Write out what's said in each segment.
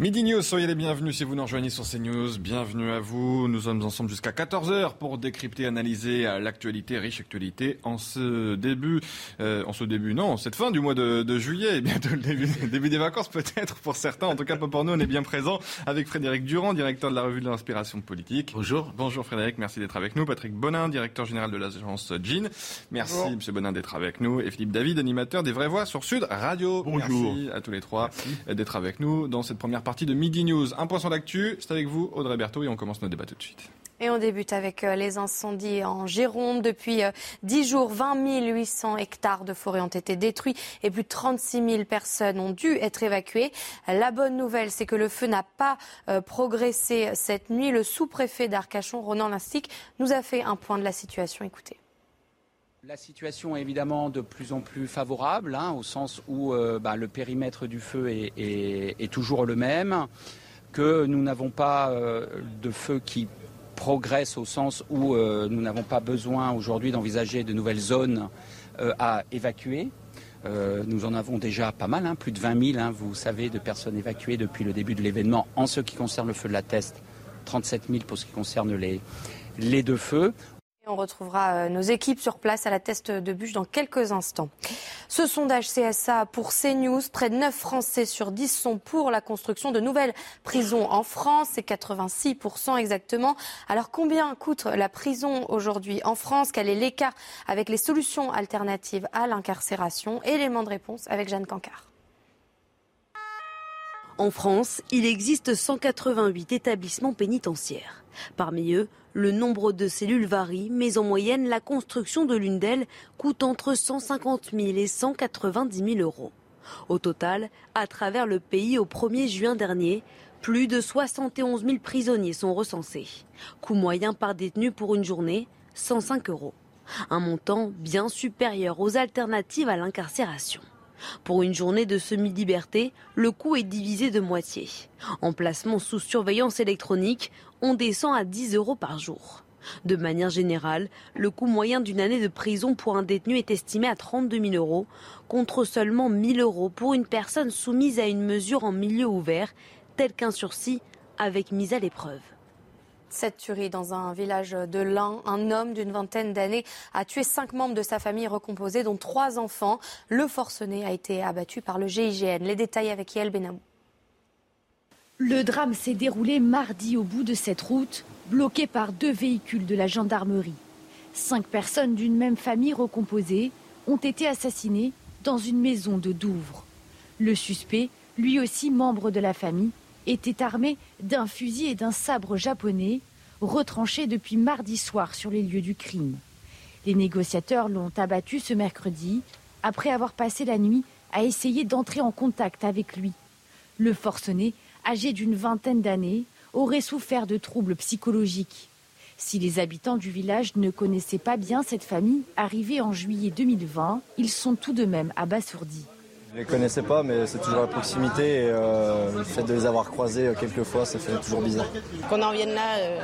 Midi News, soyez les bienvenus si vous nous rejoignez sur CNews. Bienvenue à vous. Nous sommes ensemble jusqu'à 14h pour décrypter, analyser l'actualité, riche actualité en ce début, euh, en ce début, non, cette fin du mois de, de juillet et bientôt le début, début des vacances peut-être pour certains. En tout cas, pas pour nous, on est bien présent avec Frédéric Durand, directeur de la revue de l'inspiration politique. Bonjour. Bonjour Frédéric, merci d'être avec nous. Patrick Bonin, directeur général de l'agence Jean. Merci Bonjour. Monsieur Bonin d'être avec nous. Et Philippe David, animateur des Vraies Voix sur Sud Radio. Bonjour. Merci à tous les trois d'être avec nous dans cette première partie de Midi News. Un point sur l'actu, c'est avec vous Audrey Berthaud et on commence nos débats tout de suite. Et on débute avec euh, les incendies en Gironde. Depuis 10 euh, jours, 20 800 hectares de forêt ont été détruits et plus de 36 000 personnes ont dû être évacuées. La bonne nouvelle, c'est que le feu n'a pas euh, progressé cette nuit. Le sous-préfet d'Arcachon, Ronan Lastic, nous a fait un point de la situation. Écoutez. La situation est évidemment de plus en plus favorable, hein, au sens où euh, bah, le périmètre du feu est, toujours le même, que nous n'avons pas euh, de feu qui progresse au sens où euh, nous n'avons pas besoin aujourd'hui d'envisager de nouvelles zones à évacuer. Nous en avons déjà pas mal, hein, plus de 20 000, hein, vous savez, de personnes évacuées depuis le début de l'événement en ce qui concerne le feu de la Teste, 37 000 pour ce qui concerne les deux feux. On retrouvera euh, nos équipes sur place à la test de bûche dans quelques instants. Ce sondage CSA pour CNews, près de 9 Français sur 10 sont pour la construction de nouvelles prisons en France. C'est 86% exactement. Alors combien coûte la prison aujourd'hui en France? Quel est l'écart avec les solutions alternatives à l'incarcération? Élément de réponse avec Jeanne Cancard. En France, il existe 188 établissements pénitentiaires. Parmi eux, le nombre de cellules varie, mais en moyenne, la construction de l'une d'elles coûte entre 150 000 et 190 000 euros. Au total, à travers le pays au 1er juin dernier, plus de 71 000 prisonniers sont recensés. Coût moyen par détenu pour une journée, 105 euros. Un montant bien supérieur aux alternatives à l'incarcération. Pour une journée de semi-liberté, le coût est divisé de moitié. En placement sous surveillance électronique, on descend à 10 euros par jour. De manière générale, le coût moyen d'une année de prison pour un détenu est estimé à 32 000 euros, contre seulement 1 000 euros pour une personne soumise à une mesure en milieu ouvert, telle qu'un sursis avec mise à l'épreuve. Cette tuerie dans un village de l'Ain, un homme d'une vingtaine d'années a tué cinq membres de sa famille recomposée, dont trois enfants. Le forcené a été abattu par le GIGN. Les détails avec Yael Benamou. Le drame s'est déroulé mardi au bout de cette route, bloquée par deux véhicules de la gendarmerie. Cinq personnes d'une même famille recomposée ont été assassinées dans une maison de Douvres. Le suspect, lui aussi membre de la famille, était armé d'un fusil et d'un sabre japonais, retranchés depuis mardi soir sur les lieux du crime. Les négociateurs l'ont abattu ce mercredi, après avoir passé la nuit à essayer d'entrer en contact avec lui. Le forcené, âgé d'une vingtaine d'années, aurait souffert de troubles psychologiques. Si les habitants du village ne connaissaient pas bien cette famille, arrivée en juillet 2020, ils sont tout de même abasourdis. Je ne les connaissais pas, mais c'est toujours la proximité et euh, le fait de les avoir croisés euh, quelques fois, ça fait toujours bizarre. Qu'on en vienne là, euh,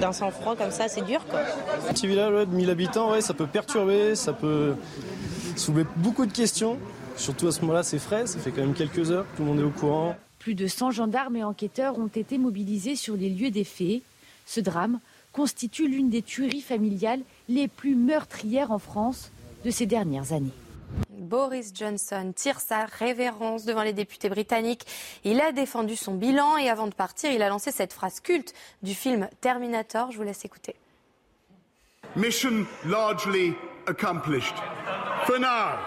d'un sang-froid comme ça, c'est dur. Quoi. Un petit village de 1000 habitants, ouais, ça peut perturber, ça peut soulever beaucoup de questions. Surtout à ce moment-là, c'est frais, ça fait quand même quelques heures, tout le monde est au courant. Plus de 100 gendarmes et enquêteurs ont été mobilisés sur les lieux des faits. Ce drame constitue l'une des tueries familiales les plus meurtrières en France de ces dernières années. Boris Johnson tire sa révérence devant les députés britanniques. Il a défendu son bilan et avant de partir, il a lancé cette phrase culte du film Terminator. Je vous laisse écouter. Mission largely accomplished. For now.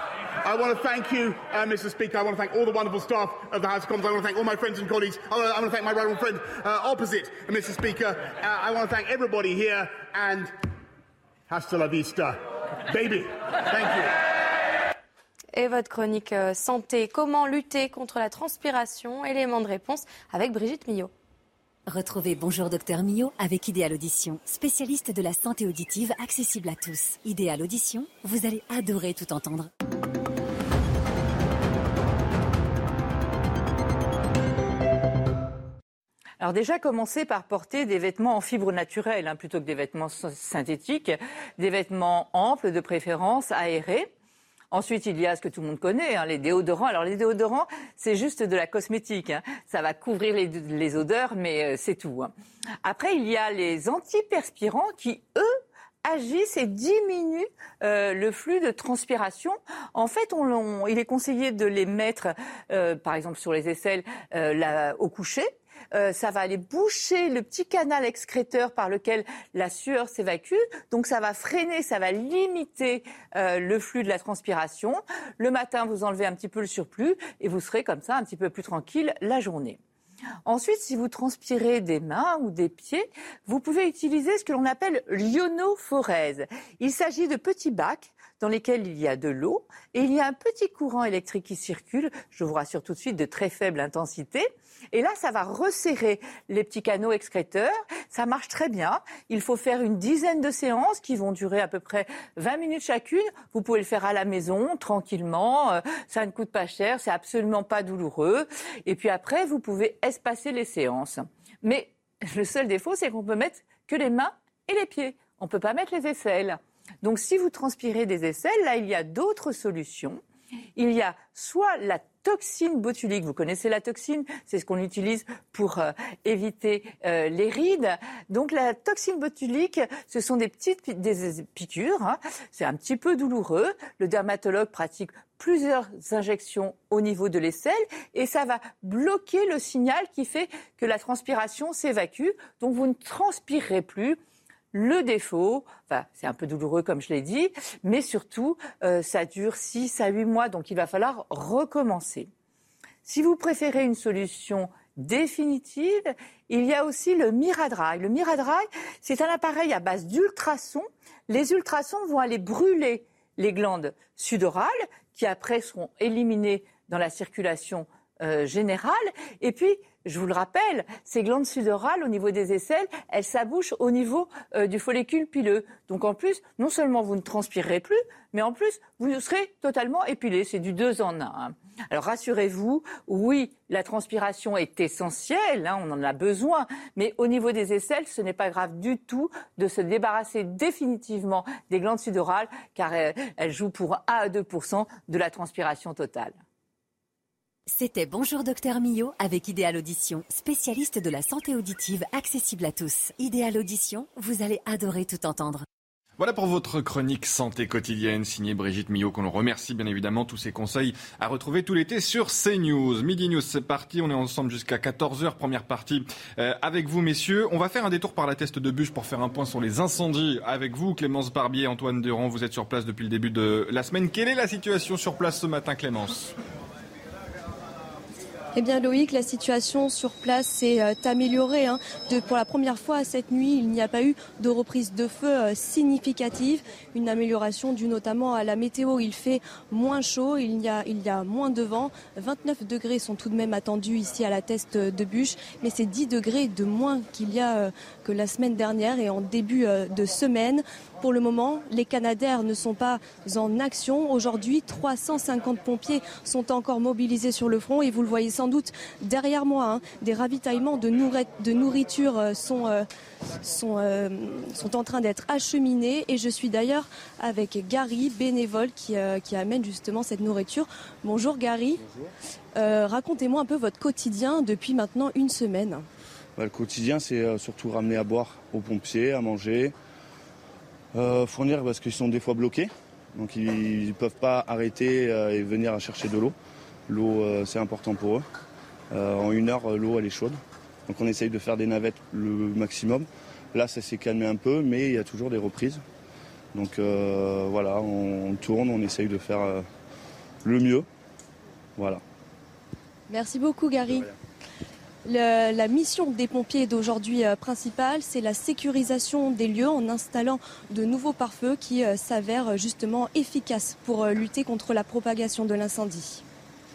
I want to thank you, uh, Mr. Speaker. I want to thank all the wonderful staff of the House of Commons. I want to thank all my friends and colleagues. I want to, thank my rival friend uh, opposite, Mr. Speaker. Uh, I want to thank everybody here and hasta la vista, baby. Thank you. Et votre chronique euh, santé. Comment lutter contre la transpiration Élément de réponse avec Brigitte Millot. Retrouvez Bonjour Docteur Millot avec Idéal Audition, spécialiste de la santé auditive accessible à tous. Idéal Audition, vous allez adorer tout entendre. Alors déjà, commencez par porter des vêtements en fibre naturelle hein, plutôt que des vêtements synthétiques, des vêtements amples de préférence, aérés. Ensuite, il y a ce que tout le monde connaît, hein, les déodorants. Alors les déodorants, c'est juste de la cosmétique. Hein. Ça va couvrir les, odeurs, mais euh, c'est tout. Après, il y a les antiperspirants qui, eux, agissent et diminuent euh, le flux de transpiration. En fait, on, il est conseillé de les mettre, euh, par exemple, sur les aisselles au coucher euh, ça va aller boucher le petit canal excréteur par lequel la sueur s'évacue. Donc ça va freiner, ça va limiter euh, le flux de la transpiration. Le matin, vous enlevez un petit peu le surplus et vous serez comme ça un petit peu plus tranquille la journée. Ensuite, si vous transpirez des mains ou des pieds, vous pouvez utiliser ce que l'on appelle l'ionophorèse. Il s'agit de petits bacs dans lesquels il y a de l'eau et il y a un petit courant électrique qui circule, je vous rassure tout de suite, de très faible intensité. Et là, ça va resserrer les petits canaux excréteurs. Ça marche très bien. Il faut faire une dizaine de séances qui vont durer à peu près 20 minutes chacune. Vous pouvez le faire à la maison, tranquillement. Euh, ça ne coûte pas cher. C'est absolument pas douloureux. Et puis après, vous pouvez espacer les séances. Mais le seul défaut, c'est qu'on peut mettre que les mains et les pieds. On ne peut pas mettre les aisselles. Donc si vous transpirez des aisselles, là, il y a d'autres solutions. Il y a soit la toxine botulique. Vous connaissez la toxine C'est ce qu'on utilise pour euh, éviter euh, les rides. Donc la toxine botulique, ce sont des petites des piqûres. Hein. C'est un petit peu douloureux. Le dermatologue pratique plusieurs injections au niveau de l'aisselle et ça va bloquer le signal qui fait que la transpiration s'évacue. Donc vous ne transpirerez plus le défaut, enfin, c'est un peu douloureux comme je l'ai dit, mais surtout, euh, ça dure 6 à 8 mois, donc il va falloir recommencer. Si vous préférez une solution définitive, il y a aussi le Miradry. Le Miradry, c'est un appareil à base d'ultrasons. Les ultrasons vont aller brûler les glandes sudorales qui après seront éliminées dans la circulation euh, générale. Et puis, je vous le rappelle, ces glandes sudorales au niveau des aisselles, elles s'abouchent au niveau euh, du follicule pileux. Donc en plus, non seulement vous ne transpirerez plus, mais en plus, vous serez totalement épilé. C'est du deux en un. Alors rassurez-vous, oui, la transpiration est essentielle, hein, on en a besoin, mais au niveau des aisselles, ce n'est pas grave du tout de se débarrasser définitivement des glandes sudorales, car elles, elles jouent pour 1 à 2 de la transpiration totale. C'était Bonjour Docteur Millot avec Idéal Audition, spécialiste de la santé auditive accessible à tous. Idéal Audition, vous allez adorer tout entendre. Voilà pour votre chronique santé quotidienne signée Brigitte Millot, qu'on remercie bien évidemment. Tous ces conseils à retrouver tout l'été sur CNews. Midi News, c'est parti. On est ensemble jusqu'à 14h. Première partie euh, avec vous, messieurs. On va faire un détour par la teste de bûche pour faire un point sur les incendies avec vous. Clémence Barbier, Antoine Durand, vous êtes sur place depuis le début de la semaine. Quelle est la situation sur place ce matin, Clémence? Eh bien Loïc, la situation sur place s'est euh, améliorée. Hein. pour la première fois cette nuit, il n'y a pas eu de reprise de feu euh, significative. Une amélioration due notamment à la météo. Il fait moins chaud, il y a, il y a moins de vent. 29 degrés sont tout de même attendus ici à la teste de bûche, mais c'est 10 degrés de moins qu'il y a euh, que la semaine dernière et en début de semaine. Pour le moment, les Canadaires ne sont pas en action. Aujourd'hui, 350 pompiers sont encore mobilisés sur le front et vous le voyez sans doute derrière moi, hein, des ravitaillements de, nourriture euh, sont, euh, euh, sont, en train d'être acheminés et je suis d'ailleurs avec Gary, bénévole, qui, amène justement cette nourriture. Bonjour Gary. Racontez-moi un peu votre quotidien depuis maintenant une semaine. Bah, le quotidien, c'est surtout ramener à boire aux pompiers, à manger, euh, fournir parce qu'ils sont des fois bloqués. Donc ils ne peuvent pas arrêter euh, et venir chercher de l'eau. L'eau, euh, c'est important pour eux. en une heure, l'eau, elle est chaude. Donc on essaye de faire des navettes le maximum. Là, ça s'est calmé un peu, mais il y a toujours des reprises. Donc voilà, on, tourne, on essaye de faire le mieux. Voilà. Merci beaucoup, Gary. La mission des pompiers d'aujourd'hui principale, c'est la sécurisation des lieux en installant de nouveaux pare-feux qui s'avèrent justement efficaces pour lutter contre la propagation de l'incendie.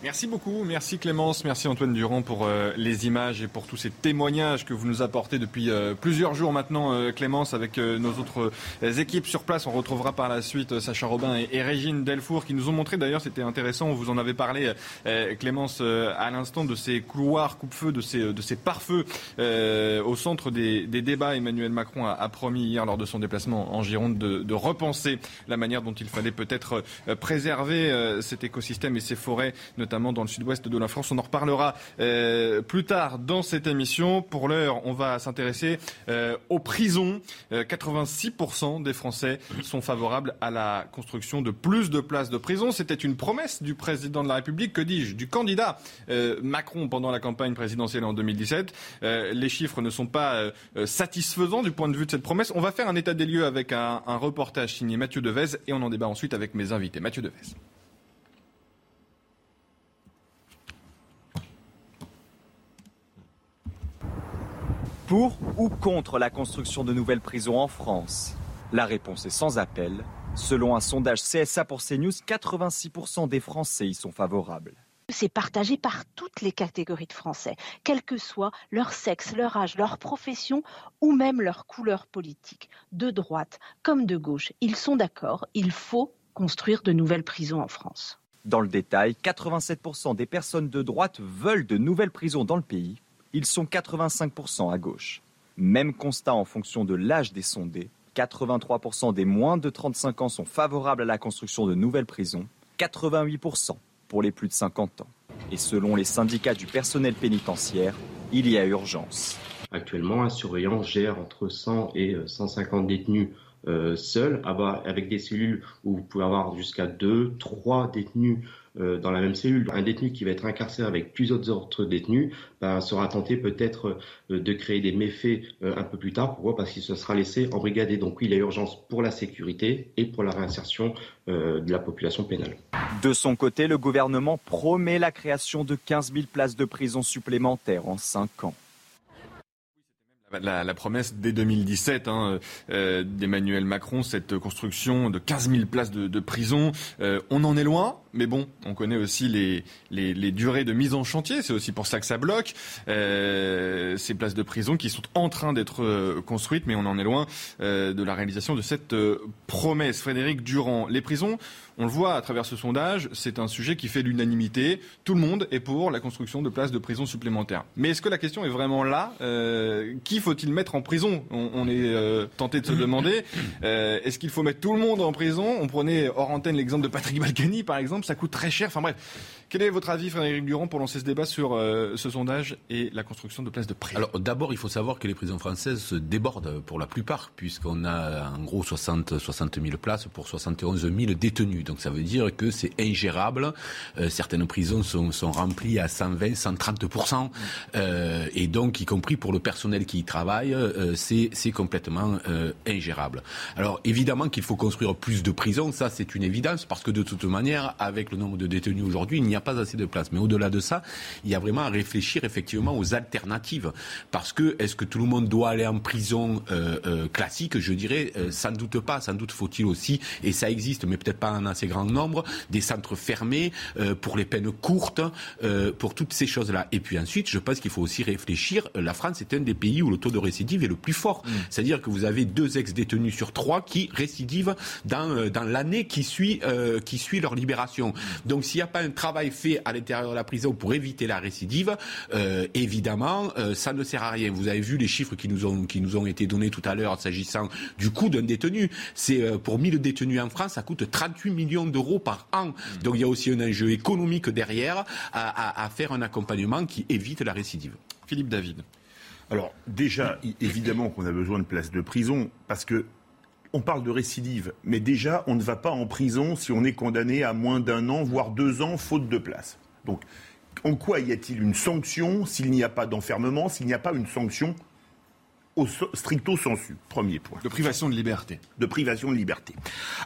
Merci beaucoup, merci Clémence, merci Antoine Durand pour euh, les images et pour tous ces témoignages que vous nous apportez depuis euh, plusieurs jours maintenant, euh, Clémence, avec nos autres équipes sur place. On retrouvera par la suite Sacha Robin et, Régine Delfour qui nous ont montré, d'ailleurs c'était intéressant, vous en avez parlé Clémence à l'instant, de ces couloirs coupe-feu, de ces, de ces pare-feux au centre des, débats. Emmanuel Macron a, promis hier lors de son déplacement en Gironde de, de repenser la manière dont il fallait peut-être préserver cet écosystème et ces forêts, notamment dans le sud-ouest de la France. On en reparlera euh, plus tard dans cette émission. Pour l'heure, on va s'intéresser euh, aux prisons. 86% euh, des Français sont favorables à la construction de plus de places de prison. C'était une promesse du président de la République, que dis-je, du candidat Macron pendant la campagne présidentielle en 2017. les chiffres ne sont pas satisfaisants du point de vue de cette promesse. On va faire un état des lieux avec un, un reportage signé Mathieu Devez et on en débat ensuite avec mes invités. Mathieu Devez. Pour ou contre la construction de nouvelles prisons en France? La réponse est sans appel. Selon un sondage CSA pour CNews, 86% des Français y sont favorables. C'est partagé par toutes les catégories de Français, quel que soit leur sexe, leur âge, leur profession ou même leur couleur politique, de droite comme de gauche. Ils sont d'accord, il faut construire de nouvelles prisons en France. Dans le détail, 87% des personnes de droite veulent de nouvelles prisons dans le pays, ils sont 85% à gauche. Même constat en fonction de l'âge des sondés. 83% des moins de 35 ans sont favorables à la construction de nouvelles prisons, 88% pour les plus de 50 ans. Et selon les syndicats du personnel pénitentiaire, il y a urgence. Actuellement, un surveillant gère entre 100 et 150 détenus euh, seuls, avec des cellules où vous pouvez avoir jusqu'à 2, 3 détenus euh, dans la même cellule. Un détenu qui va être incarcéré avec plusieurs autres détenus ben, sera tenté peut-être euh, de créer des méfaits euh, un peu plus tard. Pourquoi? Parce qu'il se sera laissé embrigader. Donc oui, il y a urgence pour la sécurité et pour la réinsertion de la population pénale. De son côté, le gouvernement promet la création de 15 000 places de prison supplémentaires en 5 ans. La, promesse dès 2017 hein, d'Emmanuel Macron, cette construction de 15 000 places de, prison, on en est loin, mais bon, on connaît aussi les, durées de mise en chantier. C'est aussi pour ça que ça bloque. Euh, ces places de prison qui sont en train d'être euh, construites, mais on en est loin euh, de la réalisation de cette promesse. Frédéric Durand, les prisons, on le voit à travers ce sondage, c'est un sujet qui fait l'unanimité. Tout le monde est pour la construction de places de prison supplémentaires. Mais est-ce que la question est vraiment là faut-il mettre en prison on, on, est tenté de se demander. est-ce qu'il faut mettre tout le monde en prison On prenait hors antenne l'exemple de Patrick Balkany, par exemple ça coûte très cher. Enfin bref, quel est votre avis, Frédéric Durand, pour lancer ce débat sur euh, ce sondage et la construction de places de prison Alors d'abord, il faut savoir que les prisons françaises se débordent pour la plupart, puisqu'on a en gros 60, 60 000 places pour 71 000 détenus. Donc ça veut dire que c'est ingérable. Euh, certaines prisons sont, sont, remplies à 120, 130 euh, et donc y compris pour le personnel qui y travaille, euh, c'est complètement ingérable. Alors évidemment qu'il faut construire plus de prisons, ça c'est une évidence, parce que de toute manière, avec le nombre de détenus aujourd'hui, il n'y a pas assez de place. Mais au-delà de ça, il y a vraiment à réfléchir effectivement aux alternatives. Parce que est-ce que tout le monde doit aller en prison euh, euh, classique? Je dirais euh, sans doute pas. Sans doute faut-il aussi, et ça existe, mais peut-être pas en assez grand nombre, des centres fermés pour les peines courtes, pour toutes ces choses-là. Et puis ensuite, je pense qu'il faut aussi réfléchir. La France est un des pays où le taux de récidive est le plus fort. Mm. C'est-à-dire que vous avez deux ex-détenus sur trois qui récidivent dans, dans l'année qui suit, qui suit leur libération. Donc s'il n'y a pas un travail fait à l'intérieur de la prison pour éviter la récidive, euh, évidemment, euh, ça ne sert à rien. Vous avez vu les chiffres qui nous ont, qui nous ont été donnés tout à l'heure s'agissant du coût d'un détenu. C'est euh, pour 1000 détenus en France, ça coûte 38 millions d'euros par an. Mmh. Donc il y a aussi un enjeu économique derrière à, à faire un accompagnement qui évite la récidive. Philippe David. Alors déjà, évidemment qu'on a besoin de places de prison parce que on parle de récidive, mais déjà, on ne va pas en prison si on est condamné à moins d'un an, voire deux ans, faute de place. Donc, en quoi y a-t-il une sanction s'il n'y a pas d'enfermement, s'il n'y a pas une sanction au stricto sensu. Premier point. De privation de liberté. De privation de liberté.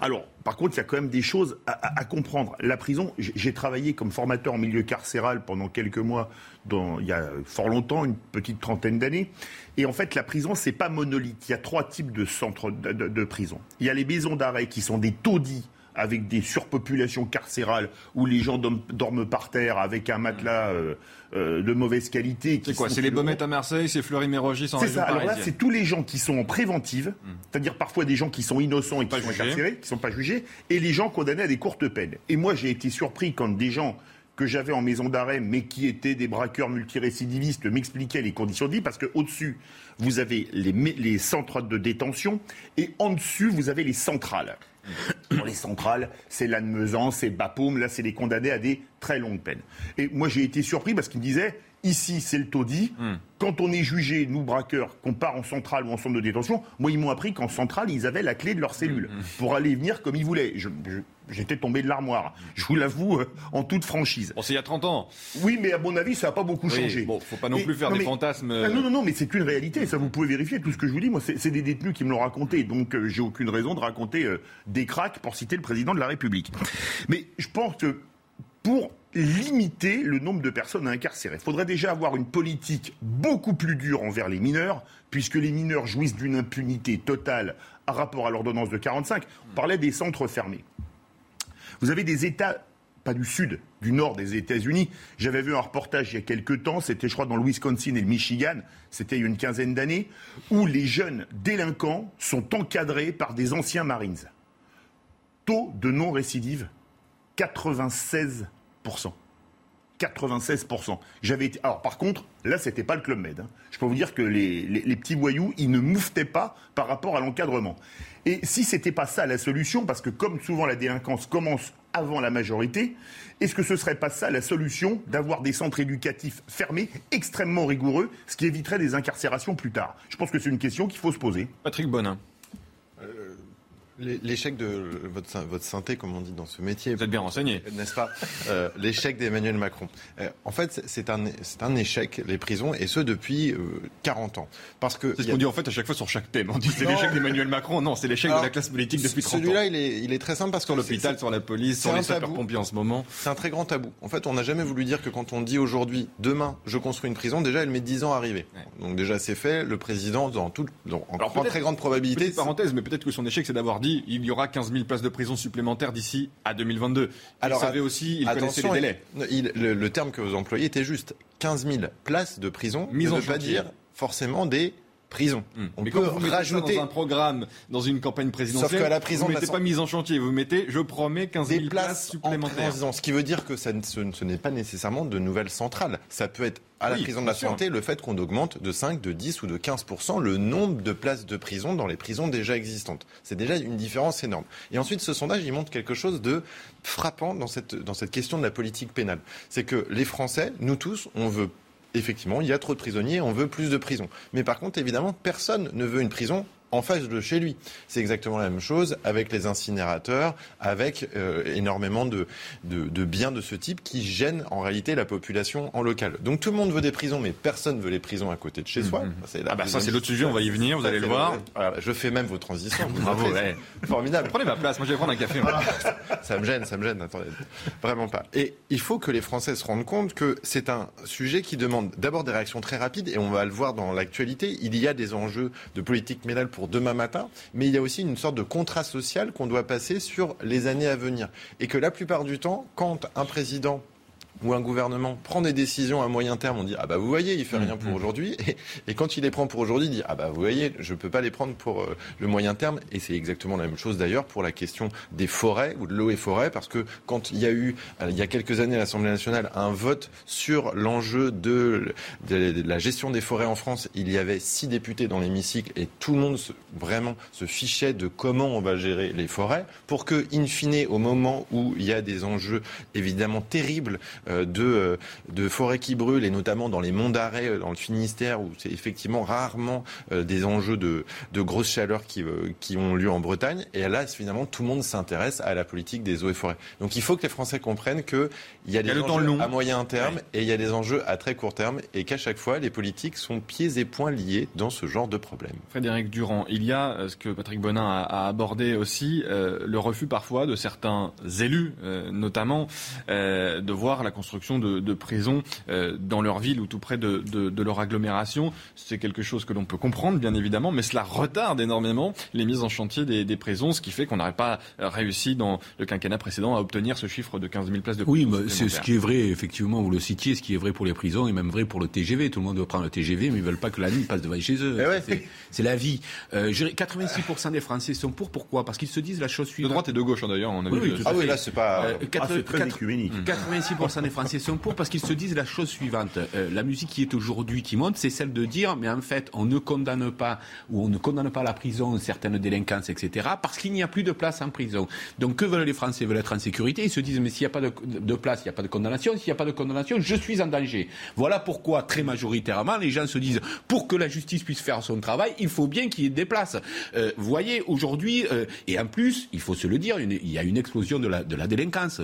Alors, par contre, il y a quand même des choses à, comprendre. La prison, j'ai travaillé comme formateur en milieu carcéral pendant quelques mois, dans, il y a fort longtemps, une petite trentaine d'années. Et en fait, la prison, c'est pas monolithe. Il y a trois types de centres de, de prison. Il y a les maisons d'arrêt qui sont des taudis avec des surpopulations carcérales où les gens dorment par terre avec un matelas euh, euh, de mauvaise qualité. C'est quoi C'est les Baumettes à Marseille, c'est Fleury-Mérogis en C'est ça. Alors là, c'est tous les gens qui sont en préventive, hmm. c'est-à-dire parfois des gens qui sont innocents et qui sont incarcérés, qui ne sont pas jugés, et les gens condamnés à des courtes peines. Et moi, j'ai été surpris quand des gens que j'avais en maison d'arrêt, mais qui étaient des braqueurs multirécidivistes, m'expliquaient les conditions de vie, parce qu'au-dessus, vous avez les, les centres de détention, et en dessus, vous avez les centrales. Pour les centrales, c'est Lannemezan, c'est Bapaume, là c'est les condamnés à des très longues peines. Et moi j'ai été surpris parce qu'il me disait, ici c'est le taudis, hmm. quand on est jugé, nous braqueurs, qu'on part en centrale ou en centre de détention, moi ils m'ont appris qu'en centrale ils avaient la clé de leur cellule hmm. pour aller venir comme ils voulaient. J'étais tombé de l'armoire, je vous l'avoue, euh, en toute franchise. Bon, c'est il y a 30 ans. Oui, mais à mon avis, ça n'a pas beaucoup changé. Bon, faut pas non plus faire des fantasmes. Ah, non, non, non, mais c'est une réalité, ça vous pouvez vérifier. Tout ce que je vous dis, moi, c'est des détenus qui me l'ont raconté, donc euh, j'ai aucune raison de raconter euh, des cracks pour citer le président de la République. Mais je pense que pour limiter le nombre de personnes incarcérées. Il faudrait déjà avoir une politique beaucoup plus dure envers les mineurs, puisque les mineurs jouissent d'une impunité totale à rapport à l'ordonnance de 45. On parlait des centres fermés. Vous avez des États, pas du sud, du nord des États-Unis. J'avais vu un reportage il y a quelques temps, c'était je crois dans le Wisconsin et le Michigan, c'était il y a une quinzaine d'années, où les jeunes délinquants sont encadrés par des anciens Marines. Taux de non-récidive, 96%. 96%. J'avais Alors par contre, là, c'était pas le Club Med. Hein. Je peux vous dire que les, petits voyous, ils ne mouftaient pas par rapport à l'encadrement. Et si c'était pas ça la solution, parce que comme souvent la délinquance commence avant la majorité, est-ce que ce serait pas ça la solution d'avoir des centres éducatifs fermés, extrêmement rigoureux, ce qui éviterait des incarcérations plus tard? Je pense que c'est une question qu'il faut se poser. Patrick Bonin. L'échec de votre, votre synthé, comme on dit dans ce métier. Vous êtes bien renseigné. N'est-ce pas? Euh, L'échec d'Emmanuel Macron. Euh, en fait, c'est un, un échec, les prisons, et ce depuis euh, 40 ans. Parce que. C'est ce qu'on dit en fait à chaque fois sur chaque thème. On dit c'est l'échec d'Emmanuel Macron. Non, c'est l'échec de la classe politique depuis 30 ans. Celui-là, il est, il est très simple parce que. Sur l'hôpital, sur la police, sur les sapeurs-pompiers en ce moment. C'est un très grand tabou. En fait, on n'a jamais voulu dire que quand on dit aujourd'hui, demain, je construis une prison, déjà, elle met 10 ans à arriver. Donc déjà, c'est fait. Le président, dans tout, dans, en très grande probabilité. parenthèse, mais peut-être que son échec, c'est d'avoir dit il y aura 15 15 000 places de prison supplémentaires d'ici à 2022. Alors, il savait aussi, il connaissait les délais. le, terme que vous employez était juste. 15 000 places de prison Mise ne veut pas dire forcément des prison. Hmm. On peut vous rajouter dans un programme, dans une campagne présidentielle. Sauf que la prison, vous mettez pas mise en chantier, vous mettez, je promets, 15 000 places, supplémentaires. ce qui veut dire que ça, ce, n'est pas nécessairement de nouvelles centrales. Ça peut être à la prison de la santé le fait qu'on augmente de 5, de 10 ou de 15 le nombre de places de prison dans les prisons déjà existantes. C'est déjà une différence énorme. Et ensuite, ce sondage, il montre quelque chose de frappant dans cette, dans cette question de la politique pénale. C'est que les Français, nous tous, on veut effectivement, il y a trop de prisonniers, on veut plus de prisons. Mais par contre, évidemment, personne ne veut une prison en face de chez lui. C'est exactement la même chose avec les incinérateurs, avec euh, énormément de, de, biens de ce type qui gênent en réalité la population en local. Donc tout le monde veut des prisons, mais personne veut les prisons à côté de chez soi. Mmh. ah bah ça c'est l'autre sujet, on va y venir, vous allez le voir. je fais même vos transitions. Bravo, ouais. formidable. Prenez ma place, moi je vais prendre un café. ça me gêne, ça me gêne. Attendez, vraiment pas. Et il faut que les Français se rendent compte que c'est un sujet qui demande d'abord des réactions très rapides, et on va le voir dans l'actualité. Il y a des enjeux de politique pénale pour demain matin, mais il y a aussi une sorte de contrat social qu'on doit passer sur les années à venir. Et que la plupart du temps, quand un président où un gouvernement prend des décisions à moyen terme, on dit ah bah vous voyez, il fait rien pour mm, mm. aujourd'hui, et, quand il les prend pour aujourd'hui, il dit ah bah vous voyez, je peux pas les prendre pour euh, le moyen terme, et c'est exactement la même chose d'ailleurs pour la question des forêts ou de l'eau et forêt, parce que quand il y a eu euh, il y a quelques années à l'Assemblée nationale un vote sur l'enjeu de, la gestion des forêts en France, il y avait six députés dans l'hémicycle et tout le monde vraiment se fichait de comment on va gérer les forêts, pour que in fine au moment où il y a des enjeux évidemment terribles euh, de, euh, de forêts qui brûlent, et notamment dans les monts d'arrêt, euh, dans le Finistère, où c'est effectivement rarement des enjeux de, de grosse chaleur qui, qui ont lieu en Bretagne. Et là, finalement, tout le monde s'intéresse à la politique des eaux et forêts. Donc il faut que les Français comprennent qu'il y a des enjeux à moyen terme et il y a des enjeux à très court terme, et qu'à chaque fois, les politiques sont pieds et poings liés dans ce genre de problème. Frédéric Durand, il y a ce que Patrick Bonin a, abordé aussi, le refus parfois de certains élus, notamment, de voir la construction de, de prisons euh, dans leur ville ou tout près de, de, leur agglomération. C'est quelque chose que l'on peut comprendre, bien évidemment, mais cela retarde énormément les mises en chantier des, des prisons, ce qui fait qu'on n'aurait pas réussi dans le quinquennat précédent à obtenir ce chiffre de 15 000 places de prison. Oui, c'est ce qui est vrai, effectivement, vous le citiez, ce qui est vrai pour les prisons et même vrai pour le TGV. Tout le monde veut prendre le TGV, mais ils veulent pas que la nuit passe devant chez eux. Eh c'est la vie. Euh, 86% des Français sont pour. Pourquoi? Parce qu'ils se disent la chose suivante. De droite et de gauche, hein, d'ailleurs. On a vu ah oui, là, c'est pas. Euh, ah, très 86% des Français sont pour parce qu'ils se disent la chose suivante. Euh, la musique qui est aujourd'hui qui monte, c'est celle de dire, mais en fait, on ne condamne pas ou on ne condamne pas la prison, certaines délinquances, etc., parce qu'il n'y a plus de place en prison. Donc, que veulent les Français? Ils veulent être en sécurité. Ils se disent, mais s'il n'y a pas de, place, il n'y a pas de condamnation. S'il n'y a pas de condamnation, je suis en danger. Voilà pourquoi, très majoritairement, les gens se disent, pour que la justice puisse faire son travail, il faut bien qu'il y ait des places. Euh, voyez, aujourd'hui, euh, et en plus, il faut se le dire, il y a une explosion de la, de la délinquance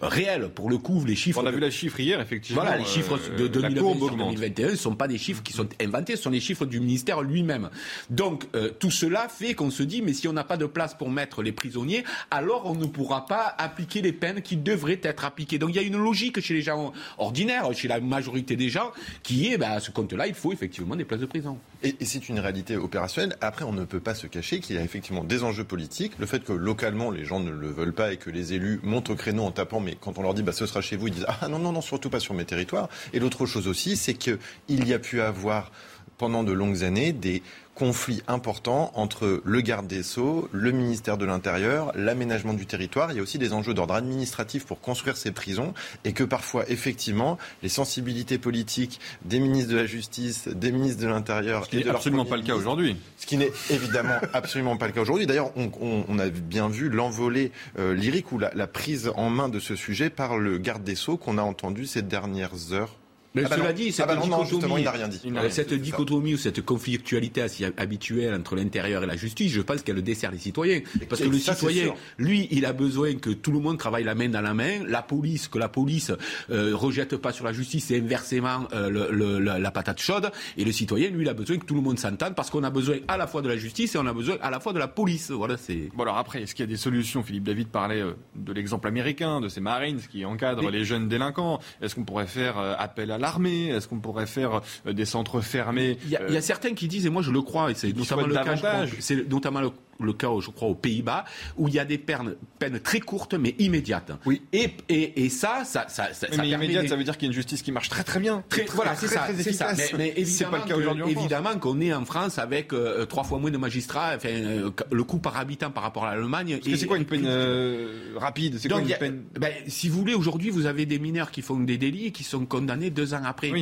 réelle. Pour le coup, les chiffres. On a vu la chiffre hier, effectivement. Voilà, les chiffres euh, de 2021 ne sont pas des chiffres qui sont inventés, ce sont les chiffres du ministère lui-même. Donc, euh, tout cela fait qu'on se dit, mais si on n'a pas de place pour mettre les prisonniers, alors on ne pourra pas appliquer les peines qui devraient être appliquées. Donc, il y a une logique chez les gens ordinaires, chez la majorité des gens, qui est, bah, à ce compte-là, il faut effectivement des places de prison. Et, c'est une réalité opérationnelle. Après, on ne peut pas se cacher qu'il y a effectivement des enjeux politiques. Le fait que localement, les gens ne le veulent pas et que les élus montent au créneau en tapant, mais quand on leur dit, bah, ce sera chez vous, ils disent, ah non, non, non, surtout pas sur mes territoires. Et l'autre chose aussi, c'est qu'il y a pu avoir pendant de longues années des conflits importants entre le garde des Sceaux, le ministère de l'Intérieur, l'aménagement du territoire. Il y a aussi des enjeux d'ordre administratif pour construire ces prisons et que parfois, effectivement, les sensibilités politiques des ministres de la Justice, des ministres de l'Intérieur... Ce qui n'est absolument pas le cas aujourd'hui. Ce qui n'est évidemment absolument pas le cas aujourd'hui. D'ailleurs, on, a bien vu l'envolée euh, lyrique ou la, la prise en main de ce sujet par le garde des Sceaux qu'on a entendu ces dernières heures mais ah bah cela dit, cette ah bah dichotomie, il rien dit. cette dichotomie ou cette conflictualité assez habituelle entre l'intérieur et la justice, je pense qu'elle dessert les citoyens. Parce que le citoyen, lui, il a besoin que tout le monde travaille la main dans la main, la police, que la police euh, rejette pas sur la justice et inversement euh, le, la, patate chaude. Et le citoyen, lui, il a besoin que tout le monde s'entende parce qu'on a besoin à la fois de la justice et on a besoin à la fois de la police. Voilà, c'est. Bon alors après, est-ce qu'il y a des solutions Philippe David parlait euh, de l'exemple américain, de ces Marines qui encadrent les jeunes délinquants. Est-ce qu'on pourrait faire euh, appel à l'armée Est-ce qu'on pourrait faire euh, des centres fermés il y, a, certains qui disent, et moi je le crois, et c'est notamment le cas, notamment le le cas, je crois, aux Pays-Bas, où il y a des peines, peines très courtes mais immédiates. Oui. Et, et, et ça, ça, ça, ça, mais immédiate, ça veut dire qu'il y a une justice qui marche très très bien. Très, voilà, c'est ça, c'est ça. Mais, évidemment, pas le cas aujourd'hui. Évidemment qu'on est en France avec euh, trois fois moins de magistrats. Enfin, euh, le coût par habitant par rapport à l'Allemagne. C'est quoi une peine euh, rapide? C'est quoi une peine? ben, Si vous voulez, aujourd'hui, vous avez des mineurs qui font des délits et qui sont condamnés deux ans après,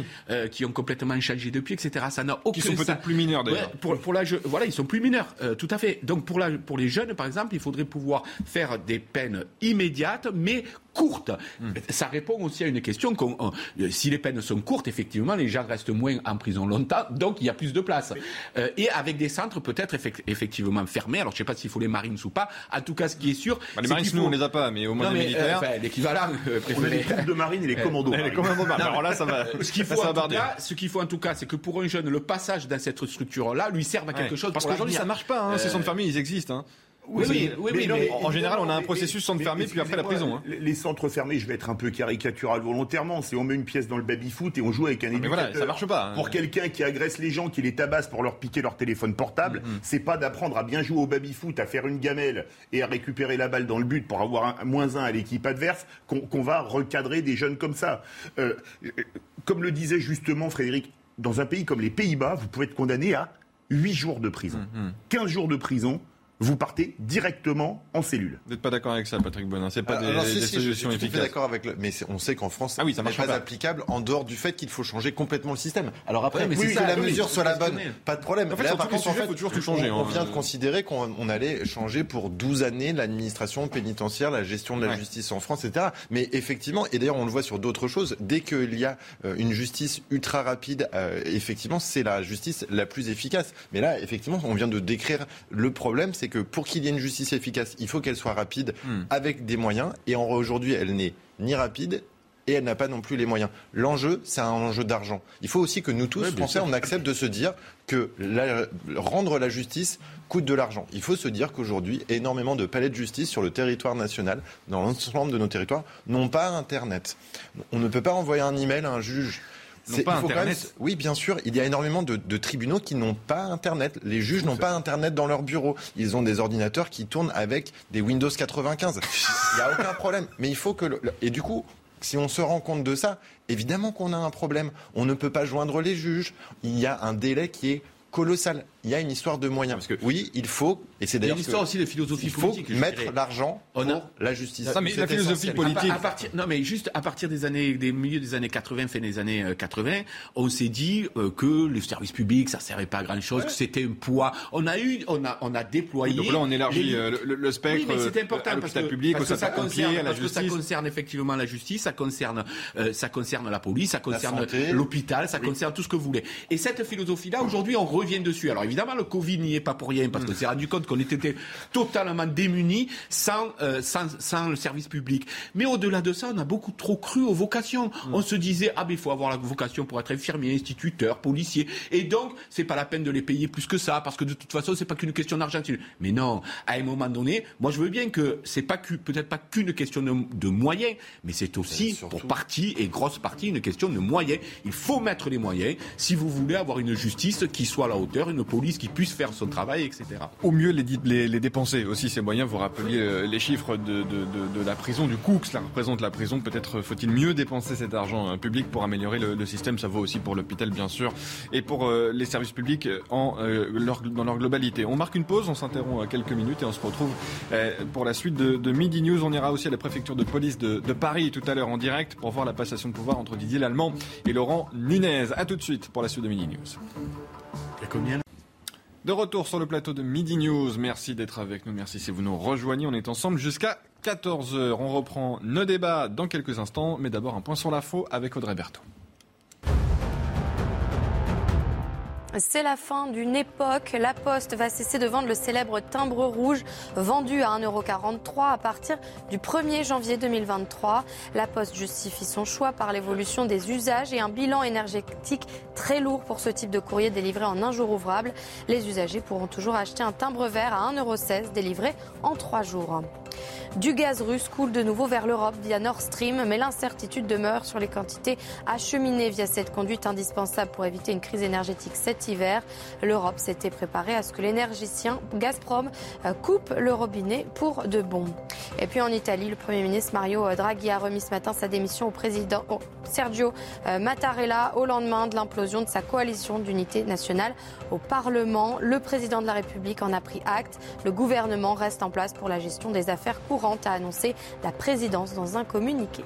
qui ont complètement changé depuis, etc. Ça n'a aucun. Qui sont peut-être plus mineurs d'ailleurs. pour, pour la, voilà, ils sont plus mineurs, tout à fait. Donc pour les jeunes, par exemple, il faudrait pouvoir faire des peines immédiates, mais courte. Hmm. Ça répond aussi à une question euh, si les peines sont courtes, effectivement, les gens restent moins en prison longtemps, donc il y a plus de place. Euh, et avec des centres peut-être effectivement fermés. Alors je ne sais pas s'il faut les Marines ou pas. En tout cas, ce qui est sûr, bah, les Marines, nous on les a pas, mais au moins les militaires. Euh, l'équivalent. on a les troupes de Marine et les commandos. les commandos. Alors là, ça va. Ce qu'il faut, qu'il faut en tout cas, c'est que pour un jeune, le passage dans cette structure-là lui serve à quelque chose. Parce qu'aujourd'hui, ça marche pas. Hein, Ces centres fermés, ils existent. Hein. Oui, oui, mais, en général, on a un processus centre fermé, puis après la prison. Hein. Les centres fermés, je vais être un peu caricatural volontairement, c'est on met une pièce dans le baby-foot et on joue avec un éducateur. Mais voilà, ça marche pas. Hein. Pour quelqu'un qui agresse les gens, qui les tabasse pour leur piquer leur téléphone portable, mm-hmm. c'est pas d'apprendre à bien jouer au baby-foot, à faire une gamelle et à récupérer la balle dans le but pour avoir un moins un à l'équipe adverse qu'on va recadrer des jeunes comme ça. Euh, comme le disait justement Frédéric, dans un pays comme les Pays-Bas, vous pouvez être condamné à 8 jours de prison, 15 mm-hmm. jours de prison vous partez directement en cellule. Vous n'êtes pas d'accord avec ça, Patrick Bonin C'est pas Ah, des, alors, si, des si, je solutions à fait efficaces. d'accord avec le, mais on sait qu'en France, Ah oui, ça ce n'est marche pas pas. applicable en dehors du fait qu'il faut changer complètement le système. Alors après, Ouais, mais oui, c'est que ça, la oui, mesure soit la bonne, pas de problème. En fait, Là, par contre, en sujets, fait, faut toujours tout changer, On, on hein. vient de considérer qu'on on allait changer pour 12 années l'administration pénitentiaire, la gestion de la Ouais. justice en France, etc. Mais effectivement, et d'ailleurs on le voit sur d'autres choses, dès qu'il y a euh, une justice ultra rapide, euh, effectivement, c'est la justice la plus efficace. Mais là, effectivement, on vient de décrire le problème, c'est que pour qu'il y ait une justice efficace, il faut qu'elle soit rapide Hmm. avec des moyens. Et aujourd'hui, elle n'est ni rapide et elle n'a pas non plus les moyens. L'enjeu, c'est un enjeu d'argent. Il faut aussi que nous tous, bien Français, sûr. on accepte de se dire que la- rendre la justice coûte de l'argent. Il faut se dire qu'aujourd'hui, énormément de palais de justice sur le territoire national, dans l'ensemble de nos territoires, n'ont pas Internet. On ne peut pas envoyer un email à un juge. Pas même- oui, bien sûr. Il y a énormément de, de tribunaux qui n'ont pas Internet. Les juges n'ont pas Internet dans leur bureau. Ils ont des ordinateurs qui tournent avec des Windows 95. Il n'y a aucun problème. Mais il faut que... le- et du coup, si on se rend compte de ça, évidemment qu'on a un problème. On ne peut pas joindre les juges. Il y a un délai qui est colossal. Il y a une histoire de moyens. Parce que oui, il faut, et c'est Il y a d'ailleurs une histoire aussi de philosophie il faut politique. je mettre dirais. l'argent pour a- la justice. Ça, mais C'est la philosophie essentiel. politique- À, partir, non, mais juste à partir des années, des milieux des années 80, fin des années euh, 80, on s'est dit euh, que le service public, ça servait pas à grand chose, que c'était un poids. On a eu, on a, on a déployé. Donc là, on élargit les- euh, le, le spectre oui, mais c'est euh, important parce que, public, au parce que ça concerne, à la parce que ça concerne effectivement la justice, ça concerne, euh, ça concerne la police, ça concerne l'hôpital, ça concerne tout ce que vous voulez. Et cette philosophie-là, aujourd'hui, on revient dessus. Alors évidemment, le Covid n'y est pas pour rien parce qu'on s'est rendu compte qu'on était totalement démunis sans, euh, sans, sans le service public. Mais au-delà de ça, on a beaucoup trop cru aux vocations. On se disait, ah ben il faut avoir la vocation pour être infirmier, instituteur, policier. Et donc, c'est pas la peine de les payer plus que ça parce que de toute façon, c'est pas qu'une question d'argent. Mais non, à un moment donné, moi je veux bien que c'est pas que- peut-être pas qu'une question de, de moyens, mais c'est aussi pour partie et grosse partie une question de moyens. Il faut mettre les moyens si vous voulez avoir une justice qui soit à la hauteur, une police qui puisse faire son travail, etc. Au mieux les, di- les, les dépenser aussi ces moyens. Vous rappeliez euh, les chiffres de, de, de, de la prison, du coût que cela représente la prison. Peut-être faut-il mieux dépenser cet argent euh, public pour améliorer le, le système. Ça vaut aussi pour l'hôpital bien sûr et pour euh, les services publics en, euh, leur, dans leur globalité. On marque une pause, on s'interrompt à quelques minutes et on se retrouve euh, pour la suite de, de Midi News. On ira aussi à la préfecture de police de, de Paris tout à l'heure en direct pour voir la passation de pouvoir entre Didier Lallemand et Laurent Nunez. À tout de suite pour la suite de Midi News. De retour sur le plateau de Midi News. Merci d'être avec nous. Merci si vous nous rejoignez. On est ensemble jusqu'à 14h. On reprend nos débats dans quelques instants. Mais d'abord, un point sur l'info avec Audrey Berthaud. C'est la fin d'une époque. La Poste va cesser de vendre le célèbre timbre rouge vendu à 1,43€ à partir du 1er janvier 2023. La Poste justifie son choix par l'évolution des usages et un bilan énergétique très lourd pour ce type de courrier délivré en un jour ouvrable. Les usagers pourront toujours acheter un timbre vert à 1,16€ délivré en 3 jours. Du gaz russe coule de nouveau vers l'Europe via Nord Stream, mais l'incertitude demeure sur les quantités acheminées via cette conduite indispensable pour éviter une crise énergétique cet hiver. L'Europe s'était préparée à ce que l'énergicien Gazprom euh, coupe le robinet pour de bon. Et puis en Italie, le Premier ministre Mario Draghi a remis ce matin sa démission au président Sergio euh, Mattarella au lendemain de l'implosion de sa coalition d'unité nationale au Parlement. Le président de la République en a pris acte. Le gouvernement reste en place pour la gestion des affaires courantes, a annoncé la présidence dans un communiqué.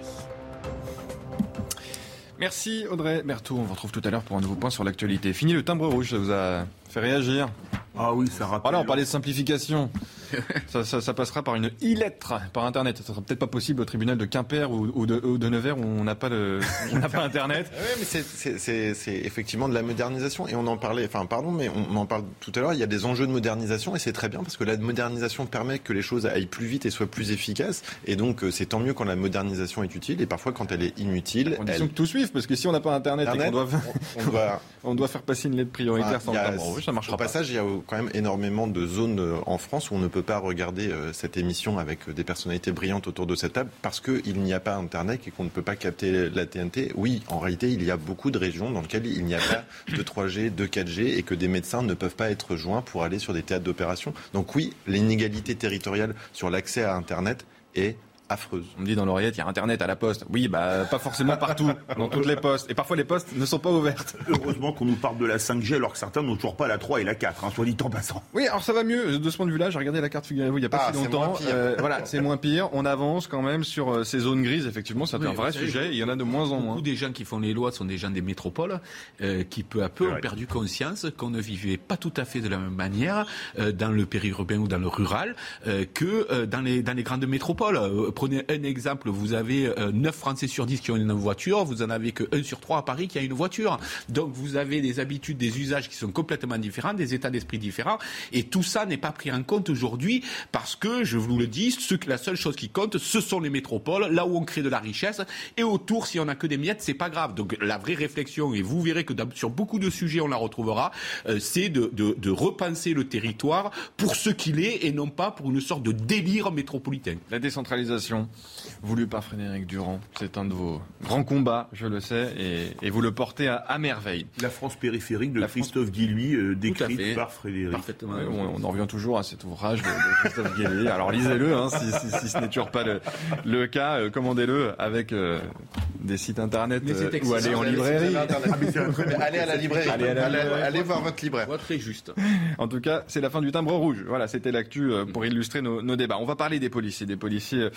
Merci Audrey Berthaud. On vous retrouve tout à l'heure pour un nouveau point sur l'actualité. Fini le timbre rouge, ça vous a fait réagir? Ah oui, ça rappelle. Voilà, on parlait de simplification. ça, ça- ça passera par une e-lettre, par Internet. Ça sera peut-être pas possible au tribunal de Quimper ou, ou de, ou de Nevers où on n'a pas, on Internet. Oui, mais c'est- effectivement de la modernisation. Et on en parlait, enfin, pardon, mais on en parle tout à l'heure. Il y a des enjeux de modernisation et c'est très bien parce que la modernisation permet que les choses aillent plus vite et soient plus efficaces. Et donc, euh, c'est tant mieux quand la modernisation est utile. Et parfois, quand elle est inutile, Condition elle. que tout suive, parce que si on n'a pas Internet, et Internet, qu'on doit, on, on doit on doit faire passer une lettre prioritaire Ah, sans a- ça marchera Au pas. passage, il y a quand même énormément de zones euh, en France où on ne peut pas regarder euh, cette émission avec euh, des personnalités brillantes autour de cette table parce qu'il n'y a pas Internet et qu'on ne peut pas capter la TNT. Oui, en réalité, il y a beaucoup de régions dans lesquelles il n'y a pas de 3G, de 4G et que des médecins ne peuvent pas être joints pour aller sur des théâtres d'opération. Donc oui, l'inégalité territoriale sur l'accès à Internet est affreuse. On me dit dans l'oreillette, il y a Internet à la poste. Oui, bah pas forcément partout, dans toutes les postes. Et parfois les postes ne sont pas ouvertes. Heureusement qu'on nous parle de la 5G alors que certains n'ont toujours pas la 3 et la 4, hein, soit dit en passant. Oui, alors ça va mieux de ce point de vue-là. J'ai regardé la carte, figurez-vous, il n'y a pas Ah, si c'est longtemps. moins pire. Euh, voilà, c'est moins pire. On avance quand même sur euh, ces zones grises. Effectivement, c'est Oui, un vrai sujet. Il y en a de moins en moins. Beaucoup des gens qui font les lois sont des gens des métropoles euh, qui peu à peu ont perdu conscience qu'on ne vivait pas tout à fait de la même manière euh, dans le périurbain ou dans le rural euh, que euh, dans, les, dans les grandes métropoles. Euh, prenez un exemple, vous avez euh, 9 Français sur 10 qui ont une voiture, vous en avez que 1 sur 3 à Paris qui a une voiture. Donc vous avez des habitudes, des usages qui sont complètement différents, des états d'esprit différents, et tout ça n'est pas pris en compte aujourd'hui parce que, je vous le dis, la seule chose qui compte, ce sont les métropoles, là où on crée de la richesse, et autour, si on n'a que des miettes, c'est pas grave. Donc la vraie réflexion, et vous verrez que sur beaucoup de sujets, on la retrouvera, euh, c'est de repenser le territoire pour ce qu'il est et non pas pour une sorte de délire métropolitain. La décentralisation, voulue par Frédéric Durand, c'est un de vos grands combats, je le sais, et, et vous le portez à, à merveille. La France périphérique de La Christophe Guilluy, euh, décrite par Frédéric. On, on en revient toujours à cet ouvrage de, de Christophe Guilluy. Alors lisez-le, hein, si, si- si ce n'est toujours pas le, le cas, euh, commandez-le avec euh, des sites internet euh, ou allez en librairie. Allez à la librairie. Allez, voir votre libraire. très juste. En tout cas, c'est la fin du timbre rouge. Voilà, c'était l'actu pour illustrer nos, nos débats. On va parler des policiers, des policiers euh,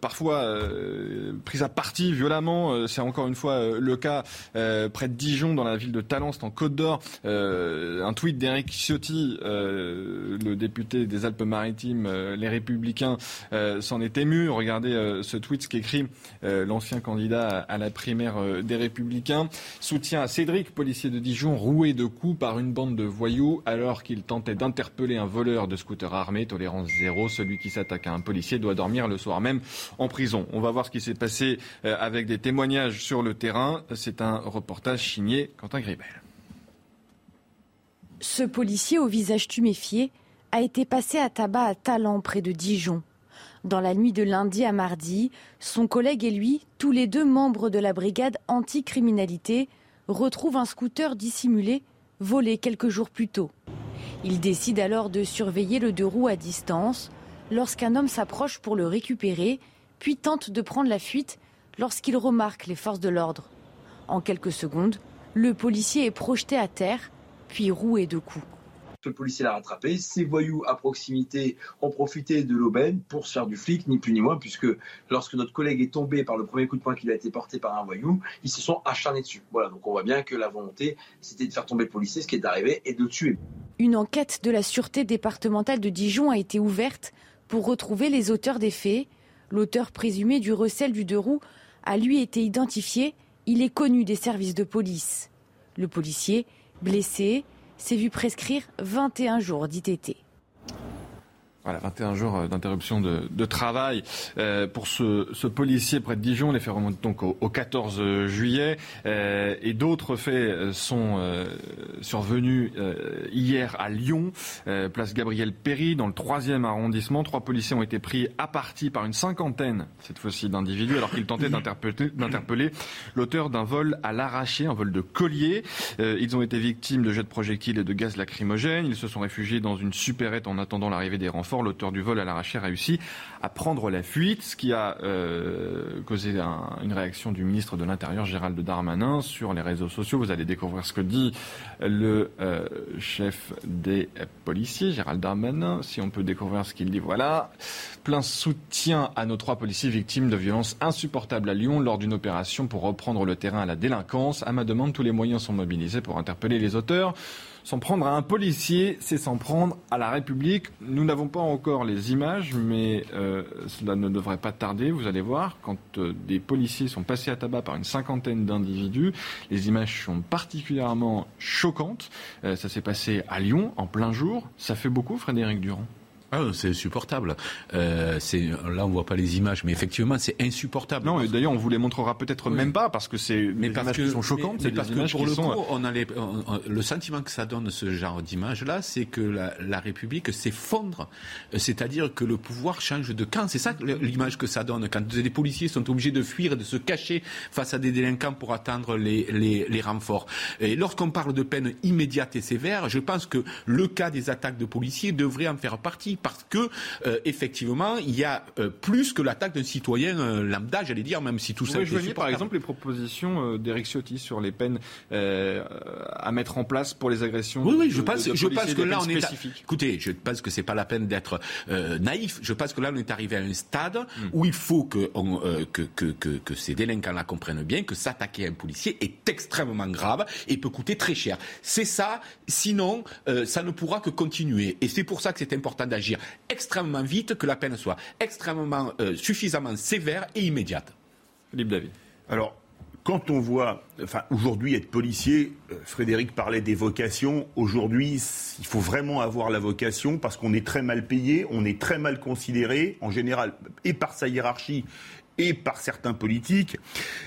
parfois euh, pris à partie violemment. Euh, C'est encore une fois euh, le cas euh, près de Dijon, dans la ville de Talence, en Côte d'Or. Euh, un tweet d'Éric Ciotti, euh, le député des Alpes-Maritimes, euh, les Républicains, euh, s'en est ému. Regardez euh, ce tweet, ce qu'écrit euh, l'ancien candidat à, la primaire euh, des Républicains. Soutien à Cédric, policier de Dijon, roué de coups par une bande de voyous alors qu'il tentait d'interpeller un voleur de scooter armé. Tolérance zéro. Celui qui s'attaque à un policier doit dormir le soir même en prison. On va voir ce qui s'est passé euh, avec des témoignages sur le terrain. C'est un reportage signé Quentin Gribel. Ce policier au visage tuméfié a été passé à tabac à Talent près de Dijon. Dans la nuit de lundi à mardi, son collègue et lui, tous les deux membres de la brigade anticriminalité, retrouvent un scooter dissimulé volé quelques jours plus tôt. Ils décident alors de surveiller le deux roues à distance lorsqu'un homme s'approche pour le récupérer, puis tente de prendre la fuite lorsqu'il remarque les forces de l'ordre. En quelques secondes, le policier est projeté à terre, puis roué de coups. Le policier l'a rattrapé. Ces voyous à proximité ont profité de l'aubaine pour se faire du flic, ni plus ni moins, puisque lorsque notre collègue est tombé par le premier coup de poing qu'il a été porté par un voyou, ils se sont acharnés dessus. Voilà, donc on voit bien que la volonté, c'était de faire tomber le policier, ce qui est arrivé, et de le tuer. Une enquête de la sûreté départementale de Dijon a été ouverte pour retrouver les auteurs des faits. L'auteur présumé du recel du deux roues a lui été identifié. Il est connu des services de police. Le policier, blessé, s'est vu prescrire 21 jours d'ITT. Voilà, 21 jours euh, d'interruption de, travail euh, pour ce, policier près de Dijon. Les faits remontent donc au, au 14 juillet euh, et d'autres faits sont survenus hier à Lyon, place Gabriel Péry, dans le troisième arrondissement. Trois policiers ont été pris à partie par une cinquantaine, cette fois-ci d'individus, alors qu'ils tentaient d'interpeller l'auteur d'un vol à l'arraché, un vol de collier. Ils ont été victimes de jets de projectiles et de gaz lacrymogènes. Ils se sont réfugiés dans une supérette en attendant l'arrivée des renforts. L'auteur du vol à l'arraché réussi à prendre la fuite, ce qui a euh, causé un- une réaction du ministre de l'Intérieur, Gérald Darmanin, sur les réseaux sociaux. Vous allez découvrir ce que dit le euh, chef des policiers, Gérald Darmanin. Si on peut découvrir ce qu'il dit, voilà. Plein soutien à nos trois policiers victimes de violences insupportables à Lyon lors d'une opération pour reprendre le terrain à la délinquance. À ma demande, tous les moyens sont mobilisés pour interpeller les auteurs. S'en prendre à un policier, c'est s'en prendre à la République. Nous n'avons pas encore les images, mais euh, cela ne devrait pas tarder. Vous allez voir, quand euh, des policiers sont passés à tabac par une cinquantaine d'individus, les images sont particulièrement choquantes. Euh, ça s'est passé à Lyon, en plein jour. Ça fait beaucoup, Frédéric Durand? Ah, c'est insupportable. Euh, là, on voit pas les images, mais effectivement, c'est insupportable. Non, et d'ailleurs, on vous les montrera peut-être même pas, parce que c'est des parce images que- qui sont choquantes. mais- c'est mais parce que pour le sont... euh, coup, on a les- on- on- le sentiment que ça donne ce genre d'image-là, c'est que la, la République s'effondre. Euh, C'est-à-dire que le pouvoir change de camp. C'est ça l'image que ça donne. Quand des policiers sont obligés de fuir et de se cacher face à des délinquants pour attendre les, les, les renforts. Et lorsqu'on parle de peine immédiate et sévère, je pense que le cas des attaques de policiers devrait en faire partie. Parce que euh, effectivement, il y a euh, plus que l'attaque d'un citoyen euh, lambda, j'allais dire, même si tout Vous ça. par exemple les propositions d'Éric Ciotti sur les peines à mettre en place pour les agressions Oui, oui, de- je pense, de- de je pense que là, on est. à-. Écoutez, je pense que c'est pas la peine d'être naïf. Je pense que là, on est arrivé à un stade où il faut que, on, que, que, que, que ces délinquants-là comprennent bien que s'attaquer à un policier est extrêmement grave et peut coûter très cher. C'est ça. Sinon, ça ne pourra que continuer. Et c'est pour ça que c'est important d'agir extrêmement vite, que la peine soit extrêmement euh, suffisamment sévère et immédiate. Philippe David. Alors, quand on voit, enfin, aujourd'hui être policier, euh, Frédéric parlait des vocations. Aujourd'hui, il faut vraiment avoir la vocation parce qu'on est très mal payé, on est très mal considéré, en général, et par sa hiérarchie et par certains politiques.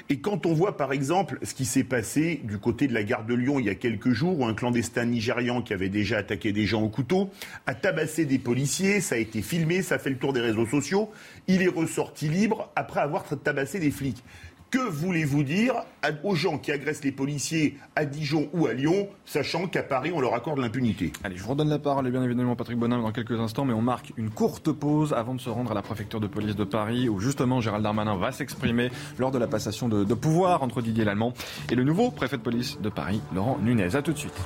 Et quand on voit, par exemple, ce qui s'est passé du côté de la gare de Lyon il y a quelques jours, où un clandestin nigérian qui avait déjà attaqué des gens au couteau a tabassé des policiers, ça a été filmé, ça a fait le tour des réseaux sociaux, il est ressorti libre après avoir tabassé des flics. Que voulez-vous dire aux gens qui agressent les policiers à Dijon ou à Lyon, sachant qu'à Paris, on leur accorde l'impunité? Allez, je vous redonne la parole, et bien évidemment Patrick Bonin dans quelques instants, mais on marque une courte pause avant de se rendre à la préfecture de police de Paris, où justement Gérald Darmanin va s'exprimer lors de la passation de, de pouvoir entre Didier Lallemand et le nouveau préfet de police de Paris, Laurent Nunez. À tout de suite.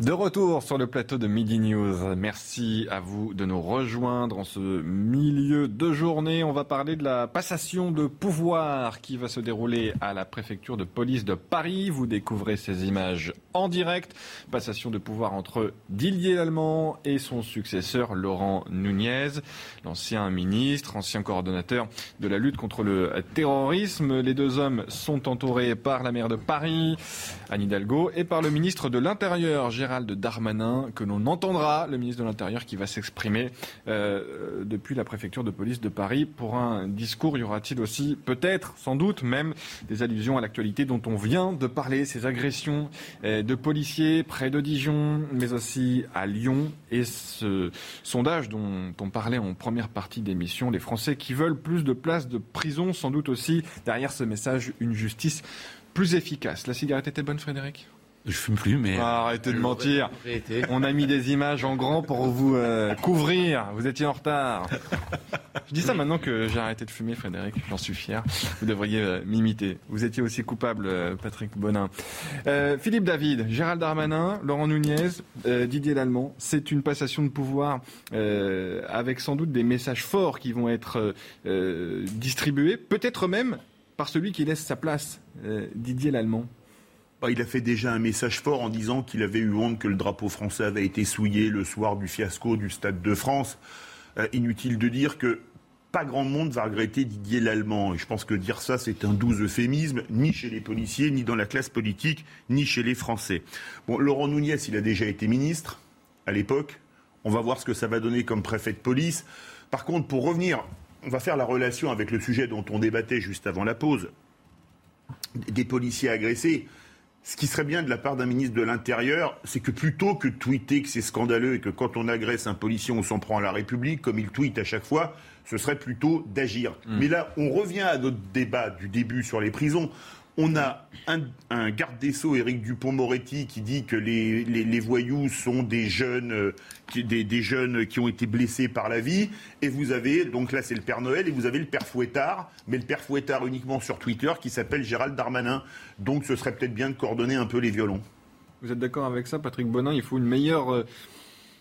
De retour sur le plateau de Midi News. Merci à vous de nous rejoindre en ce milieu de journée. On va parler de la passation de pouvoir qui va se dérouler à la préfecture de police de Paris. Vous découvrez ces images en direct. Passation de pouvoir entre Didier Lallemand et son successeur Laurent Nunez, l'ancien ministre, ancien coordonnateur de la lutte contre le terrorisme. Les deux hommes sont entourés par la maire de Paris, Anne Hidalgo, et par le ministre de l'Intérieur, Gérald Darmanin, que l'on entendra, le ministre de l'Intérieur qui va s'exprimer euh, depuis la préfecture de police de Paris pour un discours. Y aura-t-il aussi, peut-être, sans doute même, des allusions à l'actualité dont on vient de parler, ces agressions euh, de policiers près de Dijon, mais aussi à Lyon, et ce sondage dont on parlait en première partie d'émission, les Français qui veulent plus de places de prison, sans doute aussi derrière ce message une justice plus efficace. La cigarette était bonne, Frédéric? Je fume plus, mais. Ah, arrêtez de mentir. On a mis des images en grand pour vous euh, couvrir. Vous étiez en retard. Je dis ça maintenant que j'ai arrêté de fumer, Frédéric. J'en suis fier. Vous devriez euh, m'imiter. Vous étiez aussi coupable, euh, Patrick Bonin. Philippe David, Gérald Darmanin, Laurent Nunez, Didier Lallemand. C'est une passation de pouvoir avec sans doute des messages forts qui vont être distribués, peut-être même par celui qui laisse sa place, Didier Lallemand. Bah, il a fait déjà un message fort en disant qu'il avait eu honte que le drapeau français avait été souillé le soir du fiasco du Stade de France. Euh, inutile de dire que pas grand monde va regretter Didier Lallemand. Et je pense que dire ça, c'est un doux euphémisme, ni chez les policiers, ni dans la classe politique, ni chez les Français. Laurent Nunez, il a déjà été ministre à l'époque. On va voir ce que ça va donner comme préfet de police. Par contre, pour revenir, on va faire la relation avec le sujet dont on débattait juste avant la pause. Des policiers agressés. Ce qui serait bien de la part d'un ministre de l'Intérieur, c'est que plutôt que de tweeter que c'est scandaleux et que quand on agresse un policier, on s'en prend à la République, comme il tweet à chaque fois, ce serait plutôt d'agir. Mais là, on revient à notre débat du début sur les prisons. On a un, garde des Sceaux, Éric Dupont-Moretti, qui dit que les, voyous sont des jeunes, euh, qui, des, jeunes qui ont été blessés par la vie. Et vous avez, donc là c'est le Père Noël, et vous avez le Père Fouettard, mais le Père Fouettard uniquement sur Twitter, qui s'appelle Gérald Darmanin. Donc ce serait peut-être bien de coordonner un peu les violons. Vous êtes d'accord avec ça, Patrick Bonin? Il faut une meilleure euh,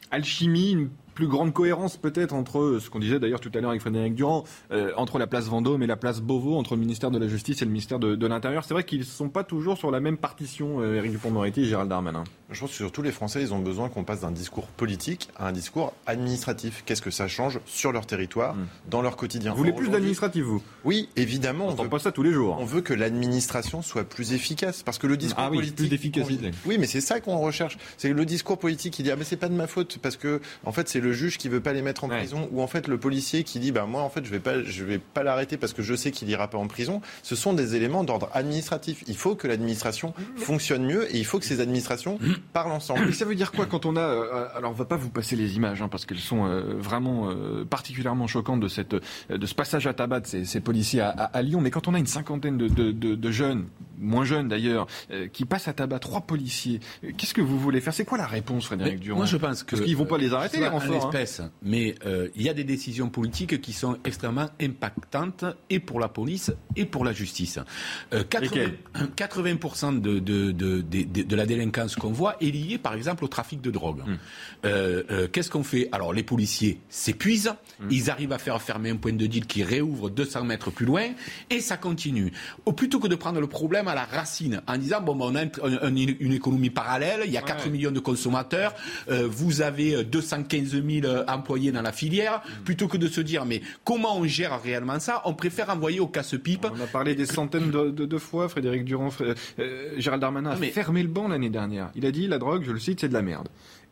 alchimie, plus grande cohérence peut-être entre euh, ce qu'on disait d'ailleurs tout à l'heure avec Frédéric Durand, euh, entre la place Vendôme et la place Beauvau, entre le ministère de la Justice et le ministère de, de l'Intérieur. C'est vrai qu'ils ne sont pas toujours sur la même partition, euh, Éric Dupond-Moretti et Gérald Darmanin. Je pense que surtout les Français, ils ont besoin qu'on passe d'un discours politique à un discours administratif. Qu'est-ce que ça change sur leur territoire, dans leur quotidien Hmm. Vous voulez plus d'administratif, vous? Oui, évidemment. On entend pas ça tous les jours. On veut que l'administration soit plus efficace parce que le discours Ah oui, politique. plus d'efficacité. Oui, mais c'est ça qu'on recherche. C'est le discours politique qui dit ah mais c'est pas de ma faute parce que en fait c'est le juge qui veut pas les mettre en prison ou en fait le policier qui dit bah moi en fait je vais pas je vais pas l'arrêter parce que je sais qu'il ira pas en prison. Ce sont des éléments d'ordre administratif. Il faut que l'administration fonctionne mieux et il faut que ces administrations parlent ensemble. Mais ça veut dire quoi quand on a euh, alors on va pas vous passer les images hein, parce qu'elles sont euh, vraiment euh, particulièrement choquantes de cette de ce passage à tabac de ces, ces policiers à, à- à Lyon. Mais quand on a une cinquantaine de, de- de- de jeunes, moins jeunes d'ailleurs, euh, qui passent à tabac trois policiers. Euh, Qu'est-ce que vous voulez faire? C'est quoi la réponse, Frédéric Durand? Moi, je pense que Parce qu'ils vont pas les arrêter, les l'espèce. Mais euh, il y a des décisions politiques qui sont extrêmement impactantes et pour la police et pour la justice. Euh, 80, 80 de, de, de, de, la délinquance qu'on voit est liée, par exemple, au trafic de drogue. Euh, qu'est-ce qu'on fait? Alors, les policiers s'épuisent, ils arrivent à faire fermer un point de deal qui réouvre 200 mètres plus loin, et ça continue. Plutôt que de prendre le problème à la racine, en disant, bon, ben, on a une économie parallèle, il y a 4 millions de consommateurs, vous avez 215 22 euh, employés dans la filière, plutôt que de se dire mais comment on gère réellement ça? On préfère envoyer au casse-pipe. On a parlé des centaines de, fois, Frédéric Durand, euh, euh, Gérald Darmanin a ah, fermé le banc l'année dernière. Il a dit la drogue, je le cite, c'est de la merde.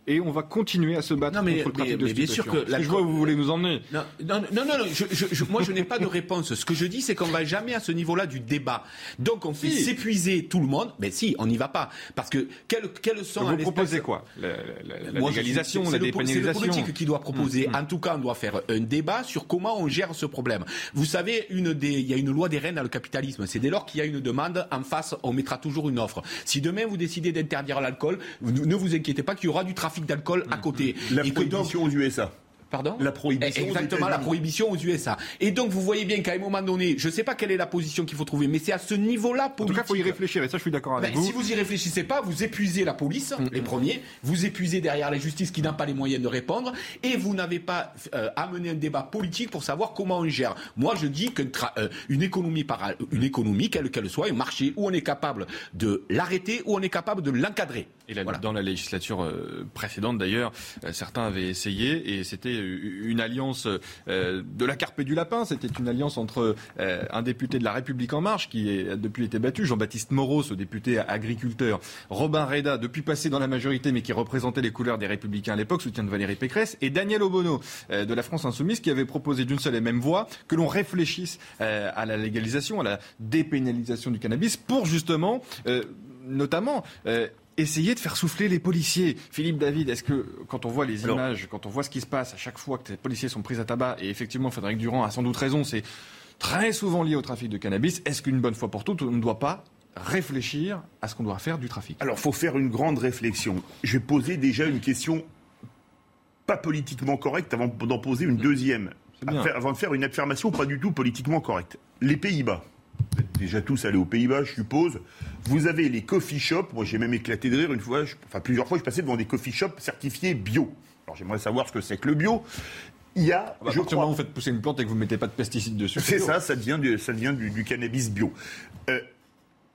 Et on va continuer à se battre Non, mais- contre le trafic mais- de mais bien sûr que je vois où vous voulez nous emmener. Non, non, non, non, non, je- je- je- moi je n'ai pas de réponse. Ce que je dis, c'est qu'on va jamais à ce niveau-là du débat. Donc on fait Si. s'épuiser tout le monde. Mais si, on n'y va pas. Parce que quelles, quelles sont Vous proposez quoi? La, la- la Moi, légalisation, la dépénalisation C'est le politique qui doit proposer. Mmh, mmh. En tout cas, on doit faire un débat sur comment on gère ce problème. Vous savez, une des, il y a une loi des reines dans le capitalisme. C'est dès lors qu'il y a une demande, en face, on mettra toujours une offre. Si demain vous décidez d'interdire l'alcool, ne vous inquiétez pas qu'il y aura du trafic d'alcool à côté. La Et que donc- prohibition aux USA. Pardon La prohibition aux Exactement, la prohibition aux USA. Et donc, vous voyez bien qu'à un moment donné, je ne sais pas quelle est la position qu'il faut trouver, mais c'est à ce niveau-là En tout politique. cas, il faut y réfléchir, et ça, je suis d'accord avec Ben, vous. si vous y réfléchissez pas, vous épuisez la police, les premiers, vous épuisez derrière la justice qui n'a pas les moyens de répondre, et vous n'avez pas euh, amené un débat politique pour savoir comment on gère. Moi, je dis qu'une euh, économie, para- une économie, quelle qu'elle soit, un marché où on est capable de l'arrêter, où on est capable de l'encadrer. Et là, Voilà. dans la législature euh, précédente, d'ailleurs, euh, certains avaient essayé, et c'était euh, une alliance de la carpe et du lapin. C'était une alliance entre un député de la République en marche, qui a depuis été battu, Jean-Baptiste Moreau, ce député agriculteur, Robin Reda, depuis passé dans la majorité, mais qui représentait les couleurs des Républicains à l'époque, soutien de Valérie Pécresse, et Daniel Obono, de la France Insoumise, qui avait proposé d'une seule et même voix que l'on réfléchisse à la légalisation, à la dépénalisation du cannabis, pour justement, notamment, essayer de faire souffler les policiers. Philippe David, est-ce que quand on voit les Alors- images, quand on voit ce qui se passe à chaque fois que les policiers sont pris à tabac, et effectivement Frédéric Durand a sans doute raison, c'est très souvent lié au trafic de cannabis, est-ce qu'une bonne fois pour toutes, on ne doit pas réfléchir à ce qu'on doit faire du trafic? Alors, faut faire une grande réflexion. Je vais poser déjà une question pas politiquement correcte avant d'en poser une deuxième. Avant de faire une affirmation pas du tout politiquement correcte. Les Pays-Bas. Vous êtes déjà tous allés aux Pays-Bas, je suppose. Vous avez les coffee shops. Moi, j'ai même éclaté de rire une fois, je- enfin plusieurs fois, je passais devant des coffee shops certifiés bio. Alors, j'aimerais savoir ce que c'est que le bio. Il y a, Bah, je crois, vous faites pousser une plante et que vous ne mettez pas de pesticides dessus. c'est ça, ça devient, du, ça devient du, du cannabis bio. Euh,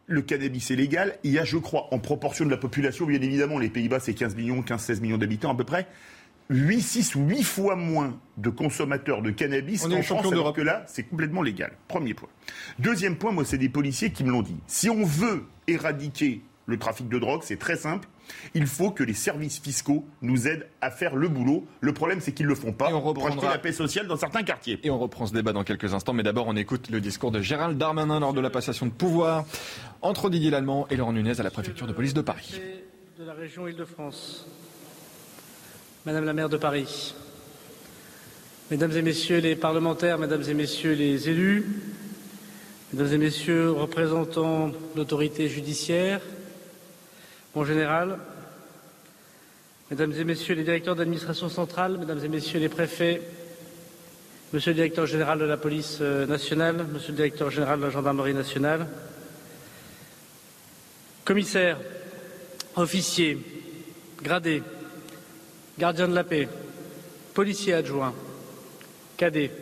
le cannabis est légal. Il y a, je crois, en proportion de la population, bien évidemment, les Pays-Bas, c'est 15 millions, 15-16 millions d'habitants à peu près. 8, 6 ou 8 fois moins de consommateurs de cannabis qu'en France, alors que là, c'est complètement légal. Premier point. Deuxième point, moi, c'est des policiers qui me l'ont dit. Si on veut éradiquer le trafic de drogue, c'est très simple. Il faut que les services fiscaux nous aident à faire le boulot. Le problème, c'est qu'ils ne le font pas Et on pour reprendra- acheter la paix sociale dans certains quartiers. Et on reprend ce débat dans quelques instants, mais d'abord on écoute le discours de Gérald Darmanin lors de la passation de pouvoir entre Didier Lallemand et Laurent Nunez à la préfecture de police de Paris. de la région Île-de-France, Madame la maire de Paris, Mesdames et Messieurs les parlementaires, Mesdames et Messieurs les élus, Mesdames et Messieurs représentants de l'autorité judiciaire, mon général, Mesdames et Messieurs les directeurs d'administration centrale, Mesdames et Messieurs les préfets, Monsieur le directeur général de la police euh, nationale, Monsieur le directeur général de la gendarmerie nationale, commissaires, officiers, gradés, gardiens de la paix, policiers adjoints, cadets,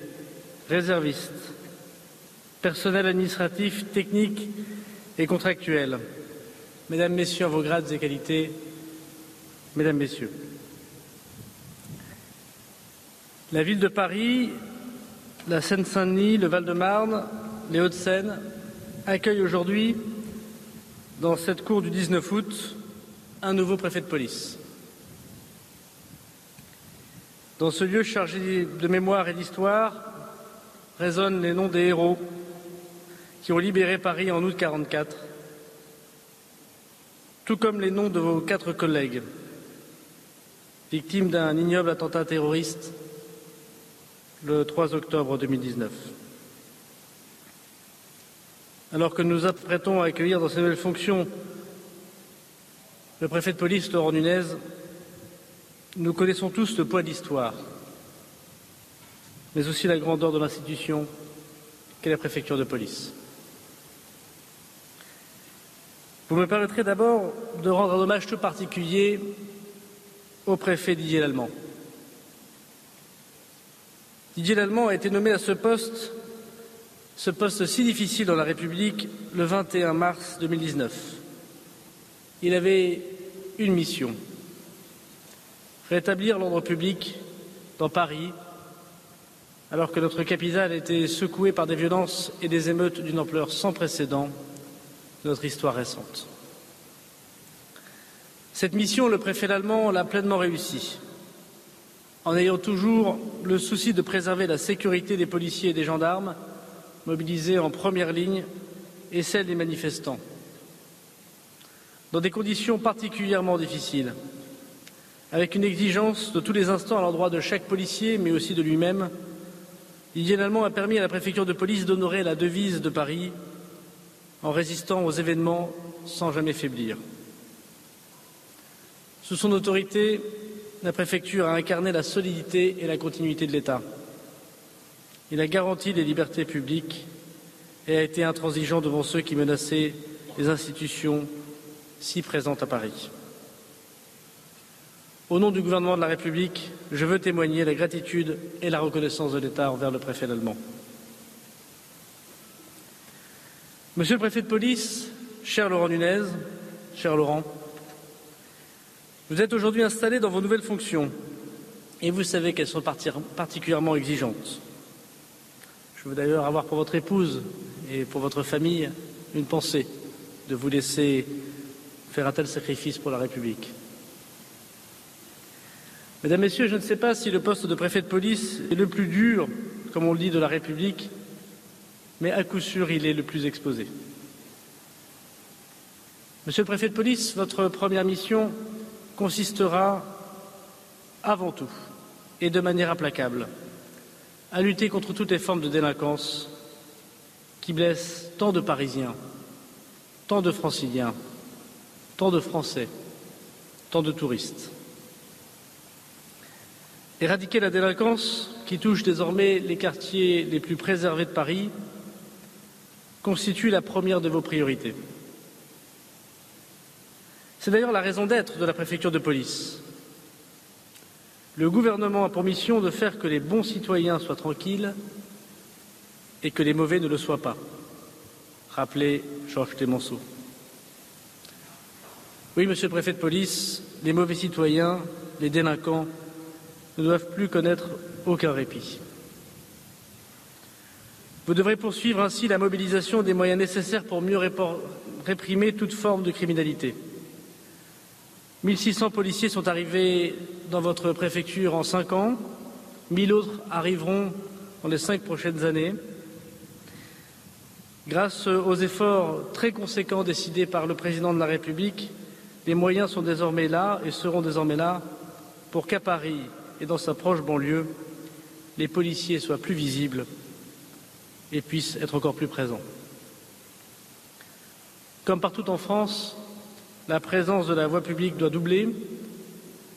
réservistes, personnel administratif, technique et contractuel, Mesdames, Messieurs, vos grades et qualités, Mesdames, Messieurs. La ville de Paris, la Seine-Saint-Denis, le Val-de-Marne, les Hauts-de-Seine accueillent aujourd'hui, dans cette cour du 19 août, un nouveau préfet de police. Dans ce lieu chargé de mémoire et d'histoire résonnent les noms des héros qui ont libéré Paris en août 1944, tout comme les noms de vos quatre collègues, victimes d'un ignoble attentat terroriste le 3 octobre 2019. alors que nous apprêtons à accueillir dans ces nouvelles fonctions le préfet de police, Laurent Nunez, nous connaissons tous le poids de l'histoire, mais aussi la grandeur de l'institution qu'est la préfecture de police. Vous me permettrez d'abord de rendre un hommage tout particulier au préfet Didier Lallemand. Didier Lallemand a été nommé à ce poste, ce poste si difficile dans la République, le 21 mars 2019. Il avait une mission rétablir l'ordre public dans Paris, alors que notre capitale était secouée par des violences et des émeutes d'une ampleur sans précédent de notre histoire récente. Cette mission, le préfet allemand l'a pleinement réussie, en ayant toujours le souci de préserver la sécurité des policiers et des gendarmes mobilisés en première ligne et celle des manifestants. Dans des conditions particulièrement difficiles, avec une exigence de tous les instants à l'endroit de chaque policier, mais aussi de lui-même, Didier Lallemand a permis à la préfecture de police d'honorer la devise de Paris en résistant aux événements sans jamais faiblir. Sous son autorité, la préfecture a incarné la solidité et la continuité de l'État. Il a garanti les libertés publiques et a été intransigeant devant ceux qui menaçaient les institutions si présentes à Paris. Au nom du gouvernement de la République, je veux témoigner la gratitude et la reconnaissance de l'État envers le préfet allemand. Monsieur le préfet de police, cher Laurent Nunez, cher Laurent, vous êtes aujourd'hui installé dans vos nouvelles fonctions et vous savez qu'elles sont particulièrement exigeantes. Je veux d'ailleurs avoir pour votre épouse et pour votre famille une pensée de vous laisser faire un tel sacrifice pour la République. Mesdames, Messieurs, je ne sais pas si le poste de préfet de police est le plus dur, comme on le dit, de la République, mais à coup sûr, il est le plus exposé. Monsieur le préfet de police, votre première mission consistera avant tout et de manière implacable à lutter contre toutes les formes de délinquance qui blessent tant de Parisiens, tant de Franciliens, tant de Français, tant de touristes. Éradiquer la délinquance qui touche désormais les quartiers les plus préservés de Paris constitue la première de vos priorités. C'est d'ailleurs la raison d'être de la préfecture de police. Le gouvernement a pour mission de faire que les bons citoyens soient tranquilles et que les mauvais ne le soient pas. Rappelez Georges Clémenceau. Oui, monsieur le préfet de police, les mauvais citoyens, les délinquants ne doivent plus connaître aucun répit. Vous devrez poursuivre ainsi la mobilisation des moyens nécessaires pour mieux réprimer toute forme de criminalité. 1600 policiers sont arrivés dans votre préfecture en cinq ans, 1000 autres arriveront dans les cinq prochaines années. Grâce aux efforts très conséquents décidés par le président de la République, les moyens sont désormais là et seront désormais là pour qu'à Paris et dans sa proche banlieue, les policiers soient plus visibles et puissent être encore plus présents. Comme partout en France, la présence de la voie publique doit doubler,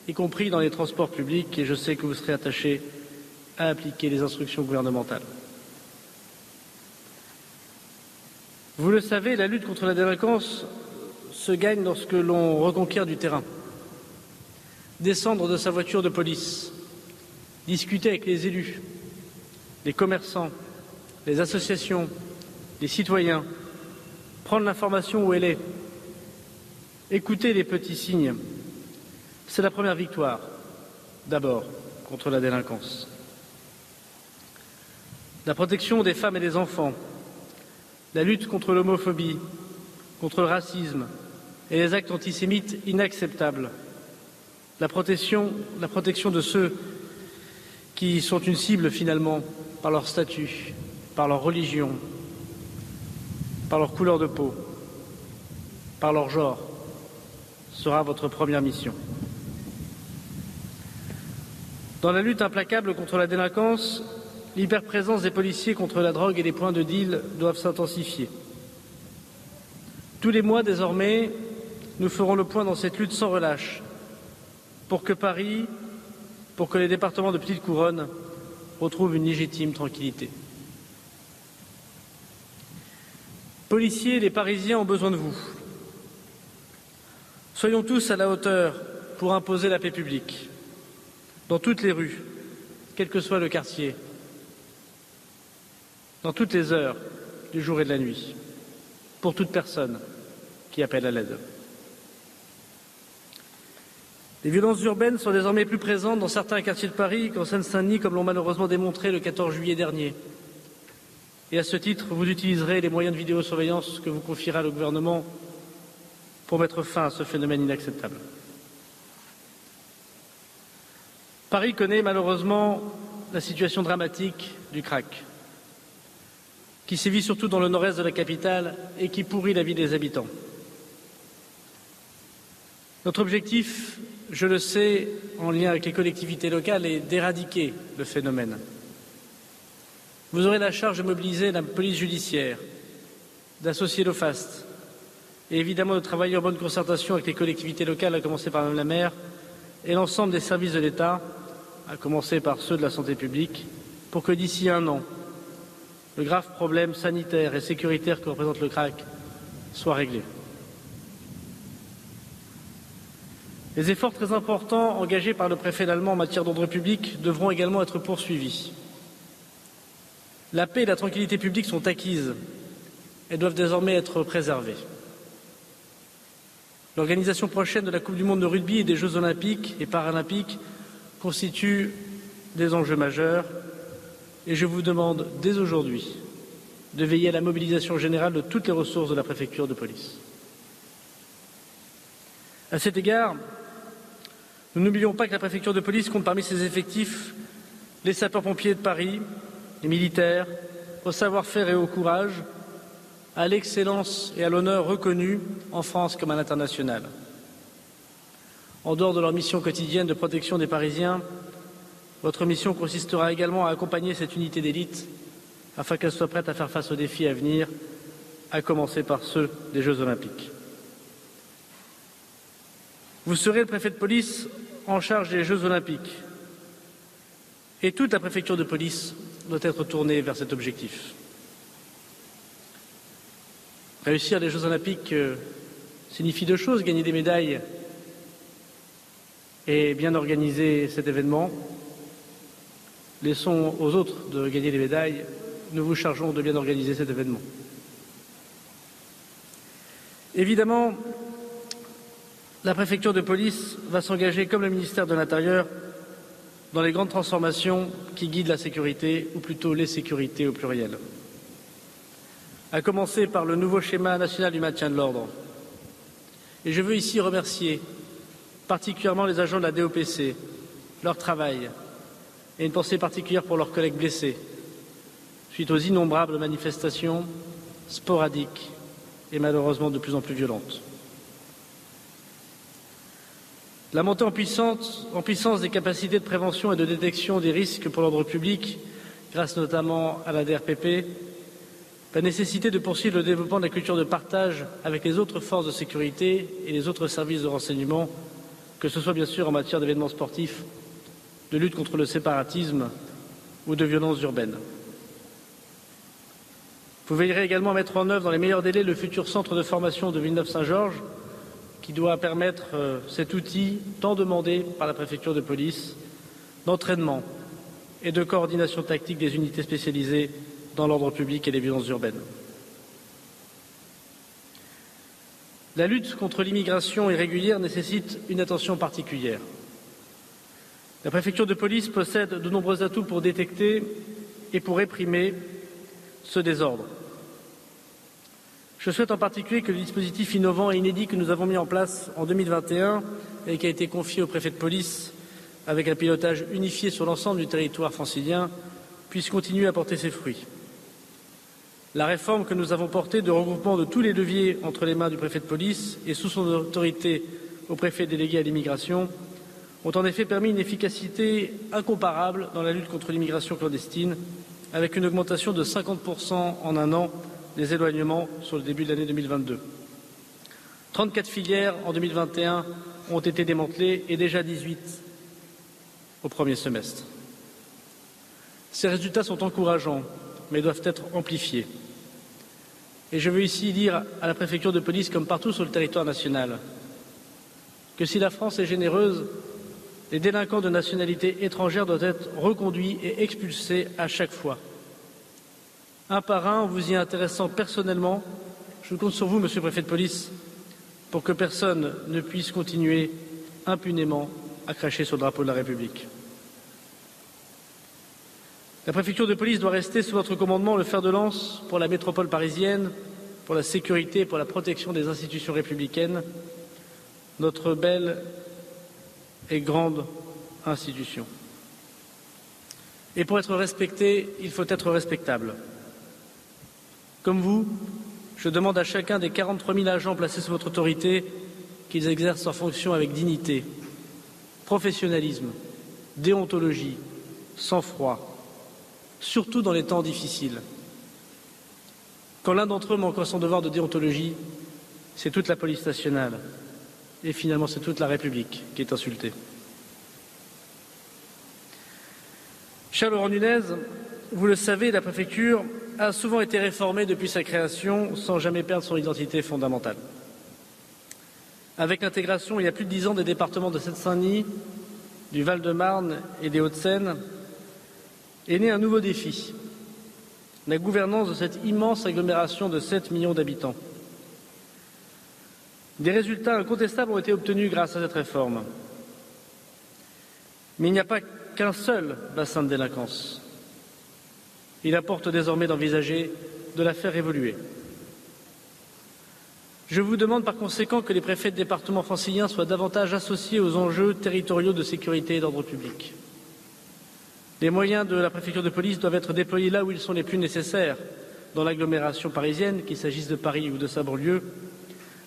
y compris dans les transports publics, et je sais que vous serez attachés à appliquer les instructions gouvernementales. Vous le savez, la lutte contre la délinquance se gagne lorsque l'on reconquiert du terrain. Descendre de sa voiture de police, discuter avec les élus, les commerçants, les associations, les citoyens, prendre l'information où elle est, Écoutez les petits signes. C'est la première victoire, d'abord, contre la délinquance. La protection des femmes et des enfants, la lutte contre l'homophobie, contre le racisme et les actes antisémites inacceptables, la protection de ceux qui sont une cible finalement par leur statut, par leur religion, par leur couleur de peau, par leur genre sera votre première mission. Dans la lutte implacable contre la délinquance, l'hyperprésence des policiers contre la drogue et les points de deal doivent s'intensifier. Tous les mois, désormais, nous ferons le point dans cette lutte sans relâche pour que Paris, pour que les départements de Petite Couronne retrouvent une légitime tranquillité. Policiers, les Parisiens ont besoin de vous. Soyons tous à la hauteur pour imposer la paix publique, dans toutes les rues, quel que soit le quartier, dans toutes les heures du jour et de la nuit, pour toute personne qui appelle à l'aide. Les violences urbaines sont désormais plus présentes dans certains quartiers de Paris qu'en Seine-Saint-Denis, comme l'ont malheureusement démontré le 14 juillet dernier. Et à ce titre, vous utiliserez les moyens de vidéosurveillance que vous confiera le gouvernement pour mettre fin à ce phénomène inacceptable. Paris connaît malheureusement la situation dramatique du crack, qui sévit surtout dans le nord-est de la capitale et qui pourrit la vie des habitants. Notre objectif je le sais, en lien avec les collectivités locales, est d'éradiquer le phénomène. Vous aurez la charge de mobiliser la police judiciaire, d'associer l'OFAST et évidemment de travailler en bonne concertation avec les collectivités locales, à commencer par Mme la maire, et l'ensemble des services de l'État, à commencer par ceux de la santé publique, pour que d'ici un an, le grave problème sanitaire et sécuritaire que représente le crack soit réglé. Les efforts très importants engagés par le préfet allemand en matière d'ordre public devront également être poursuivis. La paix et la tranquillité publique sont acquises. Elles doivent désormais être préservées. L'organisation prochaine de la Coupe du monde de rugby et des Jeux olympiques et paralympiques constitue des enjeux majeurs et je vous demande dès aujourd'hui de veiller à la mobilisation générale de toutes les ressources de la préfecture de police. À cet égard, nous n'oublions pas que la préfecture de police compte parmi ses effectifs les sapeurs-pompiers de Paris, les militaires, au savoir-faire et au courage, à l'excellence et à l'honneur reconnus en France comme à l'international. En dehors de leur mission quotidienne de protection des Parisiens, votre mission consistera également à accompagner cette unité d'élite afin qu'elle soit prête à faire face aux défis à venir, à commencer par ceux des Jeux olympiques. Vous serez le préfet de police en charge des Jeux olympiques. Et toute la préfecture de police doit être tournée vers cet objectif. Réussir les Jeux olympiques euh, signifie deux choses, gagner des médailles et bien organiser cet événement. Laissons aux autres de gagner des médailles, nous vous chargeons de bien organiser cet événement. Évidemment, la préfecture de police va s'engager, comme le ministère de l'Intérieur, dans les grandes transformations qui guident la sécurité, ou plutôt les sécurités au pluriel. À commencer par le nouveau schéma national du maintien de l'ordre. Et je veux ici remercier particulièrement les agents de la DOPC, leur travail, et une pensée particulière pour leurs collègues blessés, suite aux innombrables manifestations sporadiques et malheureusement de plus en plus violentes. La montée en puissance, des capacités de prévention et de détection des risques pour l'ordre public, grâce notamment à la DRPP, la nécessité de poursuivre le développement de la culture de partage avec les autres forces de sécurité et les autres services de renseignement, que ce soit bien sûr en matière d'événements sportifs, de lutte contre le séparatisme ou de violences urbaines. Vous veillerez également à mettre en œuvre dans les meilleurs délais le futur centre de formation de Villeneuve-Saint-Georges, qui doit permettre euh, cet outil tant demandé par la préfecture de police d'entraînement et de coordination tactique des unités spécialisées dans l'ordre public et les violences urbaines. La lutte contre l'immigration irrégulière nécessite une attention particulière. La préfecture de police possède de nombreux atouts pour détecter et pour réprimer ce désordre. Je souhaite en particulier que le dispositif innovant et inédit que nous avons mis en place en 2021 et qui a été confié au préfet de police avec un pilotage unifié sur l'ensemble du territoire francilien puisse continuer à porter ses fruits. La réforme que nous avons portée de regroupement de tous les leviers entre les mains du préfet de police et sous son autorité au préfet délégué à l'immigration ont en effet permis une efficacité incomparable dans la lutte contre l'immigration clandestine, avec une augmentation de 50% en un an des éloignements sur le début de l'année 2022. 34 filières en 2021 ont été démantelées et déjà 18 au premier semestre. Ces résultats sont encourageants, mais doivent être amplifiés. Et je veux ici dire à la préfecture de police, comme partout sur le territoire national, que si la France est généreuse, les délinquants de nationalité étrangère doivent être reconduits et expulsés à chaque fois. Un par un, en vous y intéressant personnellement, je compte sur vous, monsieur le préfet de police, pour que personne ne puisse continuer impunément à cracher sur le drapeau de la République. La préfecture de police doit rester sous votre commandement le fer de lance pour la métropole parisienne, pour la sécurité et pour la protection des institutions républicaines, notre belle et grande institution. Et pour être respecté, il faut être respectable. Comme vous, je demande à chacun des 43 000 agents placés sous votre autorité qu'ils exercent leurs fonctions avec dignité, professionnalisme, déontologie, sang-froid, surtout dans les temps difficiles. Quand l'un d'entre eux manque à son devoir de déontologie, c'est toute la police nationale et finalement c'est toute la République qui est insultée. Laurent Nunez, vous le savez, la préfecture a souvent été réformée depuis sa création sans jamais perdre son identité fondamentale. Avec l'intégration il y a plus de dix ans des départements de Seine-Saint-Denis, du Val-de-Marne et des Hauts-de-Seine, est né un nouveau défi, la gouvernance de cette immense agglomération de 7 millions d'habitants. Des résultats incontestables ont été obtenus grâce à cette réforme. Mais il n'y a pas qu'un seul bassin de délinquance. Il apporte désormais d'envisager de la faire évoluer. Je vous demande par conséquent que les préfets de département franciliens soient davantage associés aux enjeux territoriaux de sécurité et d'ordre public. Les moyens de la préfecture de police doivent être déployés là où ils sont les plus nécessaires, dans l'agglomération parisienne, qu'il s'agisse de Paris ou de sa banlieue,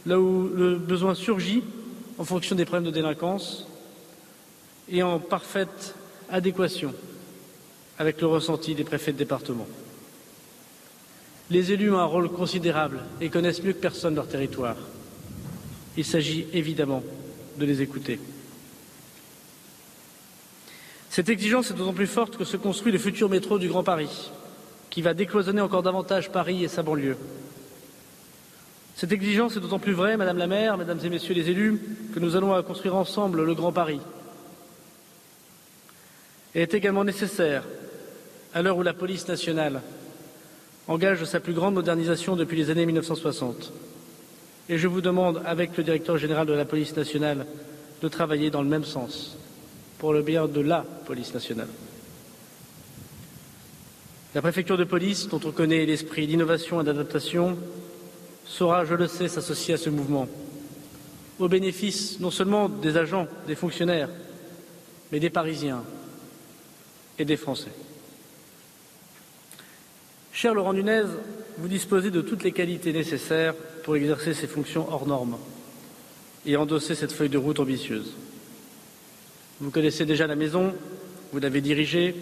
là où le besoin surgit en fonction des problèmes de délinquance et en parfaite adéquation avec le ressenti des préfets de département. Les élus ont un rôle considérable et connaissent mieux que personne leur territoire. Il s'agit évidemment de les écouter. Cette exigence est d'autant plus forte que se construit le futur métro du Grand Paris, qui va décloisonner encore davantage Paris et sa banlieue. Cette exigence est d'autant plus vraie, Madame la maire, Mesdames et Messieurs les élus, que nous allons construire ensemble le Grand Paris, elle est également nécessaire à l'heure où la police nationale engage sa plus grande modernisation depuis les années 1960. Et je vous demande, avec le directeur général de la police nationale, de travailler dans le même sens, pour le bien de la police nationale. La préfecture de police, dont on connaît l'esprit d'innovation et d'adaptation, saura, je le sais, s'associer à ce mouvement, au bénéfice non seulement des agents, des fonctionnaires, mais des Parisiens, et des Français. Cher Laurent Nunez, vous disposez de toutes les qualités nécessaires pour exercer ces fonctions hors normes et endosser cette feuille de route ambitieuse. Vous connaissez déjà la maison, vous l'avez dirigée,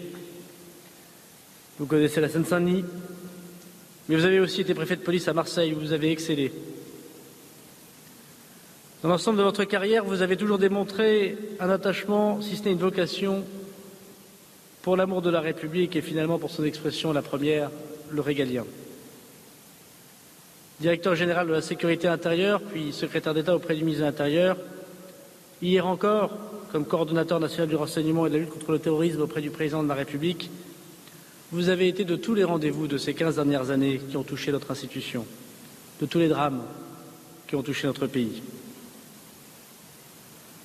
vous connaissez la Seine-Saint-Denis, mais vous avez aussi été préfet de police à Marseille où vous avez excellé. Dans l'ensemble de votre carrière, vous avez toujours démontré un attachement, si ce n'est une vocation, pour l'amour de la République et finalement pour son expression la première, le régalien. Directeur général de la sécurité intérieure, puis secrétaire d'État auprès du ministre de l'Intérieur, hier encore, comme coordonnateur national du renseignement et de la lutte contre le terrorisme auprès du président de la République, vous avez été de tous les rendez-vous de ces quinze dernières années qui ont touché notre institution, de tous les drames qui ont touché notre pays.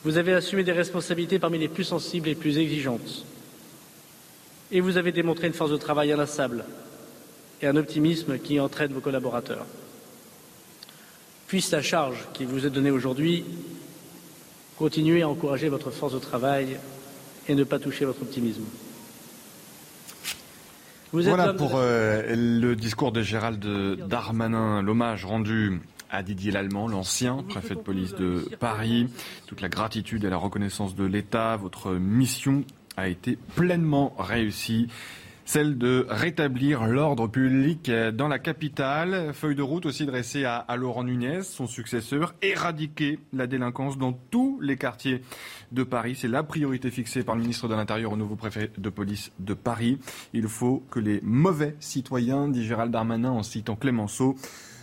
Vous avez assumé des responsabilités parmi les plus sensibles et les plus exigeantes et vous avez démontré une force de travail inlassable et un optimisme qui entraîne vos collaborateurs. Puisse la charge qui vous est donnée aujourd'hui continuer à encourager votre force de travail et ne pas toucher votre optimisme. voilà pour euh, le discours de Gérald Darmanin, l'hommage rendu à Didier Lallemand, l'ancien préfet de police de Paris. Toute la gratitude et la reconnaissance de l'État, votre mission a été pleinement réussi. Celle de rétablir l'ordre public dans la capitale. Feuille de route aussi dressée à, Laurent Nunez, son successeur, éradiquer la délinquance dans tous les quartiers de Paris. C'est la priorité fixée par le ministre de l'Intérieur au nouveau préfet de police de Paris. Il faut que les mauvais citoyens, dit Gérald Darmanin en citant Clémenceau,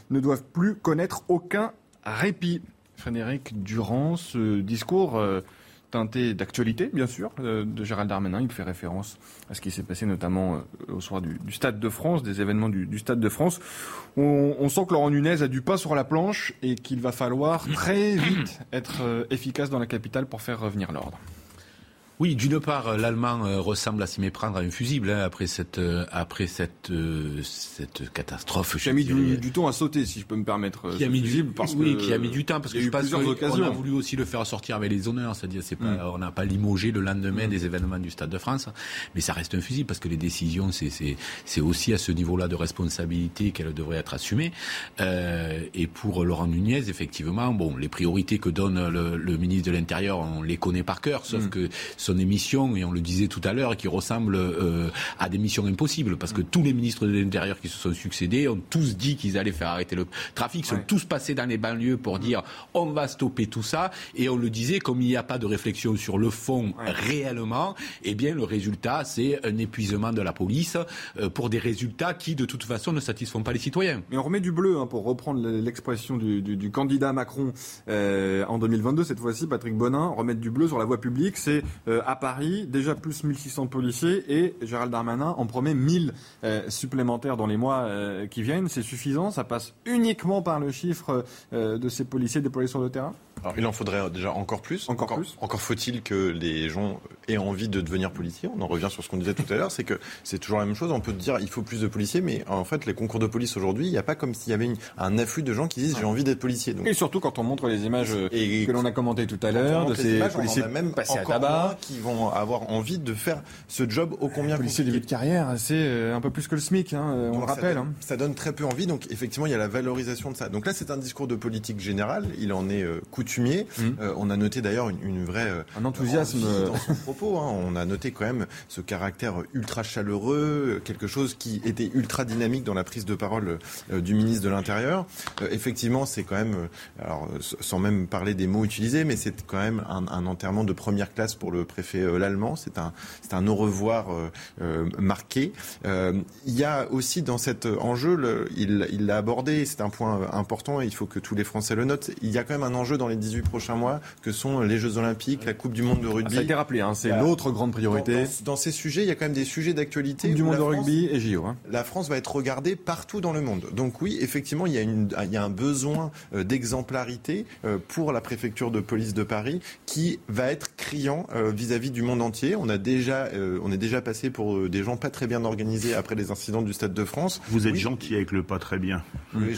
ne doivent plus connaître aucun répit. Frédéric Durand, ce discours euh, teinté d'actualité, bien sûr, euh, de Gérald Darmanin. Il fait référence à ce qui s'est passé notamment euh, au soir du, Stade de France, des événements du, Stade de France. On, on, sent que Laurent Nunez a du pas sur la planche et qu'il va falloir très vite être efficace dans la capitale pour faire revenir l'ordre. Oui, d'une part, euh, l'Allemand euh, ressemble à s'y méprendre à un fusible hein, après cette euh, après cette cette catastrophe. Qui a mis du, temps à sauter, si je peux me permettre. Qui a mis du parce oui, qui a mis du temps parce que je pense qu'on a voulu aussi le faire sortir avec les honneurs, c'est-à-dire c'est pas mm. on n'a pas limogé le lendemain mm. des événements du Stade de France, mais ça reste un fusible parce que les décisions c'est c'est c'est aussi à ce niveau-là de responsabilité qu'elles devraient être assumées. Euh, et pour Laurent Nunez, effectivement, bon, les priorités que donne le, le ministre de l'Intérieur, on les connaît par cœur, sauf mm. que son émission, et on le disait tout à l'heure, qui ressemble euh, à des missions impossibles, parce que tous les ministres de l'Intérieur qui se sont succédés ont tous dit qu'ils allaient faire arrêter le trafic, sont tous passés dans les banlieues pour dire on va stopper tout ça, et on le disait, comme il n'y a pas de réflexion sur le fond réellement, eh bien le résultat, c'est un épuisement de la police euh, pour des résultats qui, de toute façon, ne satisfont pas les citoyens. Mais on remet du bleu, hein, pour reprendre l'expression du, du, candidat Macron euh, en 2022, cette fois-ci, Patrick Bonin, remettre du bleu sur la voie publique, c'est euh, à Paris, déjà plus 1600 policiers et Gérald Darmanin en promet 1000 euh, supplémentaires dans les mois euh, qui viennent. C'est suffisant? Ça passe uniquement par le chiffre de ces policiers déployés sur le terrain? Alors, il en faudrait déjà encore plus. Encore, plus. Encore faut-il que les gens aient envie de devenir policiers. On en revient sur ce qu'on disait tout à l'heure, c'est que c'est toujours la même chose. On peut dire il faut plus de policiers, mais en fait, les concours de police aujourd'hui, il n'y a pas comme s'il y avait un afflux de gens qui disent j'ai envie d'être policier. Et surtout quand on montre les images et que l'on a commentées tout à l'heure de ces policiers on a même passés à tabac, qui vont avoir envie de faire ce job au combien policier début de carrière, c'est euh, un peu plus que le SMIC, hein, on le rappelle. Hein. Ça donne, très peu envie. Donc effectivement, il y a la valorisation de ça. Donc là, c'est un discours de politique générale. Il en est euh, coutumier. Mmh. Euh, on a noté d'ailleurs une, vraie euh, un enthousiasme dans son propos. Hein. On a noté quand même ce caractère ultra chaleureux, quelque chose qui était ultra dynamique dans la prise de parole euh, du ministre de l'Intérieur. effectivement, c'est quand même, alors sans même parler des mots utilisés, mais c'est quand même un, enterrement de première classe pour le préfet l'allemand. C'est un c'est un au revoir marqué. il y a aussi dans cet enjeu, il l'a abordé, c'est un point important et il faut que tous les Français le notent. Il y a quand même un enjeu dans les 18 prochains mois que sont les Jeux Olympiques, la Coupe du Monde de rugby. ça a été rappelé, hein, c'est l'autre grande priorité. Dans, ces sujets, il y a quand même des sujets d'actualité. Coupe du Monde de rugby et JO. Hein. La France va être regardée partout dans le monde. Donc oui, effectivement, il y a, une, il y a un besoin euh, d'exemplarité euh, pour la préfecture de police de Paris qui va être criant euh, vis-à-vis du monde entier. On a déjà, on est déjà passé pour des gens pas très bien organisés après les incidents du Stade de France. Vous êtes gentil avec le pas très bien. Oui,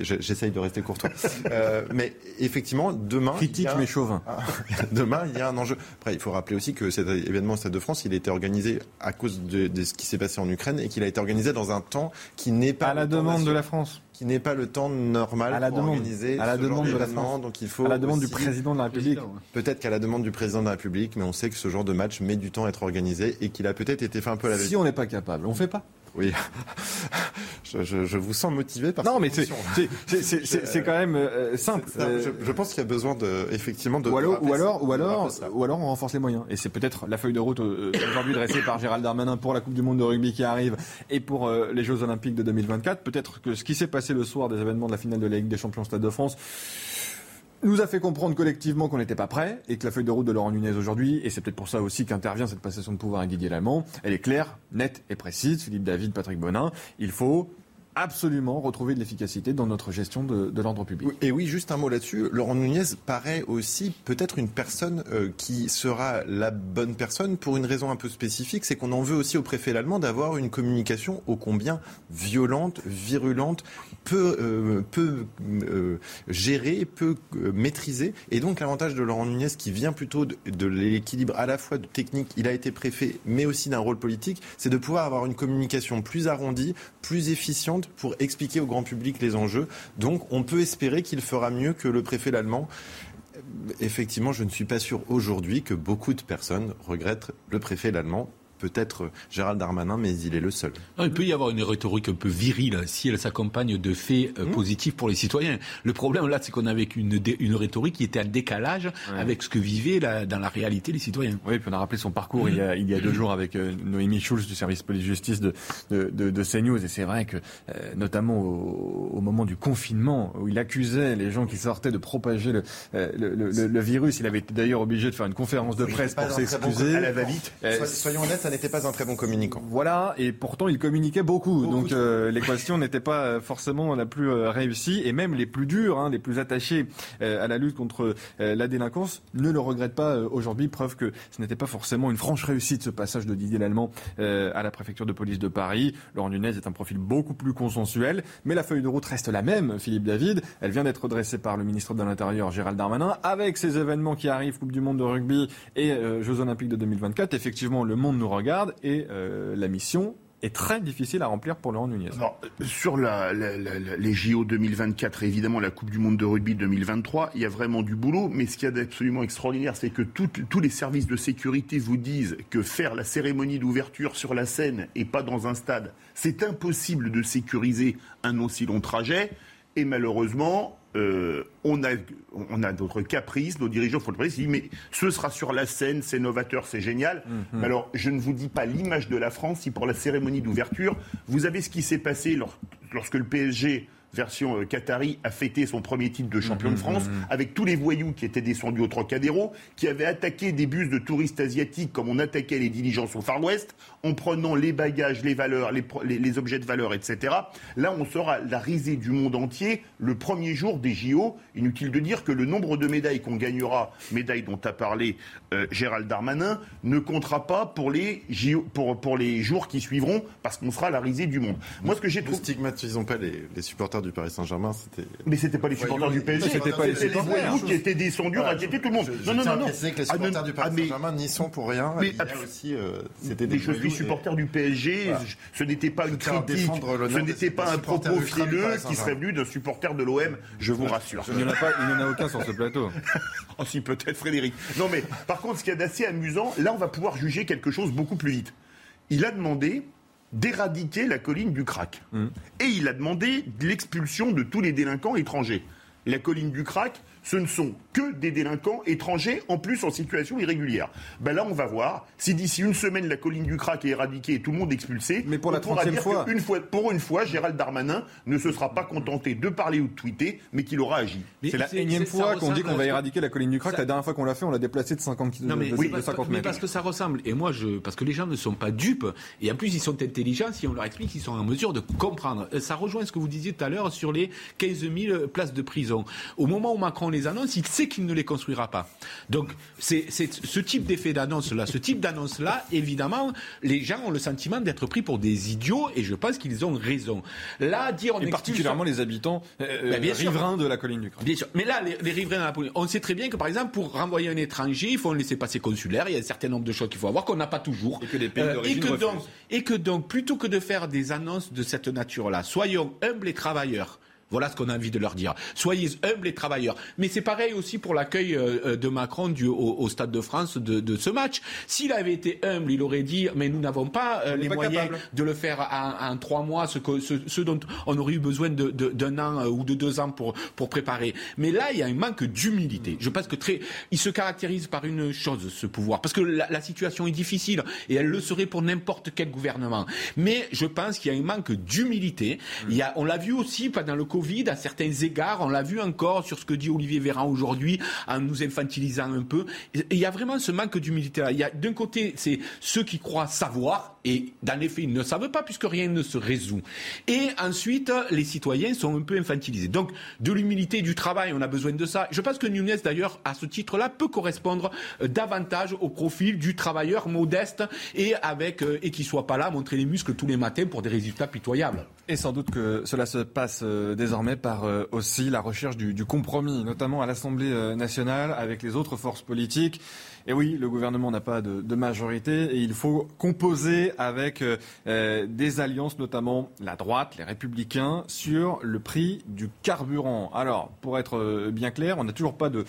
j'essaye de rester courtois. mais effectivement, demain. Critique mais chauvin. demain, il y a un enjeu. Après, il faut rappeler aussi que cet événement au Stade de France, il a été organisé à cause de, ce qui s'est passé en Ukraine et qu'il a été organisé dans un temps qui n'est pas. À la demande de la France qui n'est pas le temps normal à la pour demande, organiser à la demande de la France. Donc il faut à la demande du président de la République. Peut-être qu'à la demande du président de la République, mais on sait que ce genre de match met du temps à être organisé et qu'il a peut-être été fait un peu à la Si on n'est pas capable, on fait pas. Oui, je, vous sens motivé par Non, mais c'est quand même euh, simple. je, pense qu'il y a besoin de, effectivement de. Ou alors, ou alors, ou alors, ou alors, on renforce les moyens. Et c'est peut-être la feuille de route euh, aujourd'hui dressée par Gérald Darmanin pour la Coupe du Monde de rugby qui arrive et pour euh, les Jeux Olympiques de 2024. Peut-être que ce qui s'est passé le soir des événements de la finale de la Ligue des Champions Stade de France nous a fait comprendre collectivement qu'on n'était pas prêt et que la feuille de route de Laurent Nunez aujourd'hui, et c'est peut-être pour ça aussi qu'intervient cette passation de pouvoir à Didier Lallemand, elle est claire, nette et précise. Philippe David, Patrick Bonin, il faut absolument retrouver de l'efficacité dans notre gestion de, l'ordre public. Et oui, juste un mot là-dessus. Laurent Nunez paraît aussi peut-être une personne euh, qui sera la bonne personne pour une raison un peu spécifique, c'est qu'on en veut aussi au préfet allemand d'avoir une communication ô combien violente, virulente, peu, euh, peu euh, gérée, peu maîtrisée. Et donc l'avantage de Laurent Nunez qui vient plutôt de, de l'équilibre à la fois de technique, il a été préfet, mais aussi d'un rôle politique, c'est de pouvoir avoir une communication plus arrondie, plus efficiente pour expliquer au grand public les enjeux. Donc on peut espérer qu'il fera mieux que le préfet l'allemand effectivement, je ne suis pas sûr aujourd'hui que beaucoup de personnes regrettent le préfet l'allemand peut-être Gérald Darmanin, mais il est le seul. il peut y avoir une rhétorique un peu virile si elle s'accompagne de faits euh, mmh. positifs pour les citoyens. Le problème là, c'est qu'on a avec une, une rhétorique qui était en décalage avec ce que vivaient dans la réalité les citoyens. Oui, puis on a rappelé son parcours il, y a, il, y a, deux jours avec euh, Noémie Schulz du service police-justice de, de, de, de, CNews. Et c'est vrai que, euh, notamment au, moment du confinement, où il accusait les gens qui sortaient de propager le, le, le, virus, il avait été d'ailleurs obligé de faire une conférence de presse pour s'excuser. Soyons honnêtes, ça n'était pas un très bon communicant. Voilà, et pourtant il communiquait beaucoup. donc euh, l'équation n'était pas euh, forcément la plus euh, réussie, et même les plus durs, hein, les plus attachés à la lutte contre la délinquance, ne le regrettent pas aujourd'hui. Preuve que ce n'était pas forcément une franche réussite ce passage de Didier Lallemand à la préfecture de police de Paris. Laurent Nunez est un profil beaucoup plus consensuel, mais la feuille de route reste la même, Philippe David. Elle vient d'être dressée par le ministre de l'Intérieur, Gérald Darmanin, avec ces événements qui arrivent, Coupe du Monde de rugby et Jeux Olympiques de 2024. Effectivement, le monde nous regarde et euh, la mission est très difficile à remplir pour Laurent Nunez. sur les JO 2024 et évidemment la Coupe du Monde de rugby 2023, il y a vraiment du boulot. Mais ce qui est absolument extraordinaire, c'est que tous les services de sécurité vous disent que faire la cérémonie d'ouverture sur la scène et pas dans un stade, c'est impossible de sécuriser un aussi long trajet. Et malheureusement, euh, on a, on a notre caprice, nos dirigeants font le précis, mais ce sera sur la scène, c'est novateur, c'est génial. Mhm. alors, je ne vous dis pas l'image de la France si pour la cérémonie d'ouverture, vous avez ce qui s'est passé lorsque le PSG version euh, Qatari, a fêté son premier titre de champion de mhm, France, avec tous les voyous qui étaient descendus au Trocadéro, qui avaient attaqué des bus de touristes asiatiques comme on attaquait les diligences au Far West, en prenant les bagages, les valeurs, les, objets de valeur, etc. Là, on sera la risée du monde entier le premier jour des JO. Inutile de dire que le nombre de médailles qu'on gagnera, médailles dont a parlé euh, Gérald Darmanin, ne comptera pas pour les, pour, pour les jours qui suivront, parce qu'on sera la risée du monde. Moi, ce que j'ai trouvé... Ne stigmatisons pas les, les supporters du Paris Saint-Germain, c'était. Mais c'était pas les supporters du PSG, c'était pas les supporters qui étaient descendus, inquiéter tout le monde. non, non, non, non. C'est que les supporters du Paris Saint-Germain n'y sont pour rien. Mais aussi, euh, c'était des. Je suis supporter du PSG. Ce n'était pas une critique. Ce n'était pas un propos frileux qui serait venu d'un supporter de l'OM. Je vous rassure. Il n'y en a pas, il n'y en a aucun sur ce plateau. oh, si peut-être Frédéric. Non, mais par contre, ce qui est assez amusant, là, on va pouvoir juger quelque chose beaucoup plus vite. Il a demandé d'éradiquer la colline du crack. Mmh. Et il a demandé l'expulsion de tous les délinquants étrangers. La colline du crack, ce ne sont que des délinquants étrangers, en plus en situation irrégulière. Ben là, on va voir si d'ici une semaine la colline du crack est éradiquée et tout le monde expulsé. Mais pour la troisième fois. Une fois, pour une fois, Gérald Darmanin ne se sera pas contenté de parler ou de tweeter, mais qu'il aura agi. C'est la énième fois qu'on dit qu'on va éradiquer la colline du crack. La dernière fois qu'on l'a fait, on l'a déplacé de 50 km. mais, oui, mais parce que ça ressemble. Et moi, je, parce que les gens ne sont pas dupes. Et en plus, ils sont intelligents. Si on leur explique, ils sont en mesure de comprendre. Euh, ça rejoint ce que vous disiez tout à l'heure sur les 15 000 places de prison. Au moment où Macron les annonce, il sait qu'il ne les construira pas. Donc, c'est ce type d'effet d'annonce-là, ce type d'annonce-là, évidemment, les gens ont le sentiment d'être pris pour des idiots et je pense qu'ils ont raison. Là, dire on Et particulièrement les habitants euh, ben, riverains de la colline du Crâne. Bien sûr. Mais là, les, riverains de la colline, on sait très bien que, par exemple, pour renvoyer un étranger, il faut un laisser passer consulaire. Il y a un certain nombre de choses qu'il faut avoir qu'on n'a pas toujours. Et que les pays euh, et, que donc, et que donc, plutôt que de faire des annonces de cette nature-là, soyons humbles et travailleurs. Voilà ce qu'on a envie de leur dire. Soyez humbles et travailleurs. Mais c'est pareil aussi pour l'accueil euh, euh, de Macron du, au, Stade de France de, ce match. S'il avait été humble, il aurait dit mais nous n'avons pas euh, les moyens de le faire en, trois mois, ce, que, ce, dont on aurait eu besoin d'un an ou de deux ans pour, pour préparer. Mais là, il y a un manque d'humilité. Je pense que très, il se caractérise par une chose, ce pouvoir, parce que la, situation est difficile et elle le serait pour n'importe quel gouvernement. Mais je pense qu'il y a un manque d'humilité. On l'a vu aussi pendant le Covid à certains égards. On l'a vu encore sur ce que dit Olivier Véran aujourd'hui, en nous infantilisant un peu. il y a vraiment ce manque d'humilité là. Il y a d'un côté, c'est ceux qui croient savoir, et dans les faits, ils ne savent pas puisque rien ne se résout. Et ensuite, les citoyens sont un peu infantilisés. Donc, de l'humilité, du travail, on a besoin de ça. Je pense que Nunez, d'ailleurs, à ce titre-là, peut correspondre euh, davantage au profil du travailleur modeste et avec euh, et qui soit pas là montrer les muscles tous les matins pour des résultats pitoyables. Et sans doute que cela se passe euh, désormais par aussi la recherche du compromis, notamment à l'Assemblée nationale avec les autres forces politiques. Et oui, le gouvernement n'a pas de, majorité et il faut composer avec euh, euh, des alliances, notamment la droite, les républicains, sur le prix du carburant. Alors, pour être euh, bien clair, on n'a toujours pas de,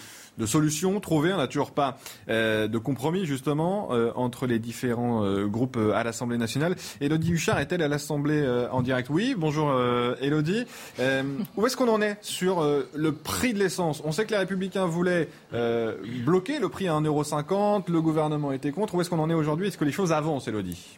solution trouvée, on n'a toujours pas de compromis, justement, entre les différents groupes à l'Assemblée nationale. Elodie Huchard est-elle à l'Assemblée en direct? Oui, bonjour Elodie. Où est-ce qu'on en est sur le prix de l'essence? On sait que les républicains voulaient bloquer le prix à 1,50€, le gouvernement était contre. Où est-ce qu'on en est aujourd'hui? Est-ce que les choses avancent, Elodie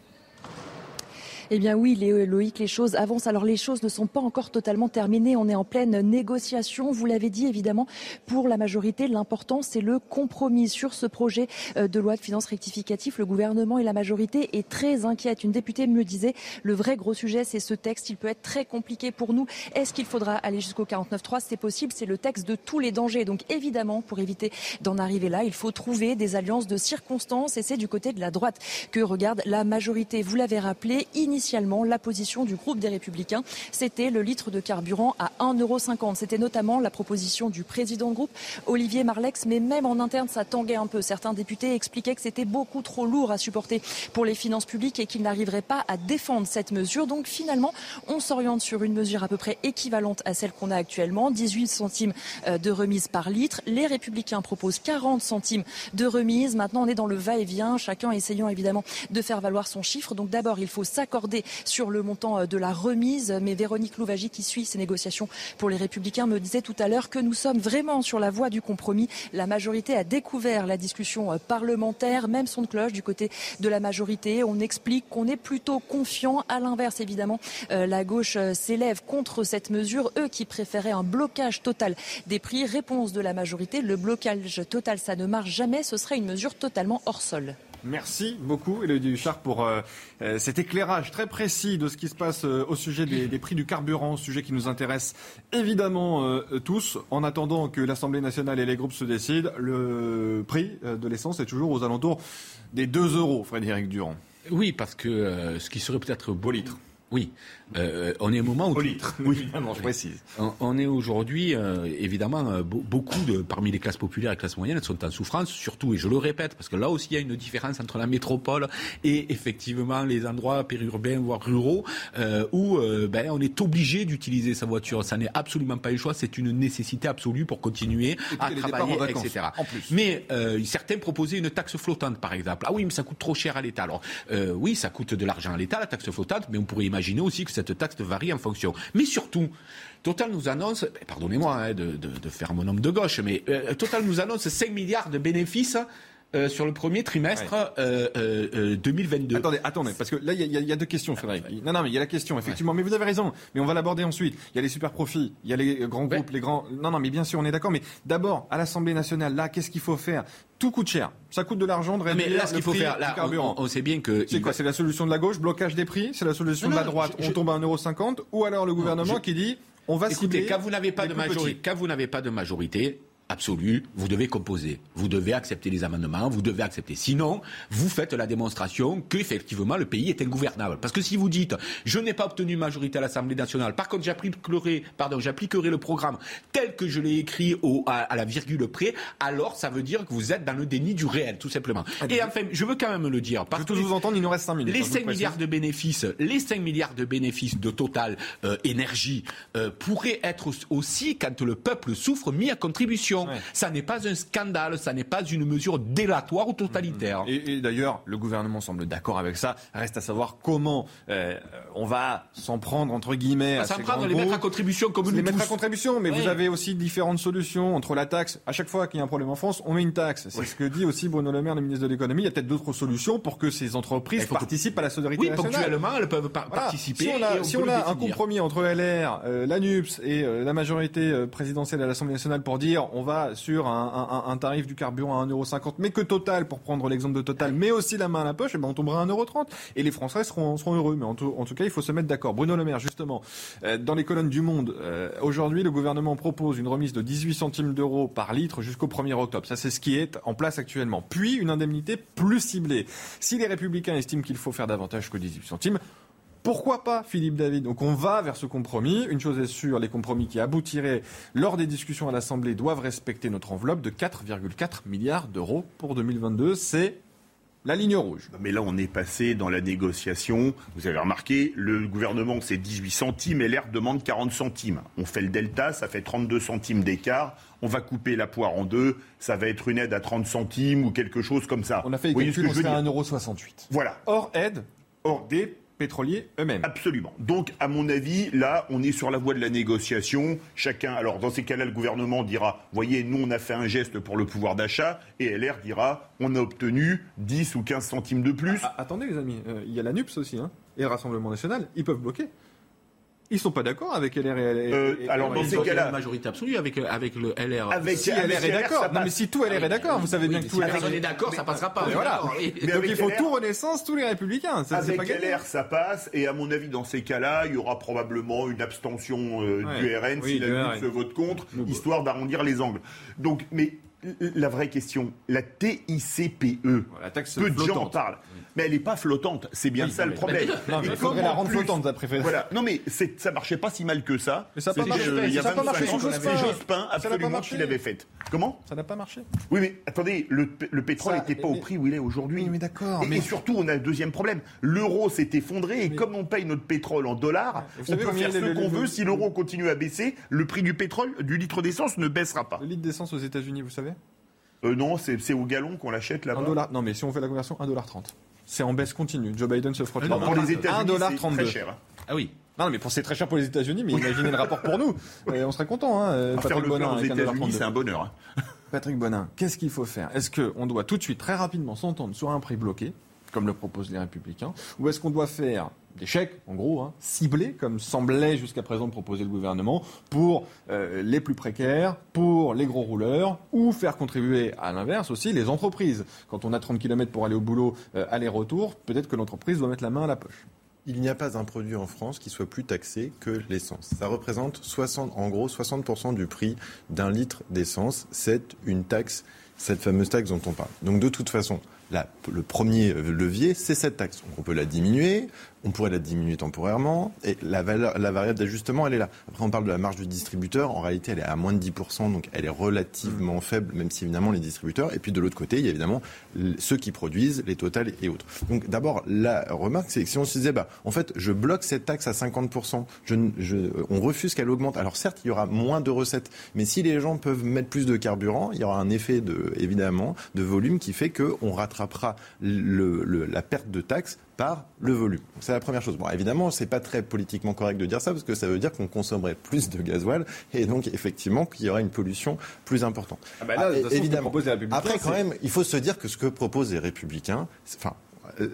Eh bien oui, Loïc, les choses avancent. Alors les choses ne sont pas encore totalement terminées. On est en pleine négociation. Vous l'avez dit évidemment, pour la majorité, l'important c'est le compromis sur ce projet euh, de loi de finances rectificatif. Le gouvernement et la majorité est très inquiète. Une députée me disait, le vrai gros sujet c'est ce texte. Il peut être très compliqué pour nous. Est-ce qu'il faudra aller jusqu'au 49.3 C'est possible. C'est le texte de tous les dangers. Donc évidemment, pour éviter d'en arriver là, il faut trouver des alliances de circonstances et c'est du côté de la droite que regarde la majorité. Vous l'avez rappelé, initialement, la position du groupe des Républicains, c'était le litre de carburant à 1,50€. C'était notamment la proposition du président de groupe, Olivier Marlex, mais même en interne, ça tanguait un peu. Certains députés expliquaient que c'était beaucoup trop lourd à supporter pour les finances publiques et qu'ils n'arriveraient pas à défendre cette mesure. Donc finalement, on s'oriente sur une mesure à peu près équivalente à celle qu'on a actuellement, 18 centimes euh, de remise par litre. Les Républicains proposent 40 centimes de remise. Maintenant, on est dans le va-et-vient, chacun essayant évidemment de faire valoir son chiffre. Donc d'abord, il faut s'accorder sur le montant euh, de la remise. Mais Véronique Louvagie, qui suit ces négociations pour les Républicains, me disait tout à l'heure que nous sommes vraiment sur la voie du compromis. La majorité a découvert la discussion euh, parlementaire, même son de cloche du côté de la majorité. On explique qu'on est plutôt confiant. À l'inverse, évidemment, euh, la gauche s'élève contre cette mesure. Eux qui préféraient un blocage total des prix. Réponse de la majorité, le blocage total, ça ne marche jamais. Ce serait une mesure totalement hors sol. Merci beaucoup, Elodie Huchard, pour euh, euh, cet éclairage très précis de ce qui se passe euh, au sujet des, prix du carburant, sujet qui nous intéresse évidemment tous. En attendant que l'Assemblée nationale et les groupes se décident, le prix de l'essence est toujours aux alentours des 2 euros, Frédéric Durand. Oui, parce que ce qui serait peut-être Au litre. Oui, Euh, on est au moment où Au litre, oui, évidemment, je précise. On, on est aujourd'hui, euh, évidemment, euh, be- beaucoup de parmi les classes populaires et classes moyennes sont en souffrance, surtout, et je le répète, parce que là aussi il y a une différence entre la métropole et effectivement les endroits périurbains voire ruraux euh, où euh, ben, on est obligé d'utiliser sa voiture. Ça n'est absolument pas un choix, c'est une nécessité absolue pour continuer à travailler, en vacances, etc. en plus. Mais euh, certains proposaient une taxe flottante, par exemple. Ah oui, mais ça coûte trop cher à l'État. Alors euh, oui, ça coûte de l'argent à l'État, la taxe flottante, mais on pourrait imaginer aussi que cette taxe varie en fonction. Mais surtout, Total nous annonce, eh, pardonnez-moi hein, de faire mon homme de gauche, mais euh, Total nous annonce 5 milliards de bénéfices euh, sur le premier trimestre euh, euh, euh, 2022. Attendez, attendez, parce que là, il y, a- il y a deux questions, Frédéric. Non, non, mais il y a la question, effectivement. Mais vous avez raison. Mais on va l'aborder ensuite. Il y a les super profits, il y a les grands groupes, les grands. Non, non, mais bien sûr, on est d'accord. Mais d'abord, à l'Assemblée nationale, là, qu'est-ce qu'il faut faire? Tout coûte cher. Ça coûte de l'argent de réduire mais là, ce qu'il faut faire, du là, carburant. on, on sait bien que C'est quoi va- C'est la solution de la gauche, blocage des prix? C'est la solution Non, de la droite, je- on je- tombe à 1,50€ Ou alors le gouvernement je- qui dit on va Écoutez, quand vous n'avez pas de majorité, quand vous n'avez pas de majorité absolue, vous devez composer. Vous devez accepter les amendements, vous devez accepter. Sinon, vous faites la démonstration qu'effectivement le pays est ingouvernable. Parce que si vous dites je n'ai pas obtenu majorité à l'Assemblée nationale, par contre j'appliquerai, pardon, j'appliquerai le programme tel que je l'ai écrit au, à, à la virgule près, alors ça veut dire que vous êtes dans le déni du réel, tout simplement. Et enfin, je veux quand même le dire. Parce Je veux tous que vous entendre, il nous reste 5 minutes. les hein, vous 5 le précise. milliards de bénéfices, les 5 milliards de bénéfices de Total euh, Énergie euh, pourraient être aussi, quand le peuple souffre, mis à contribution. Ça n'est pas un scandale, ça n'est pas une mesure délatoire ou totalitaire. Et, et d'ailleurs, le gouvernement semble d'accord avec ça. Reste à savoir comment euh, on va s'en prendre entre guillemets. À s'en prendre, les mettre à contribution comme les nous mettre à tous. contribution, mais Oui. vous avez aussi différentes solutions entre la taxe. À chaque fois qu'il y a un problème en France, on met une taxe. C'est ce que dit aussi Bruno Le Maire, le ministre de l'économie. Il y a peut-être d'autres solutions pour que ces entreprises faut que- participent à la solidarité Oui, nationale. ponctuellement, elles peuvent par- Voilà. participer. Si on a, on si on a un compromis entre LR, euh, l'ANUPS et euh, la majorité euh, présidentielle à l'Assemblée nationale pour dire on va sur un, un- un tarif du carburant à 1,50€, mais que Total, pour prendre l'exemple de Total, mais aussi la main à la poche, et ben on tombera à 1,30€. Et les Français seront, seront heureux. Mais en tout, en tout cas, il faut se mettre d'accord. Bruno Le Maire, justement, euh, dans les colonnes du Monde, euh, aujourd'hui, le gouvernement propose une remise de 18 centimes d'euros par litre jusqu'au 1er octobre. Ça, c'est ce qui est en place actuellement. Puis, une indemnité plus ciblée. Si les Républicains estiment qu'il faut faire davantage que 18 centimes, pourquoi pas, Philippe David? Donc on va vers ce compromis. Une chose est sûre, les compromis qui aboutiraient lors des discussions à l'Assemblée doivent respecter notre enveloppe de 4,4 milliards d'euros pour 2022. C'est La ligne rouge. Mais là, on est passé dans la négociation. Vous avez remarqué, le gouvernement, c'est 18 centimes et l'air demande 40 centimes. On fait le delta, ça fait 32 centimes d'écart. On va couper la poire en deux. Ça va être une aide à 30 centimes ou quelque chose comme ça. On a fait les calculs, on que je veux serait à dire? 1,68€. Voilà. Hors aide, hors des pétroliers eux-mêmes. Absolument. Donc, à mon avis, là, on est sur la voie de la négociation. Chacun, alors dans ces cas-là, le gouvernement dira, voyez, nous, on a fait un geste pour le pouvoir d'achat, et LR dira, on a obtenu 10 ou 15 centimes de plus. Ah, attendez les amis, euh, il y a la NUPS aussi, hein, et le Rassemblement National, ils peuvent bloquer. Ils sont pas d'accord avec LR et, et- Euh, et- alors, dans ces cas-là- une majorité absolue avec, avec le LR. Avec- si avec LR est LR, d'accord. Non mais si tout LR est d'accord, vous savez bien que Si tout LR n'est d'accord, ça passera pas. Mais voilà. Mais Donc avec il faut LR tout Renaissance, tous les Républicains. Ça, Avec pas. LR, ça passe, et à mon avis, dans ces cas-là, il y aura probablement une abstention euh, Ouais. du RN Oui, si du la se vote contre, histoire d'arrondir les angles. Donc, mais la vraie question, la TICPE, La taxe peu de gens en parlent, mais elle n'est pas flottante, c'est bien Oui, ça le problème. Non, mais il faudrait la en rendre plus- flottante, d'après Frédéric. Voilà, non mais ça marchait pas si mal que ça. Mais ça a pas marché. euh, il y a Ça a pas 25 marché ans, sous c'est Jospin. N'a absolument qui l'avait faite. Comment? Ça n'a pas marché. oui, mais attendez, le, le pétrole n'était pas mais- au prix où il est aujourd'hui. Oui, mais d'accord, Et, mais- et surtout, on a le deuxième problème. L'euro s'est effondré et comme on paye notre pétrole en dollars, on savez peut faire ce qu'on veut. Si l'euro continue à baisser, le prix du pétrole, du litre d'essence ne baissera pas. Le litre d'essence aux États-Unis, vous savez? Euh, non, c'est au galon qu'on l'achète Un là-bas. Non mais si on fait la conversion, 1,30$. C'est en baisse continue. Joe Biden se frotte les non, mains. pour les États-Unis, 1,32$. c'est très cher. hein. Ah oui. Non mais pour c'est très cher pour les États-Unis, mais imaginez le rapport pour nous. On serait content, hein, euh, faire Patrick le Bonin aux avec États-Unis, 1,32$. c'est un bonheur. hein. Patrick Bonin, qu'est-ce qu'il faut faire? Est-ce qu'on doit tout de suite, très rapidement, s'entendre sur un prix bloqué, comme le proposent les Républicains, ou est-ce qu'on doit faire des chèques, en gros, hein, ciblés, comme semblait jusqu'à présent proposer le gouvernement, pour euh, les plus précaires, pour les gros rouleurs, ou faire contribuer, à l'inverse aussi, les entreprises? Quand on a 30 km pour aller au boulot, euh, aller-retour, peut-être que l'entreprise doit mettre la main à la poche. Il n'y a pas un produit en France qui soit plus taxé que l'essence. Ça représente 60, en gros 60% du prix d'un litre d'essence. C'est une taxe, cette fameuse taxe dont on parle. Donc de toute façon, le premier levier, c'est cette taxe. On peut la diminuer, on pourrait la diminuer temporairement, et la, valeur, la variable d'ajustement, elle est là. Après, on parle de la marge du distributeur. En réalité, elle est à moins de 10%, donc elle est relativement faible, même si évidemment les distributeurs. Et puis de l'autre côté, il y a évidemment ceux qui produisent, les totales et autres. Donc d'abord, la remarque, c'est que si on se disait, bah, en fait, je bloque cette taxe à 50%, je, je, on refuse qu'elle augmente. Alors certes, il y aura moins de recettes, mais si les gens peuvent mettre plus de carburant, il y aura un effet de, évidemment, de volume qui fait qu'on rattrapera le- le- la perte de taxes par le volume. C'est la première chose. Bon, évidemment, c'est pas très politiquement correct de dire ça parce que ça veut dire qu'on consommerait plus de gasoil et donc effectivement qu'il y aura une pollution plus importante. Ah bah là, de toute façon, ce que évidemment. Après, quand même, il faut se dire que ce que proposent les Républicains, enfin,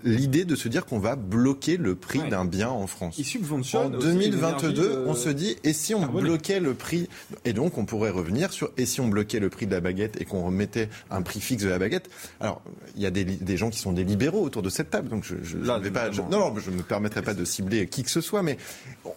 l'idée de se dire qu'on va bloquer le prix Ouais. d'un bien en France. Ils subventionnent En aussi 2022, l'énergie, euh, on se dit, et si on bloquait le prix? Et donc, on pourrait revenir sur, et si on bloquait le prix de la baguette et qu'on remettait un prix fixe de la baguette? Alors, il y a des, gens qui sont des libéraux autour de cette table, donc je, je, je Là, vais pas, je- non, non, je ne me permettrai pas de cibler qui que ce soit, mais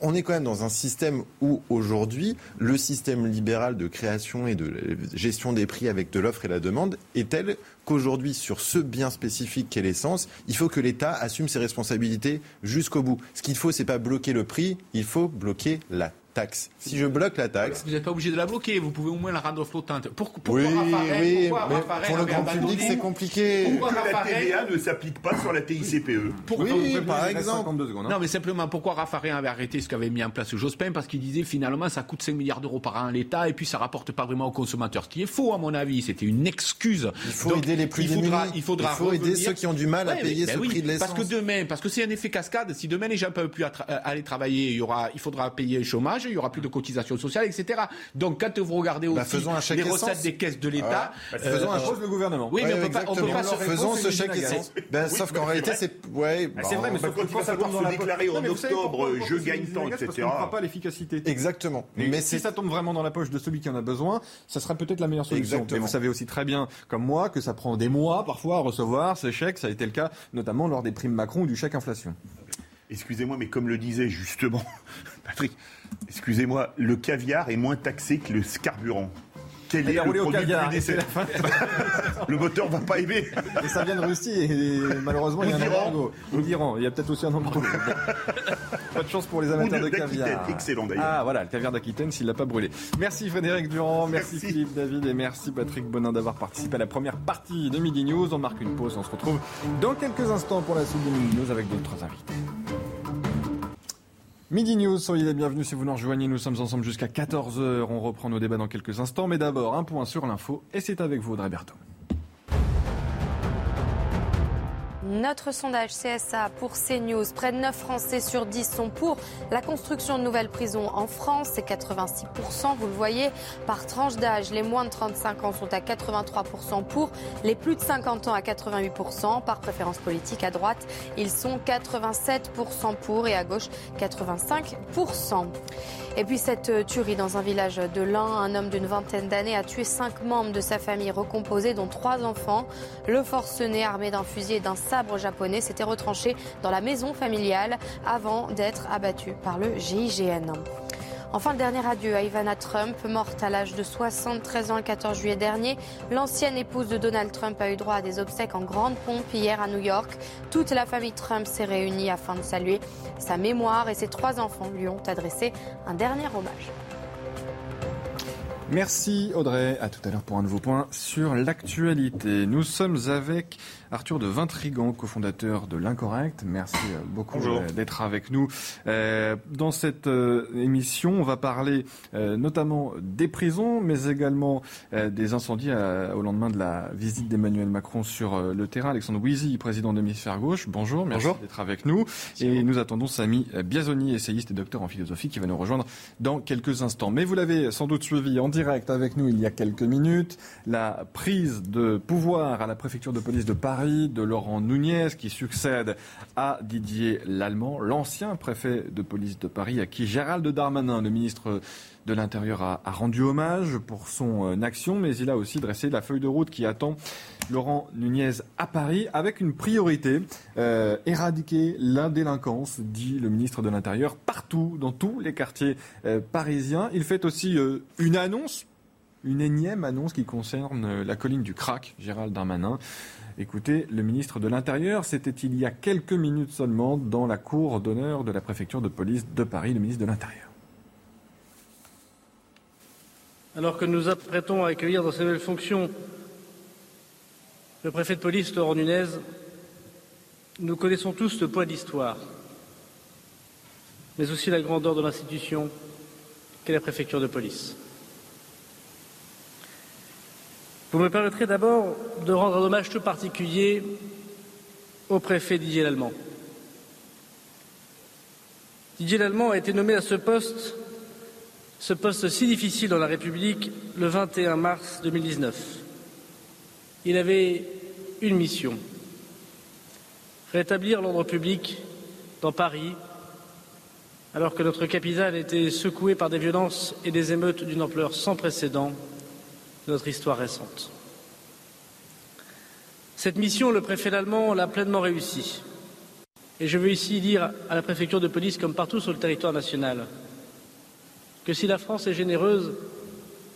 on est quand même dans un système où aujourd'hui, le système libéral de création et de gestion des prix avec de l'offre et la demande est tel qu'aujourd'hui, sur ce bien spécifique qu'est l'essence, il faut que l'État assume ses responsabilités jusqu'au bout. Ce qu'il faut, c'est pas bloquer le prix, il faut bloquer la taxe. Si je bloque la taxe, Vous n'êtes pas obligé de la bloquer, vous pouvez au moins la rendre flottante. Pour- Pourquoi oui, Raffarin- oui, pourquoi mais pour le grand public, c'est compliqué. Pourquoi Que la Raffarin- TVA ne s'applique pas sur la TICPE. Pourquoi- Oui, par exemple. 52 secondes. hein. Non, mais simplement, pourquoi Raffarin avait arrêté ce qu'avait mis en place Jospin? Parce qu'il disait finalement ça coûte 5 milliards d'euros par an à l'État et puis ça rapporte pas vraiment aux consommateurs. Ce qui est faux, à mon avis. C'était une excuse. Il faut Donc, aider les plus il faudra, démunis. il faudra Il faut aider ceux qui ont du mal à Ouais, payer mais- ce ben oui, prix de l'essence. Parce que demain, parce que c'est un effet cascade. Si demain les gens peuvent plus euh, aller travailler, il y aura, il faudra payer le chômage, il y aura plus de cotisations sociales, etc. Donc quand vous regardez Bah, aussi faisons un chèque les recettes essence. des caisses de l'État, Bah, faisons un Propose le gouvernement. oui, mais Ouais, on peut pas, on peut pas se Faisons ce chèque essence. Ben, Oui, sauf qu'en réalité, c'est. Ouais, Ah, c'est bon, vrai, mais Bah, quand que il va ça falloir tombe dans se la déclarer en octobre, je gagne tant, inégale Parce etc. qu'on ne fera pas l'efficacité. Exactement. Mais, si ça tombe vraiment dans la poche de celui qui en a besoin, ça sera peut-être la meilleure solution. Exactement. Mais vous savez aussi très bien, comme moi, que ça prend des mois parfois à recevoir ces chèques. Ça a été le cas notamment lors des primes Macron ou du chèque inflation. Excusez-moi, mais comme le disait justement Patrick, excusez-moi, le caviar est moins taxé que le carburant. quel est le roulé au produit caviar, décès la fin. Le moteur va pas aimer. Et ça vient de Russie et malheureusement il y a un embargo. Ou d'Iran, il y a peut-être aussi un embargo. Pas de chance pour les amateurs de caviar. excellent, d'ailleurs. Ah voilà, le caviar d'Aquitaine s'il l'a pas brûlé. Merci Frédéric Durand, merci, Philippe David et merci Patrick Bonin d'avoir participé à la première partie de Midi News. On marque une pause, on se retrouve dans quelques instants pour la suite de Midi News avec d'autres invités. Midi News, soyez les bienvenus si vous nous rejoignez. Nous sommes ensemble jusqu'à 14h. On reprend nos débats dans quelques instants. Mais d'abord, un point sur l'info. Et c'est avec vous, Audrey Berthaud. Notre sondage CSA pour CNews, près de 9 Français sur 10 sont pour la construction de nouvelles prisons en France. C'est 86%, vous le voyez, par tranche d'âge. Les moins de 35 ans sont à 83% pour, les plus de 50 ans à 88%. Par préférence politique, à droite, ils sont 87% pour et à gauche, 85%. Et puis cette euh, tuerie dans un village de l'Ain, un homme d'une vingtaine d'années a tué cinq membres de sa famille recomposée, dont trois enfants. Le forcené, armé d'un fusil et d'un sabre japonais, s'était retranché dans la maison familiale avant d'être abattu par le GIGN. Enfin, le dernier adieu à Ivana Trump, morte à l'âge de 73 ans le 14 juillet dernier. L'ancienne épouse de Donald Trump a eu droit à des obsèques en grande pompe hier à New York. Toute la famille Trump s'est réunie afin de saluer sa mémoire et ses trois enfants lui ont adressé un dernier hommage. Merci Audrey. À tout à l'heure pour un nouveau point sur l'actualité. Nous sommes avec Arthur de Vintrigan, cofondateur de l'Incorrect. Merci euh, beaucoup euh, d'être avec nous. Euh, dans cette émission, on va parler notamment des prisons, mais également des incendies au lendemain de la visite d'Emmanuel Macron sur le terrain. Alexandre Wizy, président d'Hémisphère Gauche. Bonjour, merci Bonjour. d'être avec nous. Et nous attendons Samy Biazoni, essayiste et docteur en philosophie, qui va nous rejoindre dans quelques instants. Mais vous l'avez sans doute suivi en direct avec nous il y a quelques minutes, la prise de pouvoir à la préfecture de police de Paris de Laurent Nunez, qui succède à Didier Lallemand, l'ancien préfet de police de Paris, à qui Gérald Darmanin, le ministre de l'Intérieur, a, rendu hommage pour son euh, action, mais il a aussi dressé la feuille de route qui attend Laurent Nunez à Paris avec une priorité, euh, éradiquer la délinquance, dit le ministre de l'Intérieur, partout, dans tous les quartiers euh, parisiens. Il fait aussi une annonce, une énième annonce qui concerne la colline du Crac, Gérald Darmanin. Écoutez, le ministre de l'Intérieur, c'était il y a quelques minutes seulement dans la cour d'honneur de la préfecture de police de Paris, le ministre de l'Intérieur. Alors que nous apprêtons à accueillir dans ses nouvelles fonctions le préfet de police Laurent Nunez, nous connaissons tous le poids de l'histoire, mais aussi la grandeur de l'institution qu'est la préfecture de police. Vous me permettrez d'abord de rendre un hommage tout particulier au préfet Didier Lallemand. Didier Lallemand a été nommé à ce poste, ce poste si difficile dans la République, le 21 mars 2019. Il avait une mission rétablir l'ordre public dans Paris, alors que notre capitale était secouée par des violences et des émeutes d'une ampleur sans précédent de notre histoire récente. Cette mission, le préfet allemand l'a pleinement réussie. Et je veux ici dire à la préfecture de police, comme partout sur le territoire national, que si la France est généreuse,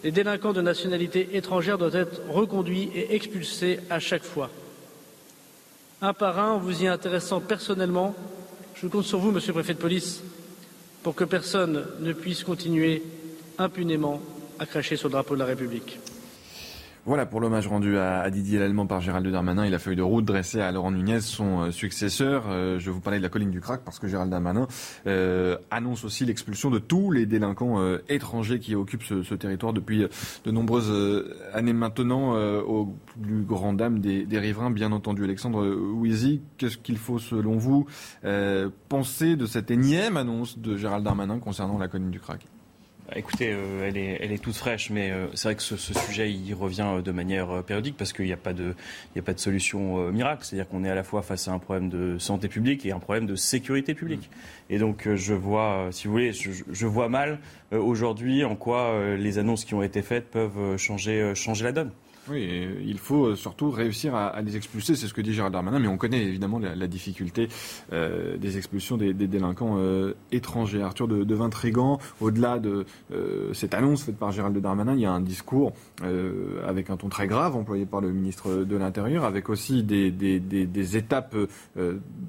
les délinquants de nationalité étrangère doivent être reconduits et expulsés à chaque fois. Un par un, en vous y intéressant personnellement, je compte sur vous, monsieur le préfet de police, pour que personne ne puisse continuer impunément à cracher sur le drapeau de la République. Voilà pour l'hommage rendu à, Didier Lallemand par Gérald Darmanin et la feuille de route dressée à Laurent Nunez, son euh, successeur. Euh, je vous parlais de la colline du crack parce que Gérald Darmanin euh, annonce aussi l'expulsion de tous les délinquants étrangers qui occupent ce, territoire depuis de nombreuses années maintenant, au plus grand dam des, riverains, bien entendu. Alexandre Ouizy, qu'est-ce qu'il faut selon vous penser de cette énième annonce de Gérald Darmanin concernant la colline du crack Bah, Écoutez, euh, elle, est, elle est toute fraîche, mais euh, c'est vrai que ce, ce sujet il revient euh, de manière périodique parce qu'il n'y a, pas de- il y a pas de solution miracle. C'est-à-dire qu'on est à la fois face à un problème de santé publique et un problème de sécurité publique. Et donc je vois, si vous voulez, je, je vois mal aujourd'hui en quoi les annonces qui ont été faites peuvent changer, changer la donne. Oui, et il faut euh, surtout réussir à, les expulser, c'est ce que dit Gérald Darmanin, mais on connaît évidemment la, difficulté euh, des expulsions des, délinquants euh, étrangers. Arthur de, de au-delà de, cette annonce faite par Gérald Darmanin, il y a un discours avec un ton très grave employé par le ministre de l'Intérieur, avec aussi des, étapes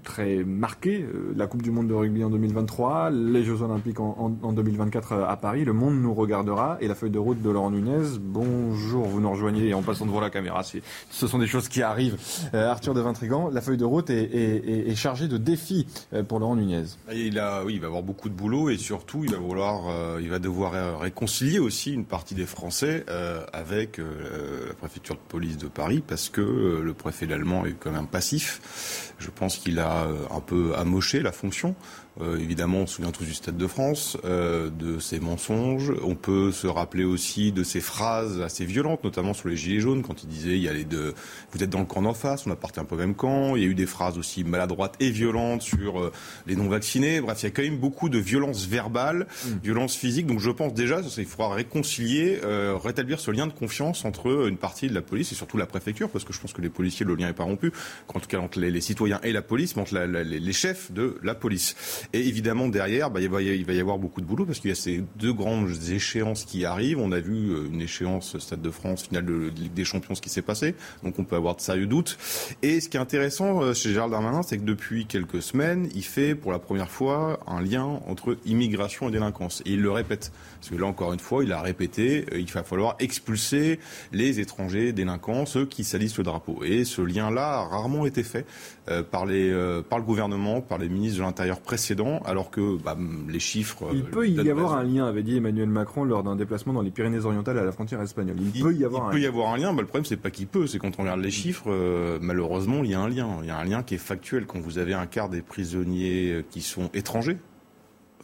très marquées. la Coupe du Monde de rugby en 2023, les Jeux Olympiques en, en, en 2024 à Paris. Le monde nous regardera et la feuille de route de Laurent Nunez. Bonjour, vous nous rejoignez passant devant la caméra. Ce sont des choses qui arrivent. Arthur de Vintrigan, la feuille de route est, chargée de défis pour Laurent Nunez. Il a, oui, va avoir beaucoup de boulot et surtout, il va vouloir, euh, il va devoir euh, réconcilier aussi une partie des Français euh, avec la préfecture de police de Paris parce que le préfet allemand est quand même passif. Je pense qu'il a un peu amoché la fonction. Euh, évidemment, on se souvient tous du Stade de France, euh, de ses mensonges. On peut se rappeler aussi de ses phrases assez violentes, notamment sur les Gilets jaunes, quand il disait il y a les deux, vous êtes dans le camp d'en face, on appartient un peu au même camp. Il y a eu des phrases aussi maladroites et violentes sur euh, les non-vaccinés. Bref, il y a quand même beaucoup de violence verbale, mm. violence physique. Donc je pense déjà qu'il faudra réconcilier, euh, rétablir ce lien de confiance entre une partie de la police et surtout la préfecture, parce que je pense que les policiers, le lien n'est pas rompu, en tout cas entre les, les citoyens et la police, mais entre la, la, les chefs de la police. Et évidemment, derrière, bah, il, va y, avoir beaucoup de boulot parce qu'il y a ces deux grandes échéances qui arrivent. On a vu euh, une échéance Stade de France, finale de, Ligue des Champions, ce qui s'est passé. Donc on peut avoir de sérieux doutes. Et ce qui est intéressant euh, chez Gérald Darmanin, c'est que depuis quelques semaines, il fait pour la première fois un lien entre immigration et délinquance. Et il le répète. Parce que là, encore une fois, il a répété, euh, il va falloir expulser les étrangers délinquants, ceux qui salissent le drapeau. Et ce lien-là a rarement été fait par, les, par le gouvernement, par les ministres de l'Intérieur précédents alors que bah, les chiffres. Il peut y avoir un lien, avait dit Emmanuel Macron lors d'un déplacement dans les Pyrénées-Orientales à la frontière espagnole. Il, peut y avoir il un peut lien. y avoir un lien. Bah, le problème, c'est pas qu'il peut, c'est quand on regarde les chiffres, euh, malheureusement, il y a un lien. Il y a un lien qui est factuel. Quand vous avez un quart des prisonniers qui sont étrangers,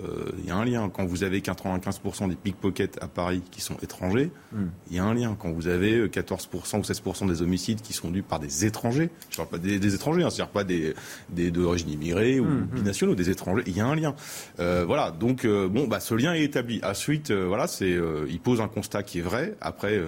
il euh, y a un lien. Quand vous avez 95% des pickpockets à Paris qui sont étrangers, il hmm. y a un lien. Quand vous avez 14% ou 16% des homicides qui sont dus par des étrangers, je ne parle pas des, étrangers, hein, c'est-à-dire pas des, des d'origine immigrée ou hmm. binationaux, des étrangers, il y a un lien. Euh, voilà, donc euh, bon, bah, ce lien est établi. Ensuite, voilà, c'est, il pose un constat qui est vrai. Après,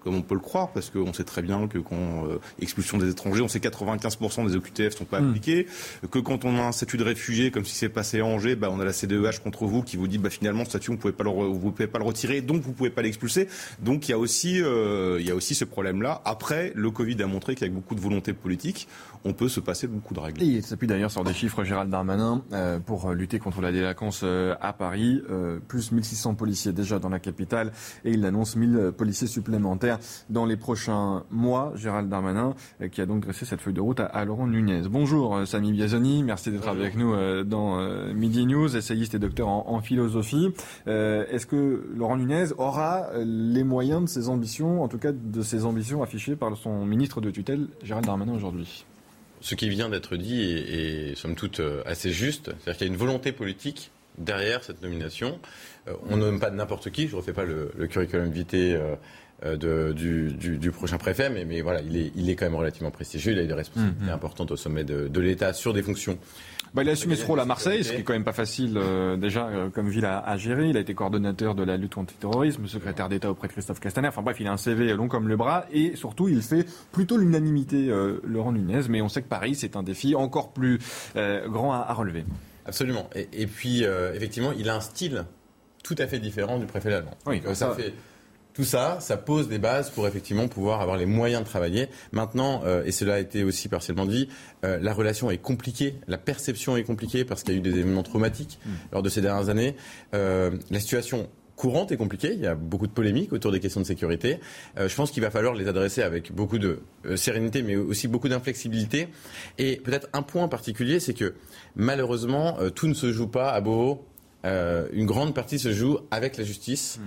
comme on peut le croire, parce qu'on sait très bien que quand euh, expulsion des étrangers, on sait 95% des OQTF sont pas hmm. appliqués, que quand on a un statut de réfugié, comme si c'est passé à Angers, bah, on a la CDEH contre vous qui vous dit bah, finalement ce statut, vous pouvez pas le, vous pouvez pas le retirer, donc vous pouvez pas l'expulser. Donc il y a aussi, euh, il y a aussi ce problème-là. Après, le Covid a montré qu'avec beaucoup de volonté politique, on peut se passer beaucoup de règles. Et il s'appuie d'ailleurs sur des chiffres Gérald Darmanin euh, pour lutter contre la délinquance euh, à Paris. Euh, plus 1600 policiers déjà dans la capitale et il annonce 1000 policiers supplémentaires dans les prochains mois. Gérald Darmanin qui a donc dressé cette feuille de route à, Laurent Nunez. Bonjour Samy Biazoni, merci d'être avec nous dans Midi News, essayiste et docteur en, philosophie. Est-ce que Laurent Nunez aura les moyens de ses ambitions, en tout cas de ses ambitions affichées par son ministre de tutelle Gérald Darmanin aujourd'hui? Ce qui vient d'être dit est, somme toute euh, assez juste. C'est-à-dire qu'il y a une volonté politique derrière cette nomination. Euh, on ne nomme pas n'importe qui, je ne refais pas le, curriculum vitae euh, du, prochain préfet, mais, voilà, il est, il est, quand même relativement prestigieux, il a des responsabilités mmh, mmh. importantes au sommet de l'État sur des fonctions bah, il a assumé ce rôle à Marseille, ce qui est quand même pas facile euh, déjà euh, comme ville à, gérer. Il a été coordonnateur de la lutte anti-terrorisme, secrétaire d'État auprès de Christophe Castaner. Enfin bref, il a un CV long comme le bras et surtout il fait plutôt l'unanimité euh, Laurent Nunez. Mais on sait que Paris c'est un défi encore plus grand à, relever. Absolument. Et, puis effectivement, il a un style tout à fait différent du préfet allemand. Oui, ça fait tout ça, ça pose des bases pour effectivement pouvoir avoir les moyens de travailler. Maintenant, euh, et cela a été aussi partiellement dit, euh, la relation est compliquée, la perception est compliquée parce qu'il y a eu des événements traumatiques mmh. lors de ces dernières années. Euh, la situation courante est compliquée. Il y a beaucoup de polémiques autour des questions de sécurité. je pense qu'il va falloir les adresser avec beaucoup de sérénité, mais aussi beaucoup d'inflexibilité. Et peut-être un point particulier, c'est que malheureusement, tout ne se joue pas à Beauvau. une grande partie se joue avec la justice. Mmh.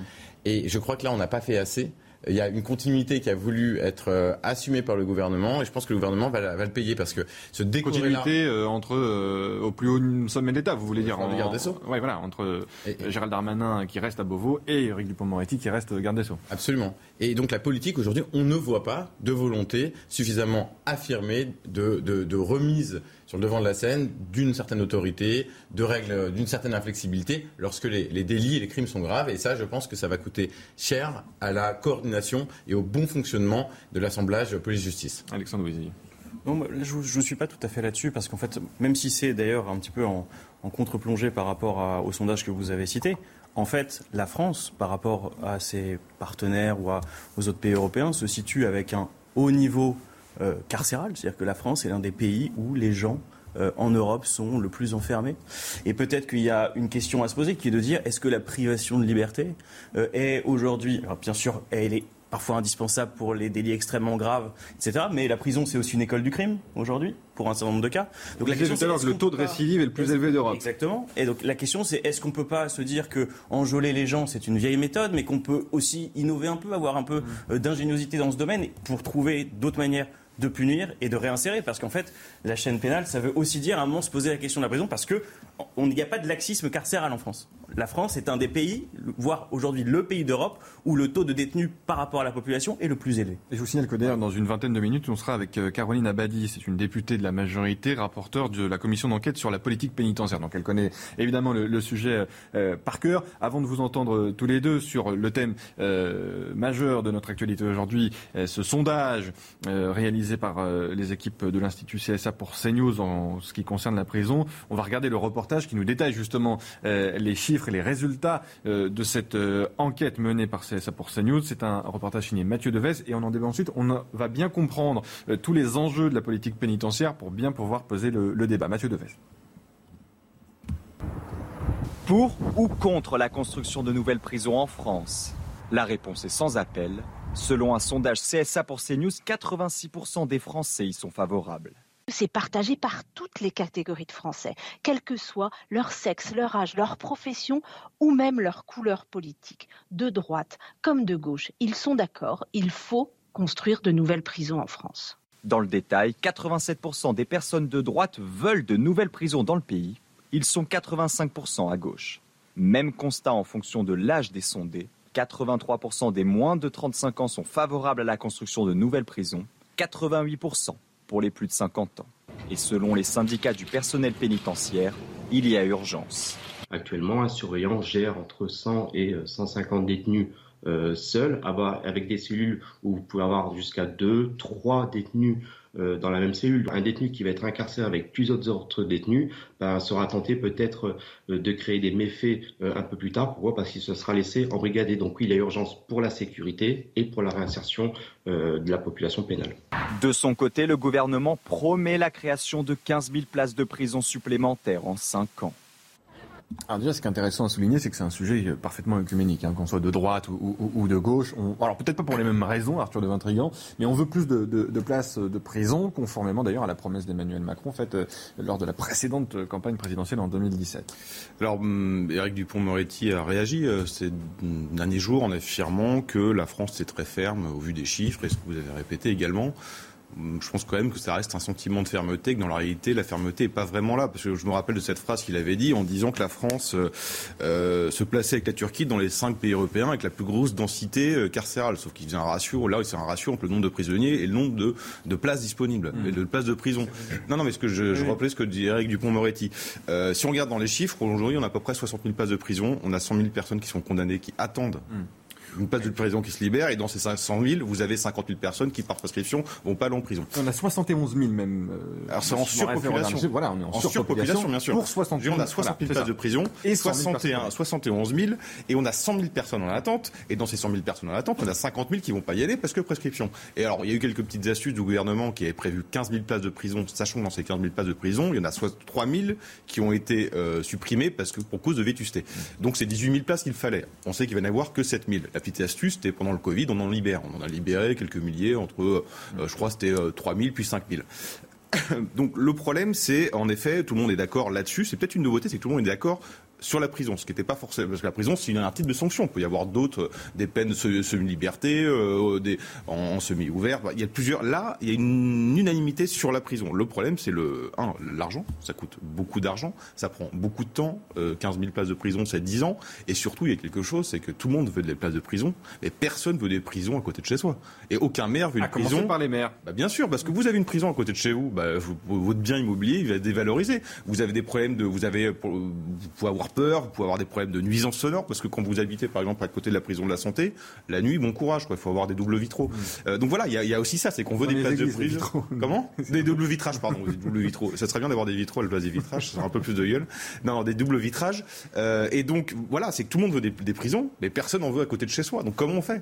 Et je crois que là, on n'a pas fait assez. Il y a une continuité qui a voulu être euh, assumée par le gouvernement et je pense que le gouvernement va, va le payer parce que ce décorer continuité euh, entre euh, au plus haut sommet d'État, vous voulez dire en, garde des sceaux. Ouais, voilà, entre Gérald Darmanin qui reste à Beauvau et Eric Dupond-Moretti qui reste garde des sceaux. Absolument. Et donc la politique aujourd'hui, on ne voit pas de volonté suffisamment affirmée de, de, de remise sur le devant de la scène d'une certaine autorité, de règles, d'une certaine inflexibilité lorsque les, délits et les crimes sont graves. Et ça, je pense que ça va coûter cher à la coordination et au bon fonctionnement de l'assemblage police-justice. Alexandre Ouizy. Non, je ne suis pas tout à fait là-dessus parce qu'en fait, même si c'est d'ailleurs un petit peu en, contre-plongée par rapport au sondage que vous avez cité, en fait, la France, par rapport à ses partenaires ou aux autres pays européens, se situe avec un haut niveau euh, carcéral. C'est-à-dire que la France est l'un des pays où les gens euh, en Europe sont le plus enfermés. Et peut-être qu'il y a une question à se poser qui est de dire est-ce que la privation de liberté euh, est aujourd'hui, alors bien sûr, elle est parfois indispensable pour les délits extrêmement graves, etc. Mais la prison, c'est aussi une école du crime aujourd'hui, pour un certain nombre de cas. Donc la question, c'est le taux de récidive est le plus élevé d'Europe. Exactement. Et donc la question, c'est est-ce qu'on peut pas se dire que enjoler les gens, c'est une vieille méthode, mais qu'on peut aussi innover un peu, avoir un peu mm. d'ingéniosité dans ce domaine pour trouver d'autres manières de punir et de réinsérer. Parce qu'en fait, la chaîne pénale, ça veut aussi dire à un moment se poser la question de la prison parce qu'il n'y a pas de laxisme carcéral en France. La France est un des pays, voire aujourd'hui le pays d'Europe, où le taux de détenus par rapport à la population est le plus élevé. Je vous signale que d'ailleurs, dans une vingtaine de minutes, on sera avec euh, Caroline Abadi, c'est une députée de la majorité, rapporteure de la commission d'enquête sur la politique pénitentiaire. Donc elle connaît évidemment le, sujet euh, par cœur. Avant de vous entendre euh, tous les deux sur le thème majeur de notre actualité aujourd'hui, ce sondage réalisé par les équipes de l'Institut CSA pour CNews en ce qui concerne la prison, on va regarder le reportage qui nous détaille justement les chiffres et les résultats euh, de cette euh, enquête menée par CSA pour CNews. C'est un reportage signé Mathieu Devez et on en débat ensuite. On va bien comprendre euh, tous les enjeux de la politique pénitentiaire pour bien pouvoir poser le, le débat. Mathieu Devez. Pour ou contre la construction de nouvelles prisons en France? La réponse est sans appel. Selon un sondage CSA pour CNews, 86% des Français y sont favorables. C'est partagé par toutes les catégories de Français, quel que soit leur sexe, leur âge, leur profession ou même leur couleur politique, de droite comme de gauche. Ils sont d'accord, il faut construire de nouvelles prisons en France. Dans le détail, 87% des personnes de droite veulent de nouvelles prisons dans le pays. Ils sont 85% à gauche. Même constat en fonction de l'âge des sondés. 83% des moins de 35 ans sont favorables à la construction de nouvelles prisons. 88% pour les plus de 50 ans. Et selon les syndicats du personnel pénitentiaire, il y a urgence. Actuellement, un surveillant gère entre 100 et 150 détenus euh, seuls, avec des cellules où vous pouvez avoir jusqu'à 2, 3 détenus euh, dans la même cellule. Un détenu qui va être incarcéré avec plusieurs autres détenus ben, sera tenté peut-être euh, de créer des méfaits euh, un peu plus tard. Pourquoi? Parce qu'il se sera laissé embrigader. Donc oui, il y a urgence pour la sécurité et pour la réinsertion de la population pénale. De son côté, le gouvernement promet la création de 15 000 places de prison supplémentaires en 5 ans. Alors déjà, ce qui est intéressant à souligner, c'est que c'est un sujet parfaitement œcuménique, hein, qu'on soit de droite ou, de gauche. alors peut-être pas pour les mêmes raisons, Arthur de Vintrigan, mais on veut plus de, places de prison, conformément d'ailleurs à la promesse d'Emmanuel Macron faite euh, lors de la précédente campagne présidentielle en 2017. Alors, hum, Éric Dupont-Moretti a réagi euh, ces derniers jours en affirmant que la France est très ferme au vu des chiffres, et ce que vous avez répété également je pense quand même que ça reste un sentiment de fermeté, que dans la réalité, la fermeté n'est pas vraiment là. Parce que je me rappelle de cette phrase qu'il avait dit en disant que la France euh, euh, se plaçait avec la Turquie dans les cinq pays européens avec la plus grosse densité euh, carcérale. Sauf qu'il faisait un ratio, là, c'est un ratio entre le nombre de prisonniers et le nombre de, de places disponibles, mmh. et de places de prison. Non, non, mais ce que je, je rappelais ce que dit Eric Dupont-Moretti. si on regarde dans les chiffres, aujourd'hui, on a à peu près 60 000 places de prison, on a 100 000 personnes qui sont condamnées, qui attendent. Mmh une place de prison qui se libère, et dans ces 500 000, vous avez 50 000 personnes qui, par prescription, vont pas aller en prison. On a 71 000 même. Euh, Alors c'est en surpopulation. Voilà, on est en, surpopulation, bien sûr. Pour 60 000, on a 60 000 places de prison, et 61, 71 000, et on a 100 000 personnes en attente, et dans ces 100 000 personnes en attente, on a 50 000 qui vont pas y aller parce que prescription. Et alors, il y a eu quelques petites astuces du gouvernement qui avait prévu 15 000 places de prison, sachant que dans ces 15 000 places de prison, il y en a 3 000 qui ont été euh, supprimées parce que pour cause de vétusté. Donc c'est 18 000 places qu'il fallait. On sait qu'il va n'y avoir que 7 000. La petite astuce, c'était pendant le Covid, on en libère. On en a libéré quelques milliers, entre, euh, je crois, c'était 3 000 puis 5 000. Donc le problème, c'est en effet, tout le monde est d'accord là-dessus. C'est peut-être une nouveauté, c'est que tout le monde est d'accord sur la prison, ce qui n'était pas forcément parce que la prison c'est un type de sanction. Il peut y avoir d'autres, euh, des peines de semi-liberté, euh, des en, semi-ouvert. Il y a plusieurs. Là, il y a une unanimité sur la prison. Le problème, c'est le un, l'argent. Ça coûte beaucoup d'argent, ça prend beaucoup de temps. 15 000 places de prison, c'est 10 ans. Et surtout, il y a quelque chose, c'est que tout le monde veut des places de prison, mais personne veut des prisons à côté de chez soi. Et aucun maire veut une à prison. par les maires. Bah, bien sûr, parce que vous avez une prison à côté de chez vous, bah, votre bien immobilier il va être dévalorisé. Vous avez des problèmes de, vous avez, vous pouvez avoir peur, vous pouvez avoir des problèmes de nuisance sonore, parce que quand vous habitez par exemple à côté de la prison de la santé, la nuit, bon courage, quoi. il faut avoir des doubles vitraux. Euh, donc voilà, il y, a- il y a aussi ça, c'est qu'on veut des places de églises, prison. Comment? Des doubles vitrages, pardon, des doubles vitraux. Ça serait bien d'avoir des vitraux à la place des vitrages, ça serait un peu plus de gueule. Non, des doubles vitrages. Euh, et donc voilà, c'est que tout le monde veut des, des prisons, mais personne n'en veut à côté de chez soi. Donc comment on fait?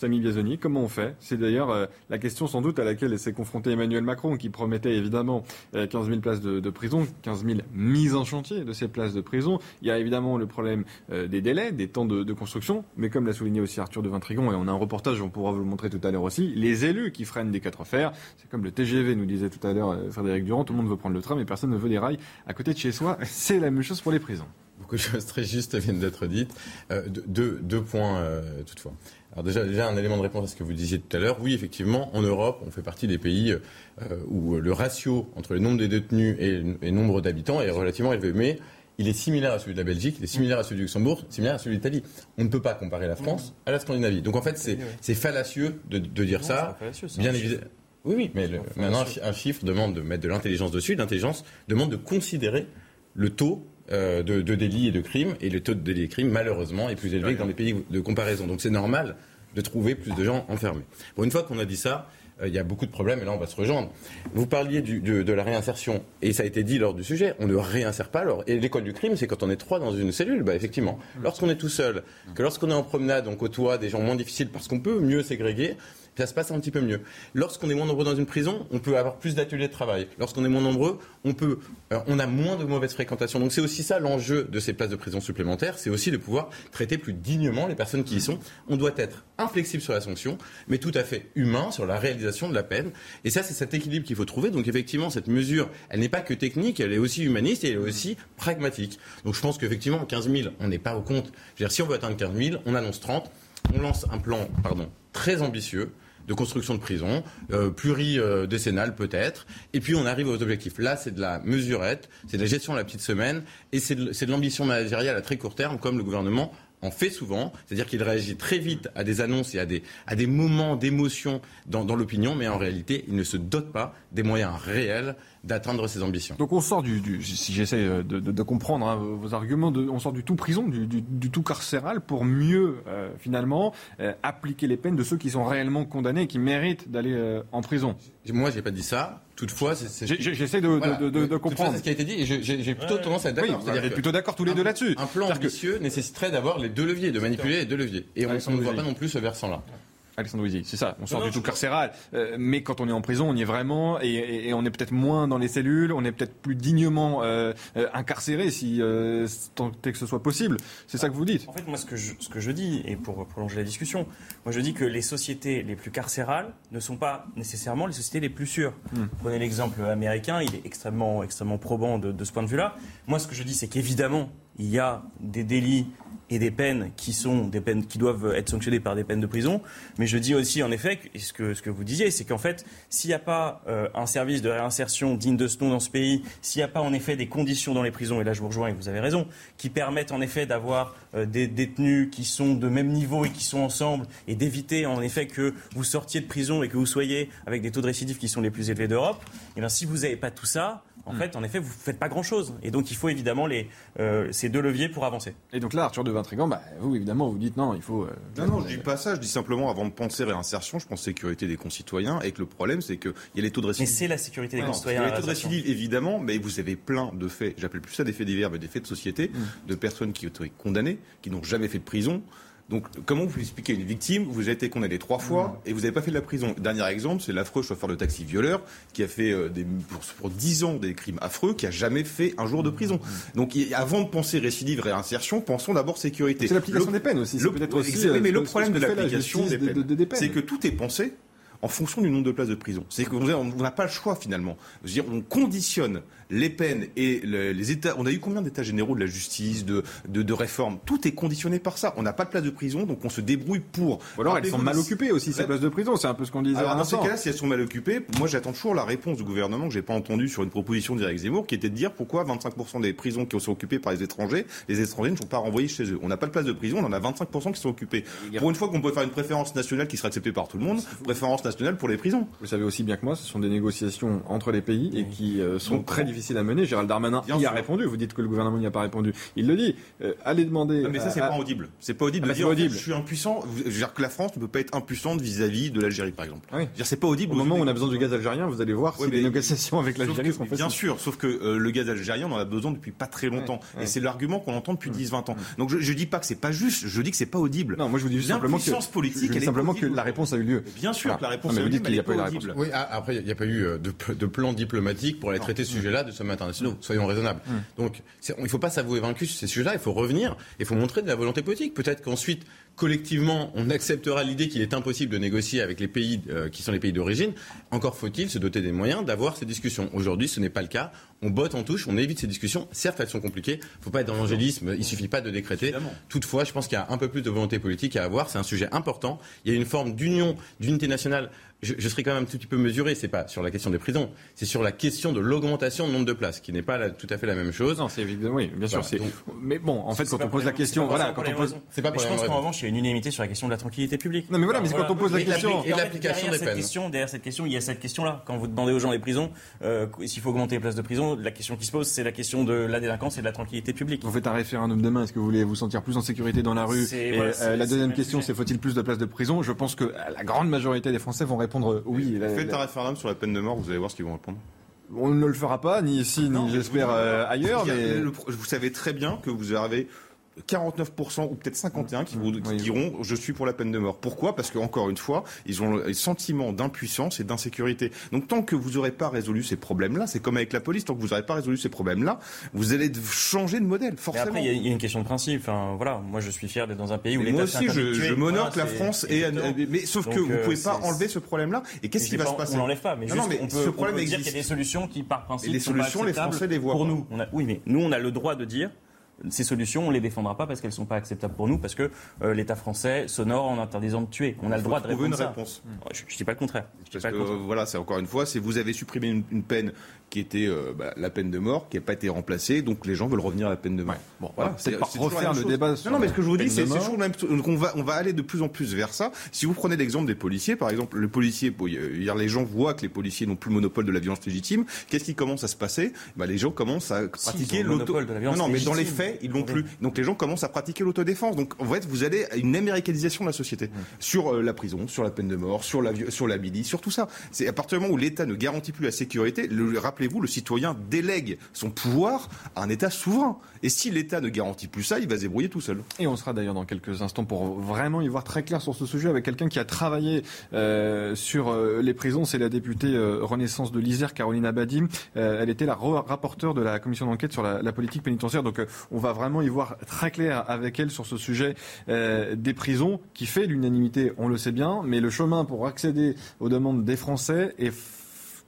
Samy Biazoni, comment on fait? C'est d'ailleurs euh, la question sans doute à laquelle s'est confronté Emmanuel Macron, qui promettait évidemment euh, 15 000 places de, prison, 15 000 mises en chantier de ces places de prison. Il y a évidemment le problème euh, des délais, des temps de, construction, mais comme l'a souligné aussi Arthur de Vintrigon, et on a un reportage, on pourra vous le montrer tout à l'heure aussi, les élus qui freinent des quatre fers, c'est comme le TGV, nous disait tout à l'heure euh, Frédéric Durand, tout le monde veut prendre le train, mais personne ne veut des rails à côté de chez soi. C'est la même chose pour les prisons. Beaucoup de choses très justes viennent d'être dites. Euh, deux- points euh, toutefois. Alors déjà, déjà un élément de réponse à ce que vous disiez tout à l'heure. Oui, effectivement, en Europe, on fait partie des pays euh, où le ratio entre le nombre des détenus et le nombre d'habitants est relativement élevé. Mais il est similaire à celui de la Belgique, il est similaire à celui du Luxembourg, similaire à celui de l'Italie. On ne peut pas comparer la France à la Scandinavie. Donc en fait, c'est c'est fallacieux de, de dire Non, ça. Bien évidemment. Oui, oui, mais le- maintenant, un chiffre demande de mettre de l'intelligence dessus. L'intelligence demande de considérer le taux de, de délits et de crimes. Et le taux de délits et crimes, malheureusement, est plus élevé que dans les pays de comparaison. Donc c'est normal de trouver plus de gens enfermés. Bon, une fois qu'on a dit ça, euh, il y a beaucoup de problèmes et là on va se rejoindre. Vous parliez de la réinsertion et ça a été dit lors du sujet, on ne réinsère pas. Alors, et l'école du crime, c'est quand on est trois dans une cellule, bah, effectivement. Lorsqu'on est tout seul, que lorsqu'on est en promenade, on côtoie des gens moins difficiles parce qu'on peut mieux ségréguer, ça se passe un petit peu mieux. Lorsqu'on est moins nombreux dans une prison, on peut avoir plus d'ateliers de travail. Lorsqu'on est moins nombreux, on peut, euh, on a moins de mauvaises fréquentations. Donc c'est aussi ça l'enjeu de ces places de prison supplémentaires, c'est aussi de pouvoir traiter plus dignement les personnes qui y sont. On doit être inflexible sur la sanction, mais tout à fait humain sur la réalisation de la peine. Et ça, c'est cet équilibre qu'il faut trouver. Donc effectivement, cette mesure, elle n'est pas que technique, elle est aussi humaniste et elle est aussi pragmatique. Donc je pense qu'effectivement, 15 000, on n'est pas au compte. Si on veut atteindre 15 000, on annonce 30, on lance un plan, pardon, très ambitieux de construction de prison, euh, pluridécennale peut-être, et puis on arrive aux objectifs. Là, c'est de la mesurette, c'est de la gestion de la petite semaine, et c'est de, c'est de l'ambition managériale à très court terme, comme le gouvernement en fait souvent, c'est-à-dire qu'il réagit très vite à des annonces et à des, à des moments d'émotion dans, dans l'opinion, mais en réalité, il ne se dote pas des moyens réels d'atteindre ses ambitions. Donc on sort du, du- si j'essaie de, de- de comprendre hein, vos arguments, de- on sort du tout prison, du, du- du tout carcéral pour mieux euh, finalement euh, appliquer les peines de ceux qui sont réellement condamnés et qui méritent d'aller euh, en prison. Moi, j'ai pas dit ça. Toutefois, j'essaie de, Voilà. de- de- de Toutefois, comprendre. c'est ce qui a été dit, et j'ai plutôt Ouais. tendance à être Oui, d'accord. vous C'est-à-dire êtes que plutôt d'accord tous les deux un- là-dessus. Un plan que- ambitieux nécessiterait d'avoir les deux leviers, de manipuler les deux leviers. Et on on ne voit pas non plus ce versant-là. Alexandre Ouizy, c'est ça. On sort Non, du tout carcéral, euh, mais quand on est en prison, on y est vraiment, et, et- et on est peut-être moins dans les cellules, on est peut-être plus dignement euh, euh, incarcéré, si tant est que ce soit possible. C'est ça que vous dites. En fait, moi, ce que, je, ce que je dis, et pour prolonger la discussion, moi, je dis que les sociétés les plus carcérales ne sont pas nécessairement les sociétés les plus sûres. Hmm. Prenez l'exemple américain, il est extrêmement, extrêmement probant de, de ce point de vue-là. Moi, ce que je dis, c'est qu'évidemment, il y a des délits et des peines qui sont des peines qui doivent être sanctionnées par des peines de prison. Mais je dis aussi, en effet, ce que, ce que vous disiez, c'est qu'en fait, s'il n'y a pas euh, un service de réinsertion digne de ce nom dans ce pays, s'il n'y a pas en effet des conditions dans les prisons, et là je vous rejoins et vous avez raison, qui permettent en effet d'avoir euh, des détenus qui sont de même niveau et qui sont ensemble, et d'éviter en effet que vous sortiez de prison et que vous soyez avec des taux de récidive qui sont les plus élevés d'Europe, et bien si vous n'avez pas tout ça, en fait, en effet, vous ne faites pas grand-chose. Et donc, il faut évidemment les, euh, ces deux leviers pour avancer. Et donc là, Arthur de Vintrigan, bah, vous évidemment, vous dites non, il faut. euh, Non, non, je dis pas ça. Je dis simplement, avant de penser réinsertion, je pense sécurité des concitoyens. Et que le problème, c'est qu'il y a les taux de récidive. Mais c'est la sécurité des Non, concitoyens. Il y a les taux de récidive, évidemment, mais vous avez plein de faits. J'appelle plus ça des faits divers, mais des faits de société, de personnes qui ont été condamnées, qui n'ont jamais fait de prison. Donc, comment vous expliquez à une victime, vous avez été condamné trois fois et vous n'avez pas fait de la prison Dernier exemple, c'est l'affreux chauffeur de taxi violeur qui a fait euh, des, pour, pour 10 ans des crimes affreux, qui a jamais fait un jour de prison. Donc, il- avant de penser récidive, réinsertion, pensons d'abord sécurité. C'est l'application des peines aussi, le- peut-être aussi, euh, mais le problème de la l'application justice des de- peines, de- des peines. c'est que tout est pensé en fonction du nombre de places de prison. C'est qu'on on n'a pas le choix finalement. Je veux dire, on conditionne les peines et le- les états. On a eu combien d'états généraux de la justice, de, de, de réformes? Tout est conditionné par ça. On n'a pas de place de prison, donc on se débrouille pour. Ou alors elles sont mal occupées aussi, ces places de prison. C'est un peu ce qu'on disait alors, dans ces cas-là, si elles sont mal occupées, moi j'attends toujours la réponse du gouvernement que j'ai pas entendue sur une proposition d'Éric Zemmour, qui était de dire pourquoi 25% des prisons qui sont occupées par les étrangers, les étrangers ne sont pas renvoyés chez eux. On n'a pas de place de prison, on en a 25% qui sont occupés. Pour une fois qu'on peut faire une préférence nationale qui sera acceptée par tout le monde, préférence internationale pour les prisons. Vous savez aussi bien que moi, ce sont des négociations entre les pays et qui euh, sont très difficiles à mener. Gérald Darmanin y a répondu. Vous dites que le gouvernement n'y a pas répondu. Il le dit. Euh, allez demander. Non, mais ça, c'est pas audible. C'est pas audible Ah, de bah, dire c'est en fait, audible. je suis impuissant. Je veux dire que la France ne peut pas être impuissante vis-à-vis de l'Algérie, par exemple. Oui. C'est pas audible. Au moment où on a besoin du gaz algérien, vous allez voir Ouais, si les négociations avec l'Algérie sont Bien sûr, sauf que euh, le gaz algérien, on en a besoin depuis pas très longtemps. Ouais, ouais. Et c'est l'argument qu'on entend depuis 10-20 ans. Donc je, je dis pas que c'est pas juste, je dis que c'est pas audible. Non, moi je vous dis simplement que, politique, je simplement que la réponse a eu lieu. Bien sûr que la réponse Non, mais est vous dites qu'il n'y a pas eu la réponse. Oui, ah, après, il n'y a pas eu euh, de, de plan diplomatique pour aller traiter ce sujet-là de sommets internationaux. Soyons raisonnables. Donc, c'est- il ne faut pas s'avouer vaincu sur ces sujets-là. Il faut revenir. Il faut montrer de la volonté politique. Peut-être qu'ensuite, collectivement, on acceptera l'idée qu'il est impossible de négocier avec les pays euh, qui sont les pays d'origine. Encore faut-il se doter des moyens d'avoir ces discussions. Aujourd'hui, ce n'est pas le cas. On botte en touche, on évite ces discussions. Certes, elles sont compliquées. Il ne faut pas être dans l'angélisme. Il suffit pas de décréter. Toutefois, je pense qu'il y a un peu plus de volonté politique à avoir. C'est un sujet important. Il y a une forme d'union, d'unité nationale. Je, je serais quand même un tout petit peu mesuré. C'est pas sur la question des prisons. C'est sur la question de l'augmentation du nombre de places, qui n'est pas la- tout à fait la même chose. Non, c'est évidemment, oui, bien sûr. Voilà, c'est- donc- Mais bon, en fait, quand on pose la question, voilà, quand on pose. C'est pas pour je pense qu'en revanche, il y a une unanimité sur la question de la tranquillité publique. Non, mais voilà, mais quand on pose la question- et l'application derrière des cette peines. question, derrière cette question, il y a cette question-là. Quand vous demandez aux gens les prisons, euh, s'il faut augmenter les places de prison, la question qui se pose, c'est la question de la délinquance et de la tranquillité publique. Vous faites un référendum demain, est-ce que vous voulez vous sentir plus en sécurité dans la rue C'est- Et voilà, euh, la deuxième question, c'est faut-il plus de places de prison? Je pense que euh, la grande majorité des Français vont répondre euh, oui. La- Faites la- un référendum sur la peine de mort, vous allez voir ce qu'ils vont répondre. On ne le fera pas, ni ici, ni j'espère euh, ailleurs, mais le- vous savez très bien que vous avez 49% ou peut-être 51 qui, vous, qui diront je suis pour la peine de mort. Pourquoi? Parce que encore une fois, ils ont le sentiment d'impuissance et d'insécurité. Donc tant que vous n'aurez pas résolu ces problèmes-là, c'est comme avec la police, tant que vous n'aurez pas résolu ces problèmes-là, vous allez changer de modèle, Mais forcément. après, il y, a- il y a une question de principe. Enfin, voilà, moi, je suis fier d'être dans un pays où l'État moi aussi, je, je m'honore Voilà, que la France ait, exactement. mais sauf Donc, que vous euh, pouvez pas enlever ce problème-là. Et qu'est-ce qui va pas- se passer On l'enlève pas, mais Non, juste, non, mais on peut, ce on problème peut dire qu'il y a existe. des solutions qui, par principe, Et les sont pas solutions, les Français les voient Pour pas. nous, on a- oui, mais nous, on a le droit de dire ces solutions, on les défendra pas parce qu'elles sont pas acceptables pour nous, parce que euh, l'État français s'honore en interdisant de tuer. On a le droit de répondre une ça. réponse. Je, je dis pas le contraire. Je dis Parce pas que le contraire. euh, voilà, c'est encore une fois, c'est vous avez supprimé une, une peine qui était euh, bah, la peine de mort, qui n'a pas été remplacée, donc les gens veulent revenir à la peine de mort. Bon, voilà, c'est refaire le débat Non, sur non, mais la ce que je vous dis, c'est toujours la même chose. Donc on va, on va aller de plus en plus vers ça. Si vous prenez l'exemple des policiers, par exemple, le policier, bon, hier les gens voient que les policiers n'ont plus le monopole de la violence légitime. Qu'est-ce qui commence à se passer? Bah, Les gens commencent à pratiquer l'auto. Non, non, mais dans les faits, ils l'ont plus. Donc les gens commencent à pratiquer l'autodéfense. Donc en fait, vous allez à une américanisation de la société sur euh, la prison, sur la peine de mort, sur la sur la milice, sur tout ça. C'est à partir du moment où l'État ne garantit plus la sécurité, le- rappelez-vous, le citoyen délègue son pouvoir à un État souverain. Et si l'État ne garantit plus ça, il va se débrouiller tout seul. Et on sera d'ailleurs dans quelques instants pour vraiment y voir très clair sur ce sujet avec quelqu'un qui a travaillé euh, sur euh, les prisons. C'est la députée euh, Renaissance de l'Isère, Caroline Abadi. Elle était la ra- rapporteure de la commission d'enquête sur la, politique pénitentiaire. Donc on va vraiment y voir très clair avec elle sur ce sujet des prisons qui fait l'unanimité, on le sait bien. Mais le chemin pour accéder aux demandes des Français est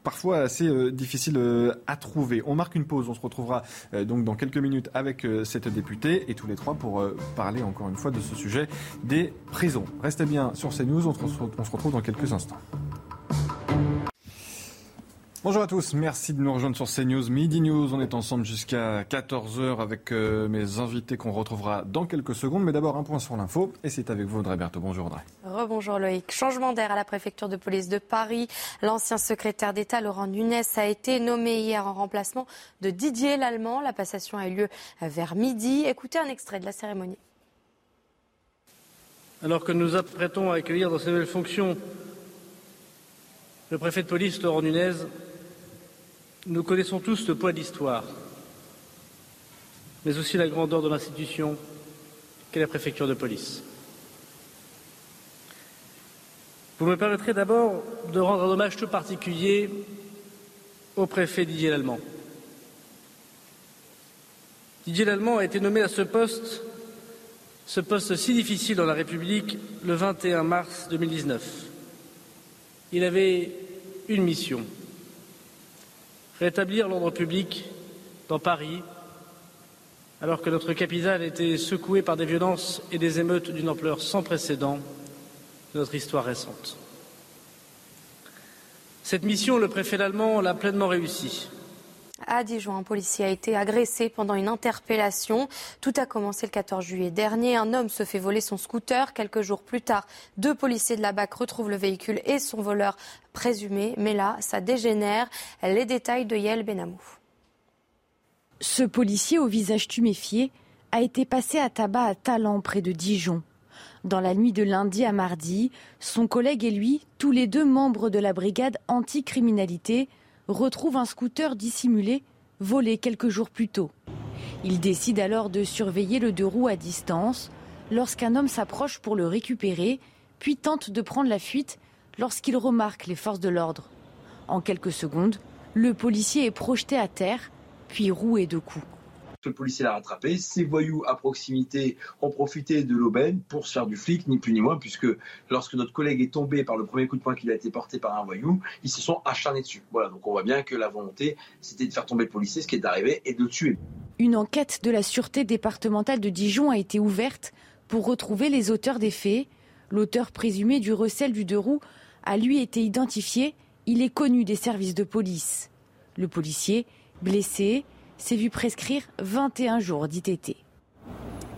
parfois assez euh, difficile euh, à trouver. On marque une pause, on se retrouvera euh, donc dans quelques minutes avec cette députée et tous les trois pour parler encore une fois de ce sujet des prisons. Restez bien sur CNews, on, on se retrouve dans quelques instants. Bonjour à tous, merci de nous rejoindre sur CNews Midi News. On est ensemble jusqu'à 14h avec euh, mes invités qu'on retrouvera dans quelques secondes. Mais d'abord un point sur l'info et c'est avec vous Audrey Berthaud. Bonjour Audrey. Rebonjour Loïc. Changement d'air à la préfecture de police de Paris. L'ancien secrétaire d'État Laurent Nunez a été nommé hier en remplacement de Didier Lallemand. La passation a eu lieu vers midi. Écoutez un extrait de la cérémonie. Alors que nous nous apprêtons à accueillir dans ses nouvelles fonctions le préfet de police Laurent Nunez, nous connaissons tous le poids de l'histoire, mais aussi la grandeur de l'institution qu'est la préfecture de police. Vous me permettrez d'abord de rendre un hommage tout particulier au préfet Didier Lallemand. Didier Lallemand a été nommé à ce poste, ce poste si difficile dans la République, le 21 mars 2019. Il avait une mission rétablir l'ordre public dans Paris, alors que notre capitale était secouée par des violences et des émeutes d'une ampleur sans précédent de notre histoire récente. Cette mission, le préfet allemand l'a pleinement réussie. À Dijon, un policier a été agressé pendant une interpellation. Tout a commencé le 14 juillet dernier. Un homme se fait voler son scooter. Quelques jours plus tard, deux policiers de la BAC retrouvent le véhicule et son voleur présumé. Mais là, ça dégénère. Les détails de Yael Benamou. Ce policier au visage tuméfié a été passé à tabac à Talent près de Dijon. Dans la nuit de lundi à mardi, son collègue et lui, tous les deux membres de la brigade anticriminalité, retrouve un scooter dissimulé volé quelques jours plus tôt. Il décide alors de surveiller le deux roues à distance lorsqu'un homme s'approche pour le récupérer, puis tente de prendre la fuite lorsqu'il remarque les forces de l'ordre. En quelques secondes, le policier est projeté à terre, puis roué de coups le policier l'a rattrapé. Ces voyous à proximité ont profité de l'aubaine pour se faire du flic, ni plus ni moins, puisque lorsque notre collègue est tombé par le premier coup de poing qu'il a été porté par un voyou, ils se sont acharnés dessus. Voilà, donc on voit bien que la volonté, c'était de faire tomber le policier, ce qui est arrivé, et de le tuer. Une enquête de la sûreté départementale de Dijon a été ouverte pour retrouver les auteurs des faits. L'auteur présumé du recel du deux roues a lui été identifié. Il est connu des services de police. Le policier, blessé, s'est vu prescrire 21 jours d'ITT.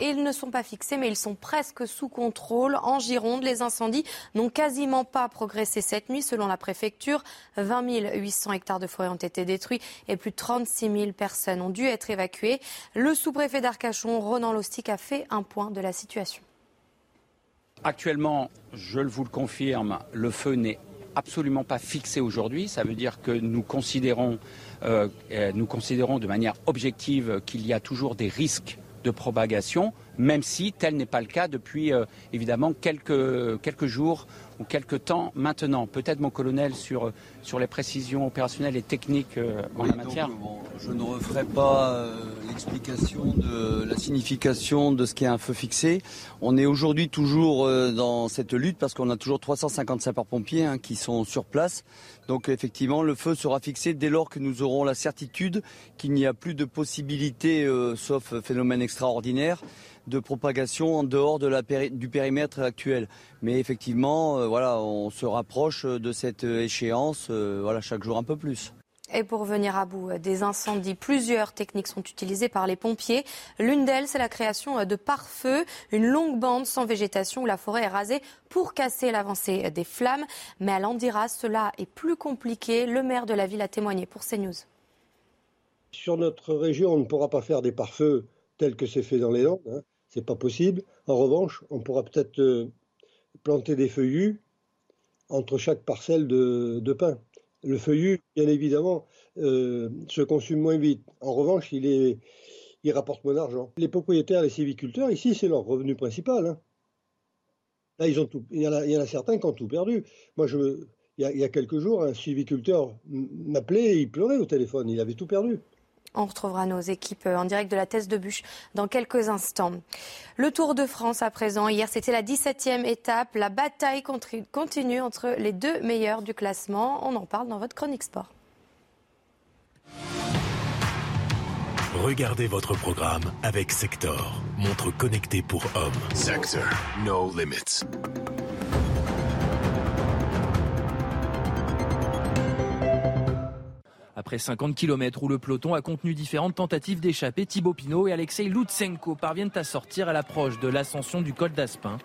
ils ne sont pas fixés, mais ils sont presque sous contrôle. En Gironde, les incendies n'ont quasiment pas progressé cette nuit. Selon la préfecture, 20 800 hectares de forêt ont été détruits et plus de 36 000 personnes ont dû être évacuées. Le sous-préfet d'Arcachon, Ronan Lostic, a fait un point de la situation. Actuellement, je vous le confirme, le feu n'est absolument pas fixé aujourd'hui. Ça veut dire que nous considérons, euh, euh, nous considérons de manière objective qu'il y a toujours des risques de propagation, même si tel n'est pas le cas depuis euh, évidemment quelques, quelques jours ou quelques temps maintenant. Peut-être mon colonel sur, sur les précisions opérationnelles et techniques euh, en la matière. je ne referai pas euh, l'explication de la signification de ce qu'est un feu fixé. On est aujourd'hui toujours euh, dans cette lutte parce qu'on a toujours 350 sapeurs-pompiers hein, qui sont sur place. Donc effectivement, le feu sera fixé dès lors que nous aurons la certitude qu'il n'y a plus de possibilité, sauf phénomène extraordinaire, de propagation en dehors du périmètre actuel. Mais effectivement, euh, voilà, on se rapproche de cette échéance euh, voilà, chaque jour un peu plus. Et pour venir à bout des incendies, plusieurs techniques sont utilisées par les pompiers. L'une d'elles, c'est la création de pare-feu, une longue bande sans végétation où la forêt est rasée pour casser l'avancée des flammes. Mais à Landiras, cela est plus compliqué. Le maire de la ville a témoigné pour CNews. Sur notre région, on ne pourra pas faire des pare-feux tels que c'est fait dans les Landes. Hein c'est pas possible. En revanche, on pourra peut-être euh, planter des feuillus entre chaque parcelle de, de. Le feuillu, bien évidemment, euh, se consume moins vite. En revanche, il, rapporte moins d'argent. Les propriétaires, les civiculteurs, ici, c'est leur revenu principal. Hein. Là, ils ont tout, il, y en a, il y en a certains qui ont tout perdu. Moi, je, il, y a, il y a quelques jours, un civiculteur m'appelait et il pleurait au téléphone. Il avait tout perdu. On retrouvera nos équipes en direct de la thèse de bûche dans quelques instants. Le Tour de France à présent. Hier, c'était la 17e étape. La bataille continue entre les deux meilleurs du classement. On en parle dans votre chronique sport. Regardez votre programme avec Sector, montre connectée pour hommes. Sector, no limits. Après 50 km où le peloton a contenu différentes tentatives d'échapper, Thibaut Pinot et Alexei Lutsenko parviennent à sortir à l'approche de l'ascension du col d'Aspin.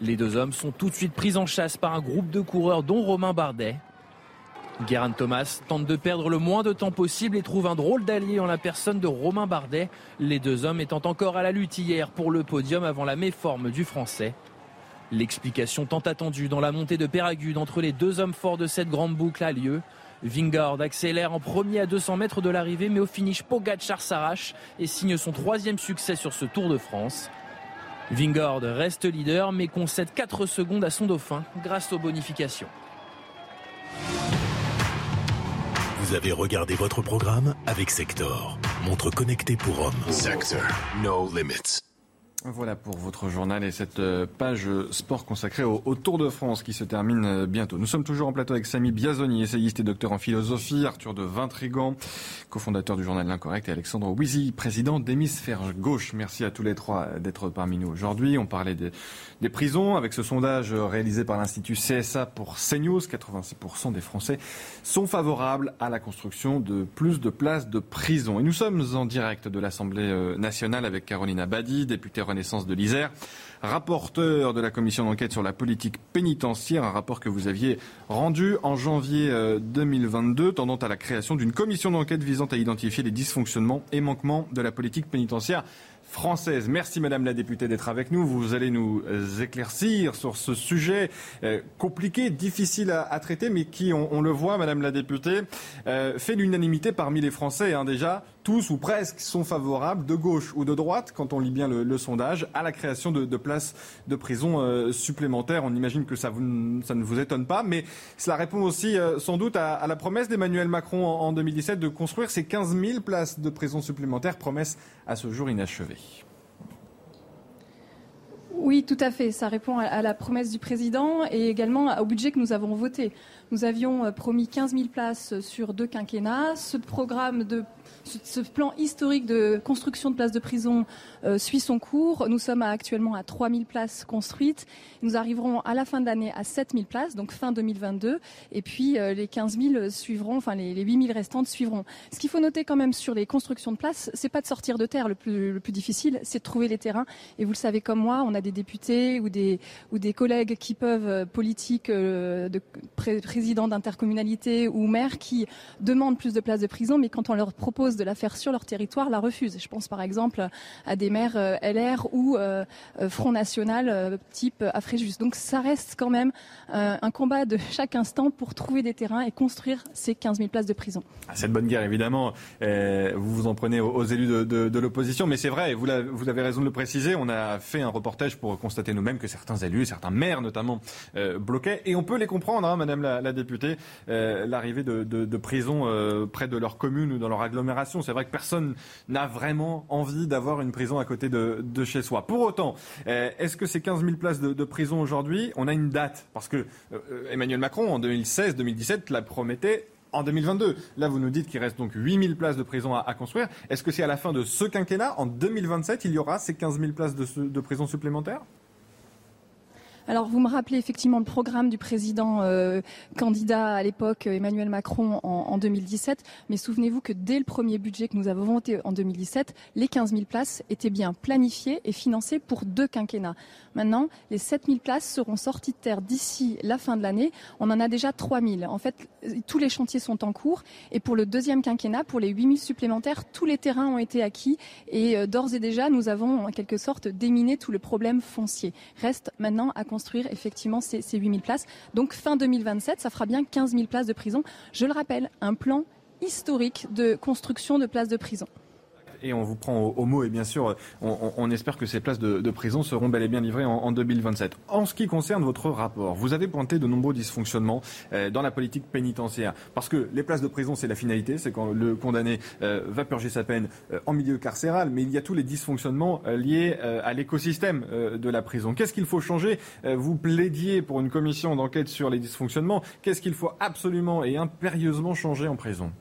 Les deux hommes sont tout de suite pris en chasse par un groupe de coureurs dont Romain Bardet. Guérin Thomas tente de perdre le moins de temps possible et trouve un drôle d'allié en la personne de Romain Bardet, les deux hommes étant encore à la lutte hier pour le podium avant la méforme du français. L'explication tant attendue dans la montée de Péragude entre les deux hommes forts de cette grande boucle a lieu. Vingard accélère en premier à 200 mètres de l'arrivée, mais au finish, Pogacar s'arrache et signe son troisième succès sur ce Tour de France. Vingard reste leader, mais concède 4 secondes à son dauphin grâce aux bonifications. Vous avez regardé votre programme avec Sector, montre connectée pour hommes. Sector, no limits. Voilà pour votre journal et cette euh, page sport consacrée au, Tour de France qui se termine euh, bientôt. Nous sommes toujours en plateau avec Samy Biazoni, essayiste et docteur en philosophie, Arthur de Vintrigan, cofondateur du journal L'Incorrect et Alexandre Wizy, président d'Hémisphère Gauche. Merci à tous les trois d'être parmi nous aujourd'hui. On parlait des, prisons avec ce sondage réalisé par l'Institut CSA pour CNews. 86% des Français sont favorables à la construction de plus de places de prison. Et nous sommes en direct de l'Assemblée euh, nationale avec Caroline Abadi, députée Renaissance de l'Isère, rapporteur de la commission d'enquête sur la politique pénitentiaire, un rapport que vous aviez rendu en janvier 2022 euh, tendant à la création d'une commission d'enquête visant à identifier les dysfonctionnements et manquements de la politique pénitentiaire française. Merci Madame la députée d'être avec nous. Vous allez nous euh, éclaircir sur ce sujet euh, compliqué, difficile à, traiter, mais qui, on, le voit, Madame la députée, fait l'unanimité parmi les Français. Hein, déjà, tous ou presque sont favorables, de gauche ou de droite, quand on lit bien le, sondage, à la création de, places de prison supplémentaires. On imagine que ça, ne vous étonne pas, mais cela répond aussi sans doute à, la promesse d'Emmanuel Macron en, en 2017 de construire ces 15 000 places de prison supplémentaires, promesse à ce jour inachevée. Oui, tout à fait. Ça répond à la promesse du président et également au budget que nous avons voté. Nous avions euh, promis 15 000 places sur deux quinquennats. Ce programme de ce plan historique de construction de places de prison euh, suit son cours. Nous sommes actuellement à 3 000 places construites. Nous arriverons à la fin de l'année à 7 000 places, donc fin 2022. Et puis euh, les 15 000 suivront, enfin les, 8 000 restantes suivront. Ce qu'il faut noter quand même sur les constructions de places, c'est pas de sortir de terre le plus, le plus difficile, c'est de trouver les terrains. Et vous le savez comme moi, on a des députés ou des, ou des collègues qui peuvent, euh, politiques, de présidents d'intercommunalité ou maires, qui demandent plus de places de prison, mais quand on leur propose de la faire sur leur territoire la refusent. Je pense par exemple à des maires euh, LR ou euh, euh, Front National type Afréjus. Donc ça reste quand même un combat de chaque instant pour trouver des terrains et construire ces 15 000 places de prison. Ah, cette bonne guerre, évidemment, vous vous en prenez aux, élus de, l'opposition, mais c'est vrai, vous, vous, avez raison de le préciser, on a fait un reportage pour constater nous-mêmes que certains élus, certains maires notamment, bloquaient, et on peut les comprendre, hein, Madame la, députée, l'arrivée de, prisons près de leur commune ou dans leur agglomération c'est vrai que personne n'a vraiment envie d'avoir une prison à côté de, chez soi. Pour autant, eh, est-ce que ces 15 000 places de, prison aujourd'hui, on a une date? Parce que euh, Emmanuel Macron, en 2016-2017, la promettait en 2022. Là, vous nous dites qu'il reste donc 8 000 places de prison à, construire. Est-ce que c'est à la fin de ce quinquennat, en 2027, il y aura ces 15 000 places de, de prison supplémentaires? Alors, vous me rappelez effectivement le programme du président euh, candidat à l'époque, Emmanuel Macron, en, 2017. Mais souvenez-vous que dès le premier budget que nous avons voté en 2017, les 15 000 places étaient bien planifiées et financées pour deux quinquennats. Maintenant, les 7 000 places seront sorties de terre d'ici la fin de l'année. On en a déjà 3 000. En fait, tous les chantiers sont en cours. Et pour le deuxième quinquennat, pour les 8 000 supplémentaires, tous les terrains ont été acquis. Et euh, d'ores et déjà, nous avons en quelque sorte déminé tout le problème foncier. Reste maintenant à construire effectivement ces, ces 8000 places. Donc fin 2027, ça fera bien 15 000 places de prison. Je le rappelle, un plan historique de construction de places de prison et on vous prend au, mot. Et bien sûr, on, espère que ces places de, prison seront bel et bien livrées en, 2027. En ce qui concerne votre rapport, vous avez pointé de nombreux dysfonctionnements euh, dans la politique pénitentiaire. Parce que les places de prison, c'est la finalité, c'est quand le condamné euh, va purger sa peine euh, en milieu carcéral, mais il y a tous les dysfonctionnements liés à l'écosystème de la prison. Qu'est-ce qu'il faut changer? Vous plaidiez pour une commission d'enquête sur les dysfonctionnements. Qu'est-ce qu'il faut absolument et impérieusement changer en prison?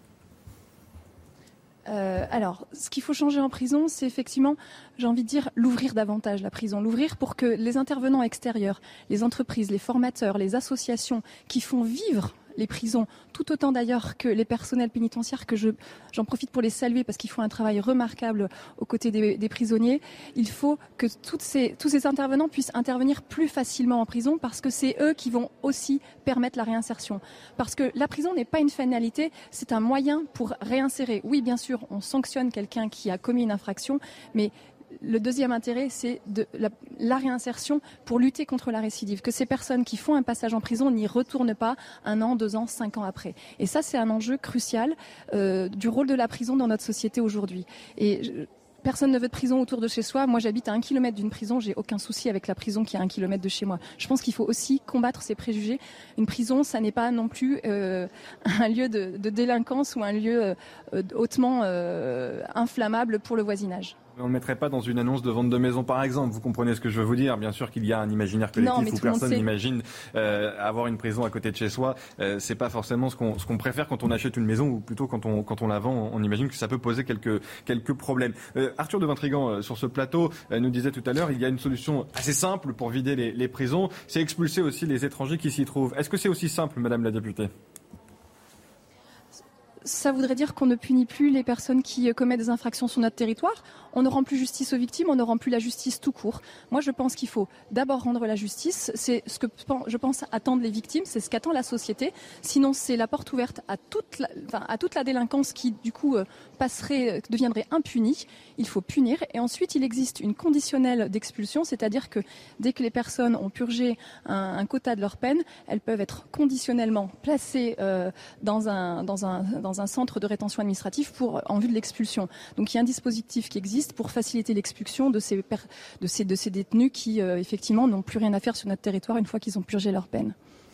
Euh, alors, ce qu'il faut changer en prison, c'est effectivement, j'ai envie de dire, l'ouvrir davantage, la prison. L'ouvrir pour que les intervenants extérieurs, les entreprises, les formateurs, les associations qui font vivre les prisons, tout autant d'ailleurs que les personnels pénitentiaires, que j'en profite pour les saluer parce qu'ils font un travail remarquable aux côtés des, prisonniers. Il faut que toutes ces, tous ces intervenants puissent intervenir plus facilement en prison parce que c'est eux qui vont aussi permettre la réinsertion. Parce que la prison n'est pas une finalité, c'est un moyen pour réinsérer. Oui, bien sûr, on sanctionne quelqu'un qui a commis une infraction, mais le deuxième intérêt, c'est la, réinsertion pour lutter contre la récidive. Que ces personnes qui font un passage en prison n'y retournent pas un an, deux ans, cinq ans après. Et ça, c'est un enjeu crucial euh, du rôle de la prison dans notre société aujourd'hui. Et personne ne veut de prison autour de chez soi. Moi, j'habite à un kilomètre d'une prison. J'ai aucun souci avec la prison qui est à un kilomètre de chez moi. Je pense qu'il faut aussi combattre ces préjugés. Une prison, ça n'est pas non plus euh, un lieu de, délinquance ou un lieu euh, hautement inflammable pour le voisinage. On ne mettrait pas dans une annonce de vente de maison, par exemple. Vous comprenez ce que je veux vous dire Bien sûr qu'il y a un imaginaire collectif où personne n'imagine euh, avoir une prison à côté de chez soi. Euh, c'est pas forcément ce qu'on préfère quand on achète une maison, ou plutôt quand on, quand on la vend. On, imagine que ça peut poser quelques, quelques problèmes. Euh, Arthur de Vintrigan, euh, sur ce plateau, nous disait tout à l'heure, il y a une solution assez simple pour vider les, les prisons, c'est expulser aussi les étrangers qui s'y trouvent. Est-ce que c'est aussi simple, Madame la députée? Ça voudrait dire qu'on ne punit plus les personnes qui euh, commettent des infractions sur notre territoire. On ne rend plus justice aux victimes, on ne rend plus la justice tout court. Moi, je pense qu'il faut d'abord rendre la justice. C'est ce que je pense attendent les victimes, c'est ce qu'attend la société. Sinon, c'est la porte ouverte à toute la, délinquance qui, du coup, euh, passerait, euh, deviendrait impunie. Il faut punir. Et ensuite, il existe une conditionnelle d'expulsion, c'est-à-dire que dès que les personnes ont purgé un, quota de leur peine, elles peuvent être conditionnellement placées dans un dans un un centre de rétention administrative pour, en vue de l'expulsion. Donc il y a un dispositif qui existe pour faciliter l'expulsion de ces détenus qui, euh, effectivement, n'ont plus rien à faire sur notre territoire une fois qu'ils ont purgé leur peine.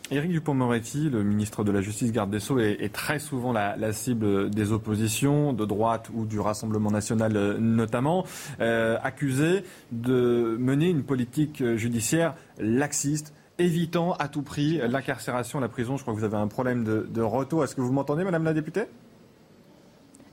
Éric Dupont-Moretti, le ministre de la Justice, garde des Sceaux, est, très souvent la, cible des oppositions, de droite ou du Rassemblement national euh, notamment, euh, accusé de mener une politique judiciaire laxiste, évitant à tout prix l'incarcération, la prison. Je crois que vous avez un problème de, de retour. Est-ce que vous m'entendez, Madame la députée?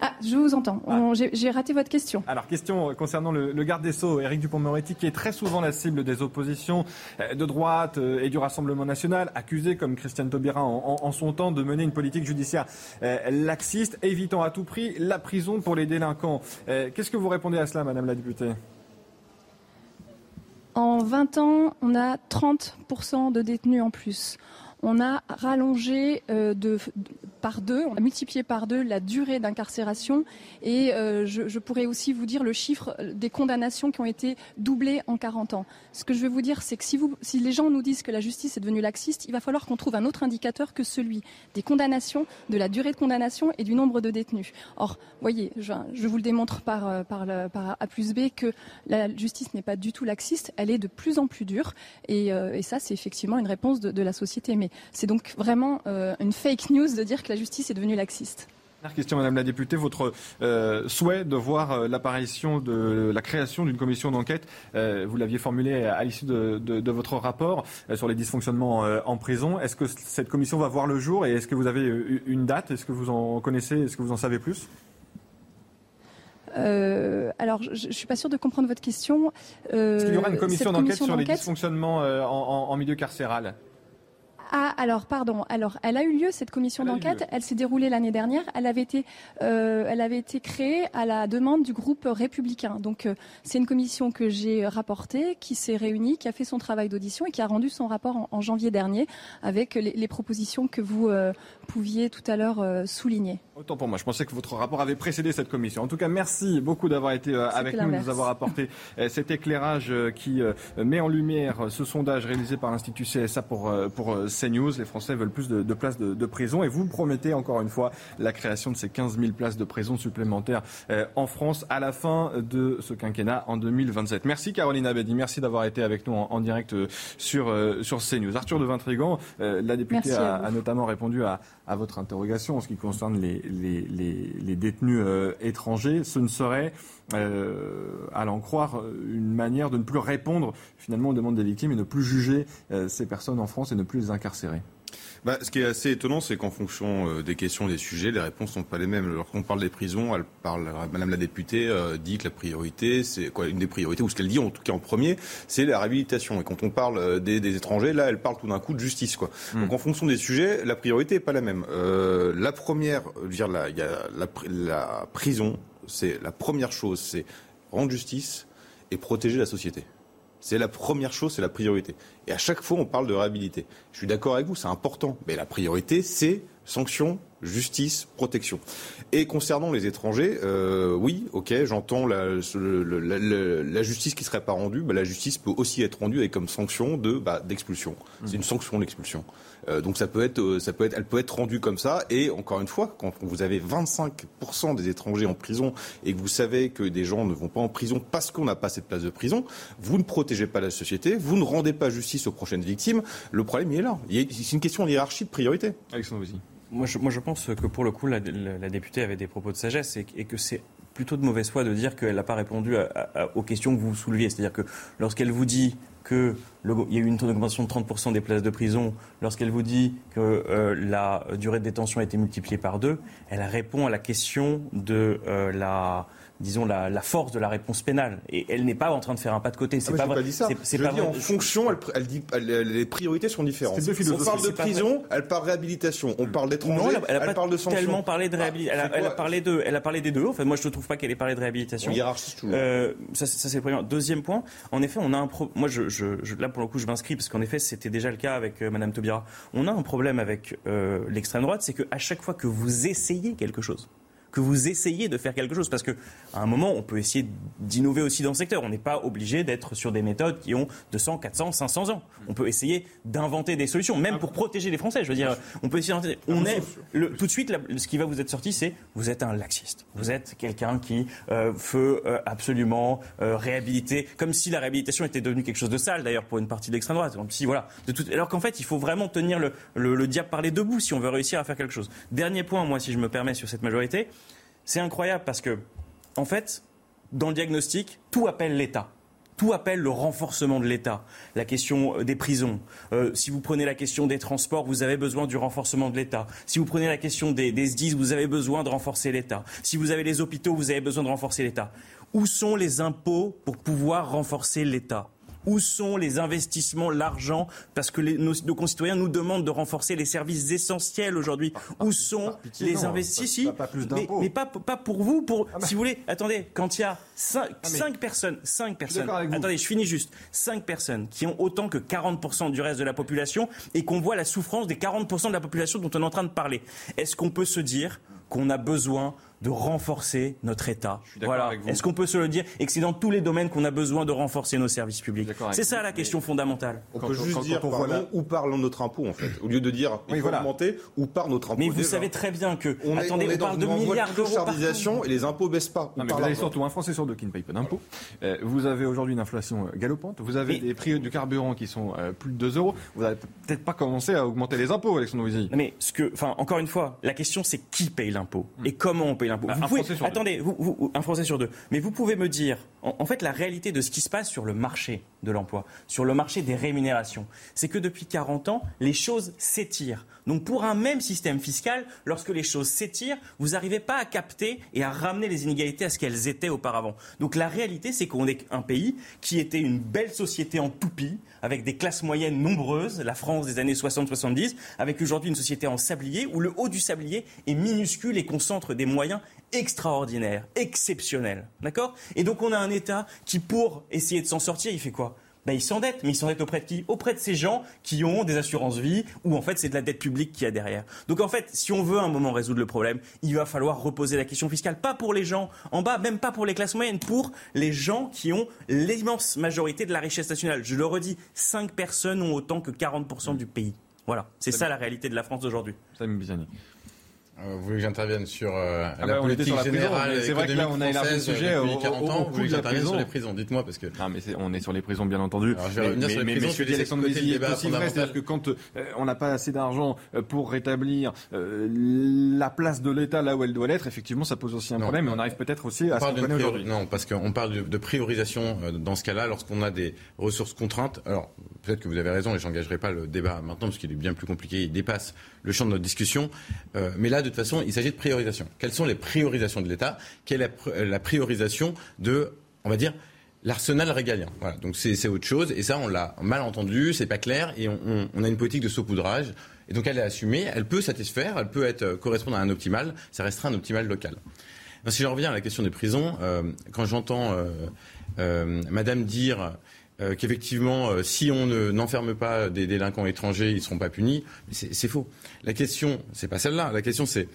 Ah, je vous entends. Ah. J'ai raté votre question. Alors, question concernant le, garde des Sceaux, Éric Dupont-Moretti, qui est très souvent la cible des oppositions euh, de droite euh, et du Rassemblement national, accusé, comme Christiane Taubira en, son temps, de mener une politique judiciaire euh, laxiste, évitant à tout prix la prison pour les délinquants. Qu'est-ce que vous répondez à cela, Madame la députée? En 20 ans, on a 30% de détenus en plus. On a rallongé de, par deux, on a multiplié par deux la durée d'incarcération et euh, je, pourrais aussi vous dire le chiffre des condamnations qui ont été doublées en 40 ans. Ce que je veux vous dire, c'est que si, les gens nous disent que la justice est devenue laxiste, il va falloir qu'on trouve un autre indicateur que celui des condamnations, de la durée de condamnation et du nombre de détenus. Or, voyez, je, vous le démontre par, euh, par, A plus B que la justice n'est pas du tout laxiste, elle est de plus en plus dure et, euh, ça, c'est effectivement une réponse de, la société. Mais c'est donc vraiment une fake news de dire que la justice est devenue laxiste. Dernière question, Madame la députée. Votre euh, souhait de voir euh, l'apparition de la création d'une commission d'enquête, euh, vous l'aviez formulé à l'issue de, votre rapport sur les dysfonctionnements en prison. Est-ce que cette commission va voir le jour et est-ce que vous avez une date? Est-ce que vous en connaissez? Est-ce que vous en savez plus? Alors, je ne suis pas sûre de comprendre votre question. Est-ce qu'il y aura une commission d'enquête sur les dysfonctionnements en milieu carcéral? Ah, alors, pardon. Alors, elle a eu lieu, cette commission d'enquête. Elle s'est déroulée l'année dernière. Elle avait, été, euh, elle avait été créée à la demande du groupe républicain. Donc, euh, c'est une commission que j'ai rapportée, qui s'est réunie, qui a fait son travail d'audition et qui a rendu son rapport en, janvier dernier avec les, propositions que vous euh, pouviez tout à l'heure souligner. Autant pour moi. Je pensais que votre rapport avait précédé cette commission. En tout cas, merci beaucoup d'avoir été avec nous, de nous avoir apporté cet éclairage qui met en lumière ce sondage réalisé par l'Institut CSA pour, pour News, Les Français veulent plus de, places de, prison et vous promettez encore une fois la création de ces 15 000 places de prison supplémentaires euh, en France à la fin de ce quinquennat en 2027. Merci Caroline Abedi, merci d'avoir été avec nous en, direct euh, sur, euh, sur CNews. Arthur de Vintrigan, la députée a, notamment répondu à, votre interrogation en ce qui concerne les, les, détenus étrangers. Ce ne serait, à l'en croire, une manière de ne plus répondre finalement aux demandes des victimes et ne plus juger ces personnes en France et ne plus les incarcérer bah, ce qui est assez étonnant, c'est qu'en fonction euh, des questions, des sujets, les réponses sont pas les mêmes. Lorsqu'on parle des prisons, elle parle, Madame la députée euh, dit que la priorité, c'est quoi, une des priorités, ou ce qu'elle dit en tout cas en premier, c'est la réhabilitation. Et quand on parle euh, des, étrangers, là, elle parle tout d'un coup de justice, quoi. Hmm. Donc en fonction des sujets, la priorité est pas la même. la première, dire, la, y a la, la prison, c'est la première chose, c'est rendre justice et protéger la société. C'est la première chose, c'est la priorité. Et à chaque fois, on parle de réhabilité. Je suis d'accord avec vous, c'est important. Mais la priorité, c'est sanction, justice, protection. Et concernant les étrangers, euh, oui, ok, j'entends la, la, justice qui serait pas rendue. Bah, la justice peut aussi être rendue avec comme sanction de bah, d'expulsion. C'est une sanction d'expulsion. Donc ça peut être, euh, ça peut être, elle peut être rendue comme ça. Et encore une fois, quand vous avez 25% des étrangers en prison et que vous savez que des gens ne vont pas en prison parce qu'on n'a pas cette place de prison, vous ne protégez pas la société, vous ne rendez pas justice aux prochaines victimes. Le problème, il est là. C'est une question de hiérarchie de priorité. Alexandre moi je, moi, je pense que pour le coup, la, députée avait des propos de sagesse et, que c'est plutôt de mauvaise foi de dire qu'elle n'a pas répondu aux questions que vous souleviez. C'est-à-dire que lorsqu'elle vous dit qu'il y a eu une augmentation de 30% des places de prison, lorsqu'elle vous dit que euh, la durée de détention a été multipliée par deux, elle répond à la question de euh, la disons, la, force de la réponse pénale. Et elle n'est pas en train de faire un pas de côté. C'est ah, pas vrai. Pas dit ça. C'est pas en fonction, elle, dit, les priorités sont différentes. On parle de prison, elle parle réhabilitation. On parle d'étrangers, elle, elle, parle de sanctions. tellement parlé de réhabilitation. elle, a parlé de, elle a parlé des deux. Enfin, moi, je ne trouve pas qu'elle ait parlé de réhabilitation. On hiérarchise toujours. Euh, ça, c'est le premier. Deuxième point. En effet, on a un pro... Moi, je, je, là, pour le coup, je m'inscris parce qu'en effet, c'était déjà le cas avec euh, Madame Taubira. On a un problème avec euh, l'extrême droite, c'est qu'à chaque fois que vous essayez quelque chose, que vous essayez de faire quelque chose. Parce qu'à un moment, on peut essayer d'innover aussi dans le secteur. On n'est pas obligé d'être sur des méthodes qui ont 200, 400, 500 ans. On peut essayer d'inventer des solutions, même pour protéger les Français. Je veux dire, on peut essayer d'inventer. On est tout de suite, ce qui va vous être sorti, c'est vous êtes un laxiste. Vous êtes quelqu'un qui euh, veut euh, absolument euh, réhabiliter, comme si la réhabilitation était devenue quelque chose de sale, d'ailleurs, pour une partie de l'extrême droite. Si, voilà, de tout... Alors qu'en fait, il faut vraiment tenir le, le, le diable par les deux bouts si on veut réussir à faire quelque chose. Dernier point, moi, si je me permets, sur cette majorité, c'est incroyable parce que, en fait, dans le diagnostic, tout appelle l'État. Tout appelle le renforcement de l'État. La question euh, des prisons. Euh, si vous prenez la question des transports, vous avez besoin du renforcement de l'État. Si vous prenez la question des, des vous avez besoin de renforcer l'État. Si vous avez les hôpitaux, vous avez besoin de renforcer l'État. Où sont les impôts pour pouvoir renforcer l'État? Où sont les investissements, l'argent? Parce que nos, concitoyens nous demandent de renforcer les services essentiels aujourd'hui. Où sont les investissements pas, plus mais, pas, pas, pour vous. Pour, ah bah. Si vous voulez, attendez, quand il y a 5, ah, personnes, 5 personnes, attendez, je finis juste, 5 personnes qui ont autant que 40% du reste de la population et qu'on voit la souffrance des 40% de la population dont on est en train de parler, est-ce qu'on peut se dire qu'on a besoin de renforcer notre État. Voilà. Est-ce qu'on peut se le dire Et que c'est dans tous les domaines qu'on a besoin de renforcer nos services publics. C'est ça la question fondamentale. On peut juste dire où parle notre impôt en fait, au lieu de dire il faut augmenter où part notre impôt. Mais vous savez très bien que on attendez, on, parle de milliards d'euros et les impôts baissent pas. Non, mais vous avez surtout un Français sur deux qui ne paye pas d'impôts. Euh, vous avez aujourd'hui une inflation euh, galopante. Vous avez des prix du carburant qui sont euh, plus de 2 euros. Vous n'avez peut-être pas commencé à augmenter les impôts, Alexandre Wizy. Mais ce que, enfin, encore une fois, la question c'est qui paye l'impôt et comment on paye l'impôt. Bah, attendez, vous, un Français sur deux. Mais vous pouvez me dire, en, fait, la réalité de ce qui se passe sur le marché de l'emploi, sur le marché des rémunérations, c'est que depuis 40 ans, les choses s'étirent. Donc pour un même système fiscal, lorsque les choses s'étirent, vous n'arrivez pas à capter et à ramener les inégalités à ce qu'elles étaient auparavant. Donc la réalité, c'est qu'on est un pays qui était une belle société en toupie, avec des classes moyennes nombreuses, la France des années 60-70, avec aujourd'hui une société en sablier, où le haut du sablier est minuscule et concentre des moyens extraordinaires, exceptionnels. D'accord? Et donc on a un État qui, pour essayer de s'en sortir, il fait quoi? Ben, il s'endette. Mais il s'endette auprès de qui? Auprès de ces gens qui ont des assurances vie ou en fait c'est de la dette publique qui y a derrière. Donc en fait, si on veut à un moment résoudre le problème, il va falloir reposer la question fiscale, pas pour les gens en bas, même pas pour les classes moyennes, pour les gens qui ont l'immense majorité de la richesse nationale. Je le redis, 5 personnes ont autant que 40% du pays. Voilà, c'est ça la réalité de la France d'aujourd'hui. Euh, vous voulez que j'intervienne sur euh, ah la bah, politique sur la générale C'est vrai que là, on a élargi le sujet depuis 40 ans. Au, vous voulez que j'intervienne sur les prisons? Dites-moi parce que. Non, mais on est sur les prisons, bien entendu. Alors, je vais revenir sur les prisons. Monsieur Alexandre Lézy, aussi vrai, c'est-à-dire que quand euh, on n'a pas assez d'argent euh, pour rétablir euh, la place de l'État là où elle doit l'être, effectivement, ça pose aussi un problème. Et on arrive peut-être aussi à se aujourd'hui. Non, parce qu'on parle de, de priorisation dans ce cas-là, lorsqu'on a des ressources contraintes. Alors, peut-être que vous avez raison, et j'engagerai pas le débat maintenant parce qu'il est bien plus compliqué. Il dépasse le champ de notre discussion. mais là, de toute façon, il s'agit de priorisation. Quelles sont les priorisations de l'État? Quelle est la priorisation de, on va dire, l'arsenal régalien? Voilà, donc c'est autre chose. Et ça, on l'a mal entendu, c'est pas clair, et on, a une politique de saupoudrage. Et donc elle est assumée, elle peut satisfaire, elle peut être, euh, correspondre à un optimal, ça restera un optimal local. si je reviens à la question des prisons, euh, quand j'entends euh, Madame dire qu'effectivement, si on n'enferme pas des délinquants étrangers, ils ne seront pas punis, c'est faux. La question, c'est pas celle-là. La question, c'est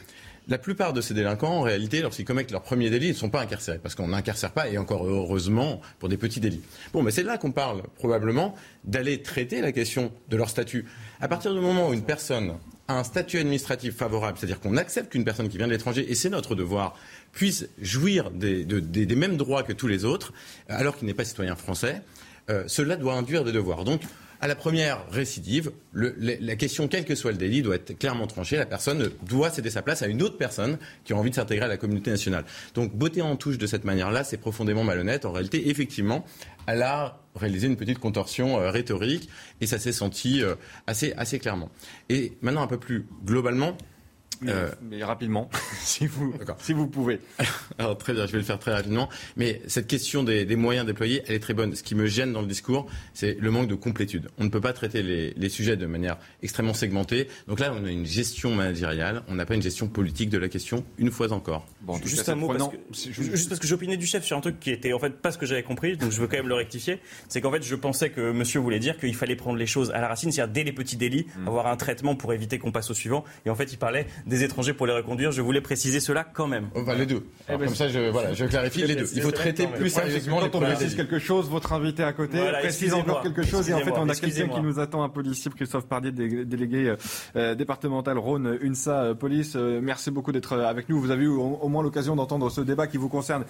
la plupart de ces délinquants, en réalité, lorsqu'ils commettent leur premier délit, ils ne sont pas incarcérés, parce qu'on n'incarcère pas, et encore heureusement, pour des petits délits. Bon, mais c'est là qu'on parle probablement d'aller traiter la question de leur statut. À partir du moment où une personne a un statut administratif favorable, c'est-à-dire qu'on accepte qu'une personne qui vient de l'étranger, et c'est notre devoir, puisse jouir des, mêmes droits que tous les autres, alors qu'il n'est pas citoyen français, euh, cela doit induire des devoirs. Donc, À la première récidive, la question, quel que soit le délit, doit être clairement tranchée. La personne doit céder sa place à une autre personne qui a envie de s'intégrer à la communauté nationale. Donc, botter en touche de cette manière-là, c'est profondément malhonnête. En réalité, effectivement, elle a réalisé une petite contorsion euh, rhétorique et ça s'est senti euh, assez, assez clairement. Et maintenant, un peu plus globalement, mais, euh, rapidement, si vous, si vous pouvez. Alors très bien, je vais le faire très rapidement. Mais cette question des, des, moyens déployés, elle est très bonne. Ce qui me gêne dans le discours, c'est le manque de complétude. On ne peut pas traiter les, les, sujets de manière extrêmement segmentée. Donc là, on a une gestion managériale, on n'a pas une gestion politique de la question, une fois encore. Bon, juste un mot, parce que, juste parce que j'opinais du chef sur un truc qui était en fait pas ce que j'avais compris, donc je veux quand même le rectifier. C'est qu'en fait, je pensais que monsieur voulait dire qu'il fallait prendre les choses à la racine, c'est-à-dire dès les petits délits, hmm. avoir un traitement pour éviter qu'on passe au suivant. Et en fait, il parlait des étrangers pour les reconduire. Je voulais préciser cela quand même. Enfin, les deux. Eh ben, comme ça, je, voilà, je clarifie les deux. Il faut traiter plus sérieusement Quand on précise quelque chose, votre invité à côté précise encore quelque chose. Et en fait, on a quelqu'un qui nous attend, un policier, Christophe Pardier, délégué euh, départemental Rhône, UNSA euh, Police. Euh, merci beaucoup d'être avec nous. Vous avez eu au, moins l'occasion d'entendre ce débat qui vous concerne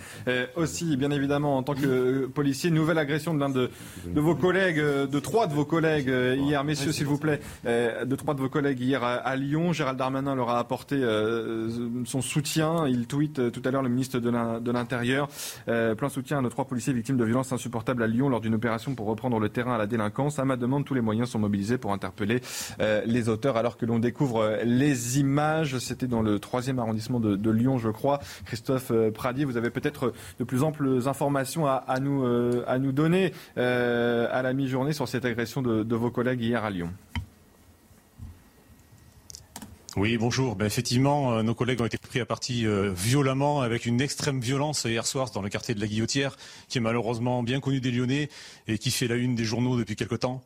aussi, bien évidemment, en tant que policier. Nouvelle agression de l'un de, de, vos collègues, de trois de vos collègues hier. Messieurs, s'il vous plaît, de trois de vos collègues hier à Lyon. Gérald Darmanin leur a apporté euh, son soutien. Il tweet euh, tout à l'heure le ministre de l'Intérieur. Euh, plein soutien à nos trois policiers victimes de violences insupportables à Lyon lors d'une opération pour reprendre le terrain à la délinquance. À ma demande, tous les moyens sont mobilisés pour interpeller les auteurs alors que l'on découvre les images. C'était dans le troisième arrondissement de, Lyon, je crois. Christophe Pradier, vous avez peut-être de plus amples informations à, nous, à nous donner à la mi-journée sur cette agression de vos collègues hier à Lyon. Oui, bonjour. Ben, effectivement, euh, nos collègues ont été pris à partie euh, violemment, avec une extrême violence hier soir dans le quartier de la Guillotière, qui est malheureusement bien connu des Lyonnais et qui fait la une des journaux depuis quelque temps.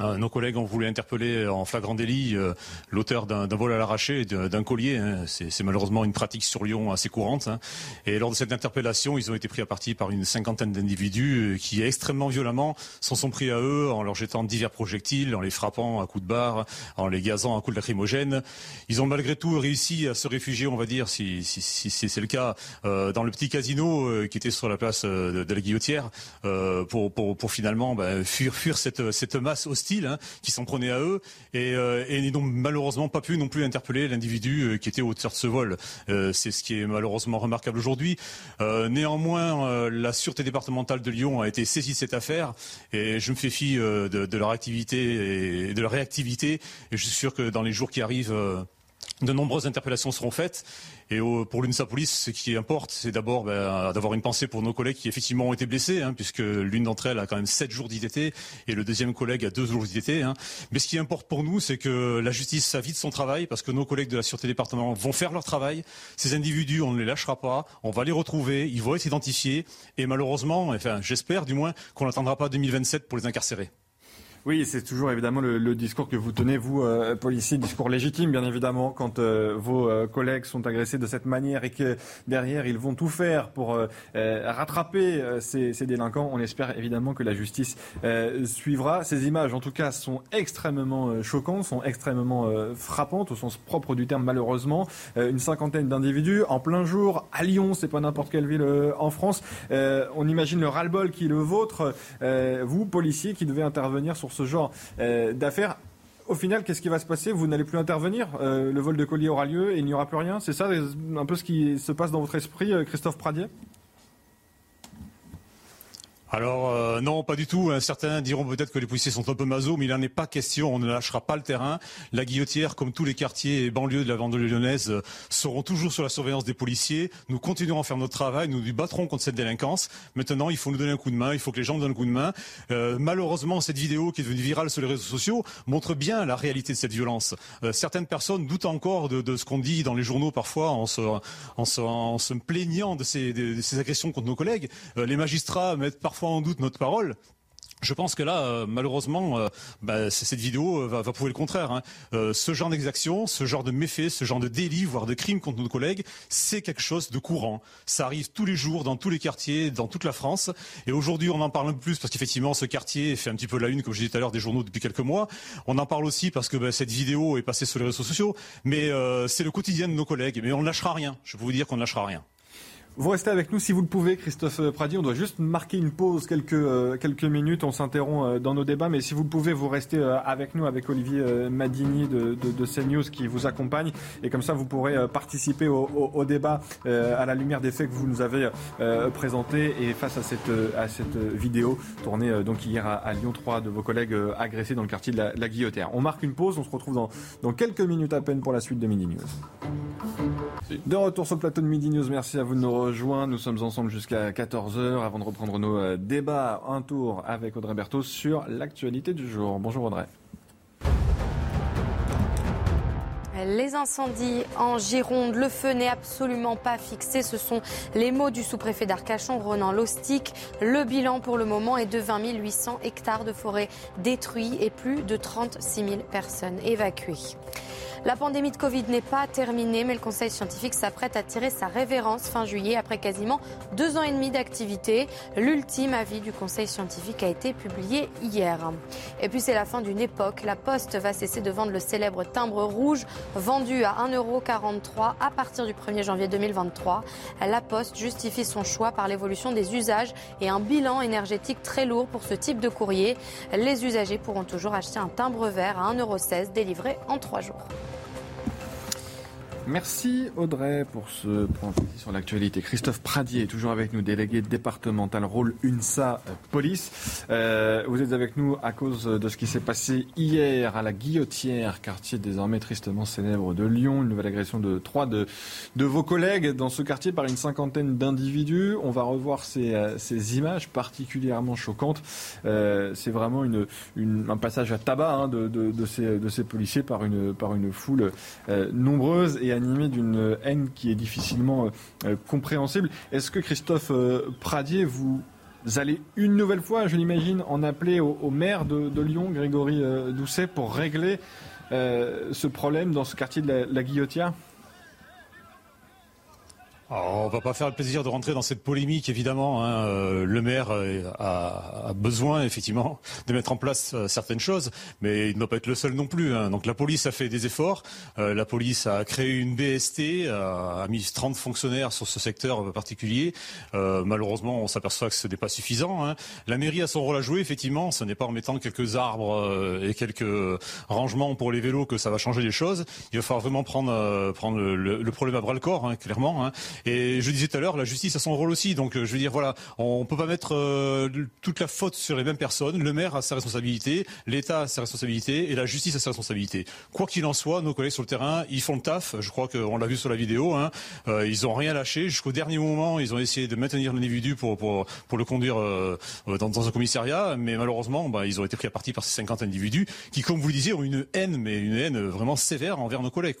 Euh, nos collègues ont voulu interpeller en flagrant délit euh, l'auteur d'un vol à l'arraché, d'un collier. Hein. C'est malheureusement une pratique sur Lyon assez courante. Hein. Et lors de cette interpellation, ils ont été pris à partie par une cinquantaine d'individus euh, qui, extrêmement violemment, s'en sont pris à eux en leur jetant divers projectiles, en les frappant à coups de barre, en les gazant à coups de lacrymogène. Ils ont malgré tout réussi à se réfugier, on va dire, si, c'est le cas, dans le petit casino qui était sur la place de, la Guillotière, pour, finalement ben, fuir, cette masse hostile Hein, qui s'en prenait à eux et, euh, et n'ont malheureusement pas pu non plus interpeller l'individu euh, qui était auteur de ce vol. Euh, c'est ce qui est malheureusement remarquable aujourd'hui. néanmoins, la sûreté départementale de Lyon a été saisie de cette affaire et je me fais fi de, de, leur activité et de leur réactivité et je suis sûr que dans les jours qui arrivent de nombreuses interpellations seront faites. Et pour l'UNSA Police, ce qui importe, c'est d'abord ben, d'avoir une pensée pour nos collègues qui effectivement ont été blessés, hein, puisque l'une d'entre elles a quand même 7 jours d'ITT et le deuxième collègue a 2 jours d'ITT. Hein. Mais ce qui importe pour nous, c'est que la justice a vite son travail, parce que nos collègues de la Sûreté départementale vont faire leur travail. Ces individus, on ne les lâchera pas, on va les retrouver, ils vont être identifiés, et malheureusement, enfin j'espère du moins, qu'on n'attendra pas 2027 pour les incarcérer. Oui, c'est toujours évidemment le, discours que vous tenez, vous, euh, policiers, discours légitime, bien évidemment, quand euh, vos euh, collègues sont agressés de cette manière et que derrière, ils vont tout faire pour rattraper ces, ces, délinquants. On espère évidemment que la justice suivra. Ces images, en tout cas, sont extrêmement choquantes, sont extrêmement frappantes, au sens propre du terme, malheureusement. une cinquantaine d'individus en plein jour à Lyon, c'est pas n'importe quelle ville en France. on imagine le ras-le-bol qui est le vôtre, vous, policiers, qui devez intervenir sur ce genre euh, d'affaires. Au final, qu'est-ce qui va se passer? Vous n'allez plus intervenir? Euh, Le vol de colis aura lieu et il n'y aura plus rien? C'est ça un peu ce qui se passe dans votre esprit, euh, Christophe Pradier? Alors euh, non, pas du tout. Certains diront peut-être que les policiers sont un peu maso, mais il n'en est pas question. On ne lâchera pas le terrain. La Guillotière, comme tous les quartiers et banlieues de la banlieue lyonnaise, euh, seront toujours sur la surveillance des policiers. Nous continuerons à faire notre travail. Nous nous battrons contre cette délinquance. Maintenant, il faut nous donner un coup de main. Il faut que les gens nous donnent un coup de main. Euh, malheureusement, cette vidéo qui est devenue virale sur les réseaux sociaux montre bien la réalité de cette violence. certaines personnes doutent encore de, ce qu'on dit dans les journaux parfois en se, en se, plaignant de ces, de ces agressions contre nos collègues. les magistrats mettent parfois en doute notre parole. Je pense que là, euh, malheureusement, euh, bah, cette vidéo euh, va, va, prouver le contraire. Hein. ce genre d'exaction, ce genre de méfait, ce genre de délit, voire de crime contre nos collègues, c'est quelque chose de courant. Ça arrive tous les jours, dans tous les quartiers, dans toute la France. Et aujourd'hui, on en parle un peu plus parce qu'effectivement, ce quartier fait un petit peu la une, comme je disais tout à l'heure, des journaux depuis quelques mois. On en parle aussi parce que bah, cette vidéo est passée sur les réseaux sociaux. Mais c'est le quotidien de nos collègues. Mais on ne lâchera rien. Je peux vous dire qu'on ne lâchera rien. Vous restez avec nous si vous le pouvez, Christophe Pradi. On doit juste marquer une pause quelques, euh, quelques minutes. On s'interrompt euh, dans nos débats, mais si vous le pouvez, vous restez euh, avec nous, avec Olivier Madigny de, de, CNews qui vous accompagne. Et comme ça, vous pourrez participer au, débat à la lumière des faits que vous nous avez présentés et face à cette, à cette vidéo tournée donc hier à, Lyon, trois de vos collègues agressés dans le quartier de la, la Guillotière. On marque une pause. On se retrouve dans, dans quelques minutes à peine pour la suite de Midi News. De retour sur le plateau de Midi News, merci à vous de nous rejoindre. Nous sommes ensemble jusqu'à 14h avant de reprendre nos euh, débats. Un tour avec Audrey Berthaud sur l'actualité du jour. Bonjour Audrey. Les incendies en Gironde, le feu n'est absolument pas fixé. Ce sont les mots du sous-préfet d'Arcachon, Ronan Lostic. Le bilan pour le moment est de 20 800 hectares de forêt détruits et plus de 36 000 personnes évacuées. La pandémie de Covid n'est pas terminée, mais le Conseil scientifique s'apprête à tirer sa révérence fin juillet après quasiment deux ans et demi d'activité. L'ultime avis du Conseil scientifique a été publié hier. Et puis c'est la fin d'une époque. La Poste va cesser de vendre le célèbre timbre rouge vendu à 1,43€ à partir du 1er janvier 2023. La Poste justifie son choix par l'évolution des usages et un bilan énergétique très lourd pour ce type de courrier. Les usagers pourront toujours acheter un timbre vert à 1,16€ délivré en trois jours. Merci Audrey pour ce point sur l'actualité. Christophe Pradier est toujours avec nous, délégué départemental rôle UNSA euh, Police. Euh, vous êtes avec nous à cause de ce qui s'est passé hier à la Guillotière, quartier désormais tristement célèbre de Lyon. Une nouvelle agression de trois de, vos collègues dans ce quartier par une cinquantaine d'individus. On va revoir ces, euh, images particulièrement choquantes. C'est vraiment un passage à tabac hein, de, ces, policiers par une, foule nombreuse et animé d'une haine qui est difficilement euh, euh, compréhensible. Est-ce que Christophe euh, Pradier, vous allez une nouvelle fois, je l'imagine, en appeler au, maire de, Lyon, Grégory Doucet, pour régler ce problème dans ce quartier de la, la Guillotière? On va pas faire le plaisir de rentrer dans cette polémique, évidemment. Hein. Euh, le maire a, besoin, effectivement, de mettre en place euh, certaines choses, mais il ne doit pas être le seul non plus. Hein. Donc la police a fait des efforts. Euh, la police a créé une BST, a, mis 30 fonctionnaires sur ce secteur particulier. malheureusement, on s'aperçoit que ce n'est pas suffisant. Hein. La mairie a son rôle à jouer, effectivement. Ce n'est pas en mettant quelques arbres et quelques rangements pour les vélos que ça va changer les choses. Il va falloir vraiment prendre, le problème à bras le corps, clairement. Et je disais tout à l'heure, la justice a son rôle aussi. Donc euh, je veux dire, voilà, on peut pas mettre euh, toute la faute sur les mêmes personnes. Le maire a sa responsabilité, l'État a sa responsabilité et la justice a sa responsabilité. Quoi qu'il en soit, nos collègues sur le terrain, ils font le taf. Je crois qu'on l'a vu sur la vidéo. Hein. Euh, ils ont rien lâché jusqu'au dernier moment. Ils ont essayé de maintenir l'individu pour, le conduire dans, un commissariat, mais malheureusement, bah, ils ont été pris à partie par ces 50 individus qui, comme vous le disiez, ont une haine, mais une haine vraiment sévère envers nos collègues.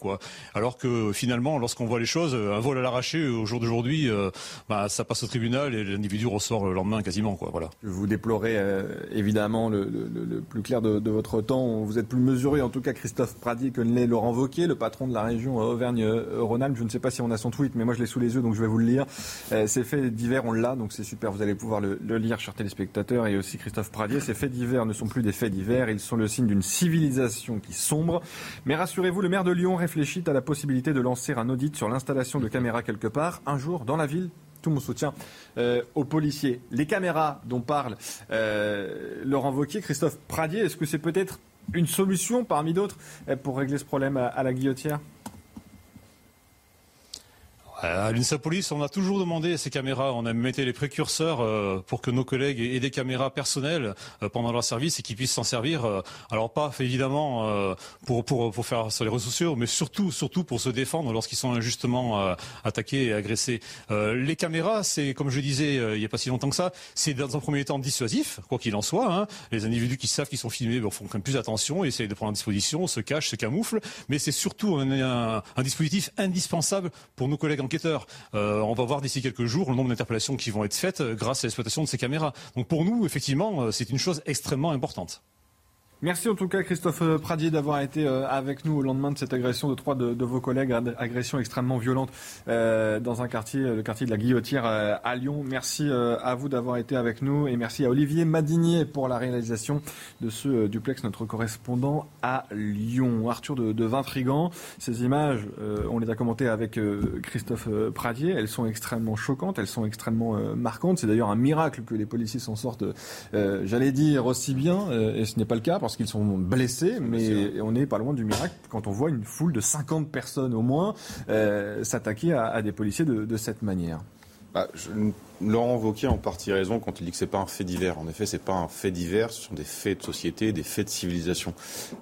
Alors que finalement, lorsqu'on voit les choses, un vol à l'arraché au jour d'aujourd'hui, euh, bah, ça passe au tribunal et l'individu ressort le lendemain quasiment. Quoi, voilà. Vous déplorez euh, évidemment le, plus clair de, votre temps. Vous êtes plus mesuré, en tout cas Christophe Pradier, que l'est Laurent Wauquiez, le patron de la région Auvergne-Rhône-Alpes. Je ne sais pas si on a son tweet, mais moi je l'ai sous les yeux, donc je vais vous le lire. Euh, ces faits divers, on l'a, donc c'est super. Vous allez pouvoir le, lire, chers téléspectateurs, et aussi Christophe Pradier. Ces faits divers ne sont plus des faits divers, ils sont le signe d'une civilisation qui sombre. Mais rassurez-vous, le maire de Lyon réfléchit à la possibilité de lancer un audit sur l'installation de caméras quelque part un jour dans la ville tout mon soutien euh, aux policiers. Les caméras dont parle euh, Laurent Wauquiez, Christophe Pradier, est-ce que c'est peut-être une solution parmi d'autres euh, pour régler ce problème à la guillotière? À l'UNSA Police, on a toujours demandé ces caméras. On a mis les précurseurs euh, pour que nos collègues aient des caméras personnelles euh, pendant leur service et qu'ils puissent s'en servir. alors pas évidemment pour, pour, pour faire sur les réseaux sociaux, mais surtout surtout pour se défendre lorsqu'ils sont injustement attaqués et agressés. les caméras, c'est comme je disais il n'y a pas si longtemps que ça, c'est dans un premier temps dissuasif, quoi qu'il en soit. Hein. Les individus qui savent qu'ils sont filmés ben, font quand même plus attention, essayent de prendre en disposition, se cachent, se camouflent. Mais c'est surtout un, dispositif indispensable pour nos collègues Euh, on va voir d'ici quelques jours le nombre d'interpellations qui vont être faites euh, grâce à l'exploitation de ces caméras. Donc pour nous, effectivement, euh, c'est une chose extrêmement importante. Merci en tout cas Christophe euh, Pradier d'avoir été euh, avec nous au lendemain de cette agression de trois de, vos collègues, agression extrêmement violente euh, dans un quartier, le quartier de la Guillotière à Lyon. Merci à vous d'avoir été avec nous et merci à Olivier Madinier pour la réalisation de ce duplex, notre correspondant à Lyon. Arthur de, de Vintrigan, ces images, on les a commentées avec Christophe Pradier, elles sont extrêmement choquantes, elles sont extrêmement marquantes. C'est d'ailleurs un miracle que les policiers s'en sortent, j'allais dire, aussi bien, et ce n'est pas le cas qu'ils sont blessés, mais on n'est pas loin du miracle quand on voit une foule de 50 personnes au moins euh, s'attaquer à, des policiers de, cette manière. Bah, Laurent Wauquiez a en partie raison quand il dit que c'est pas un fait divers. En effet, c'est pas un fait divers, ce sont des faits de société, des faits de civilisation.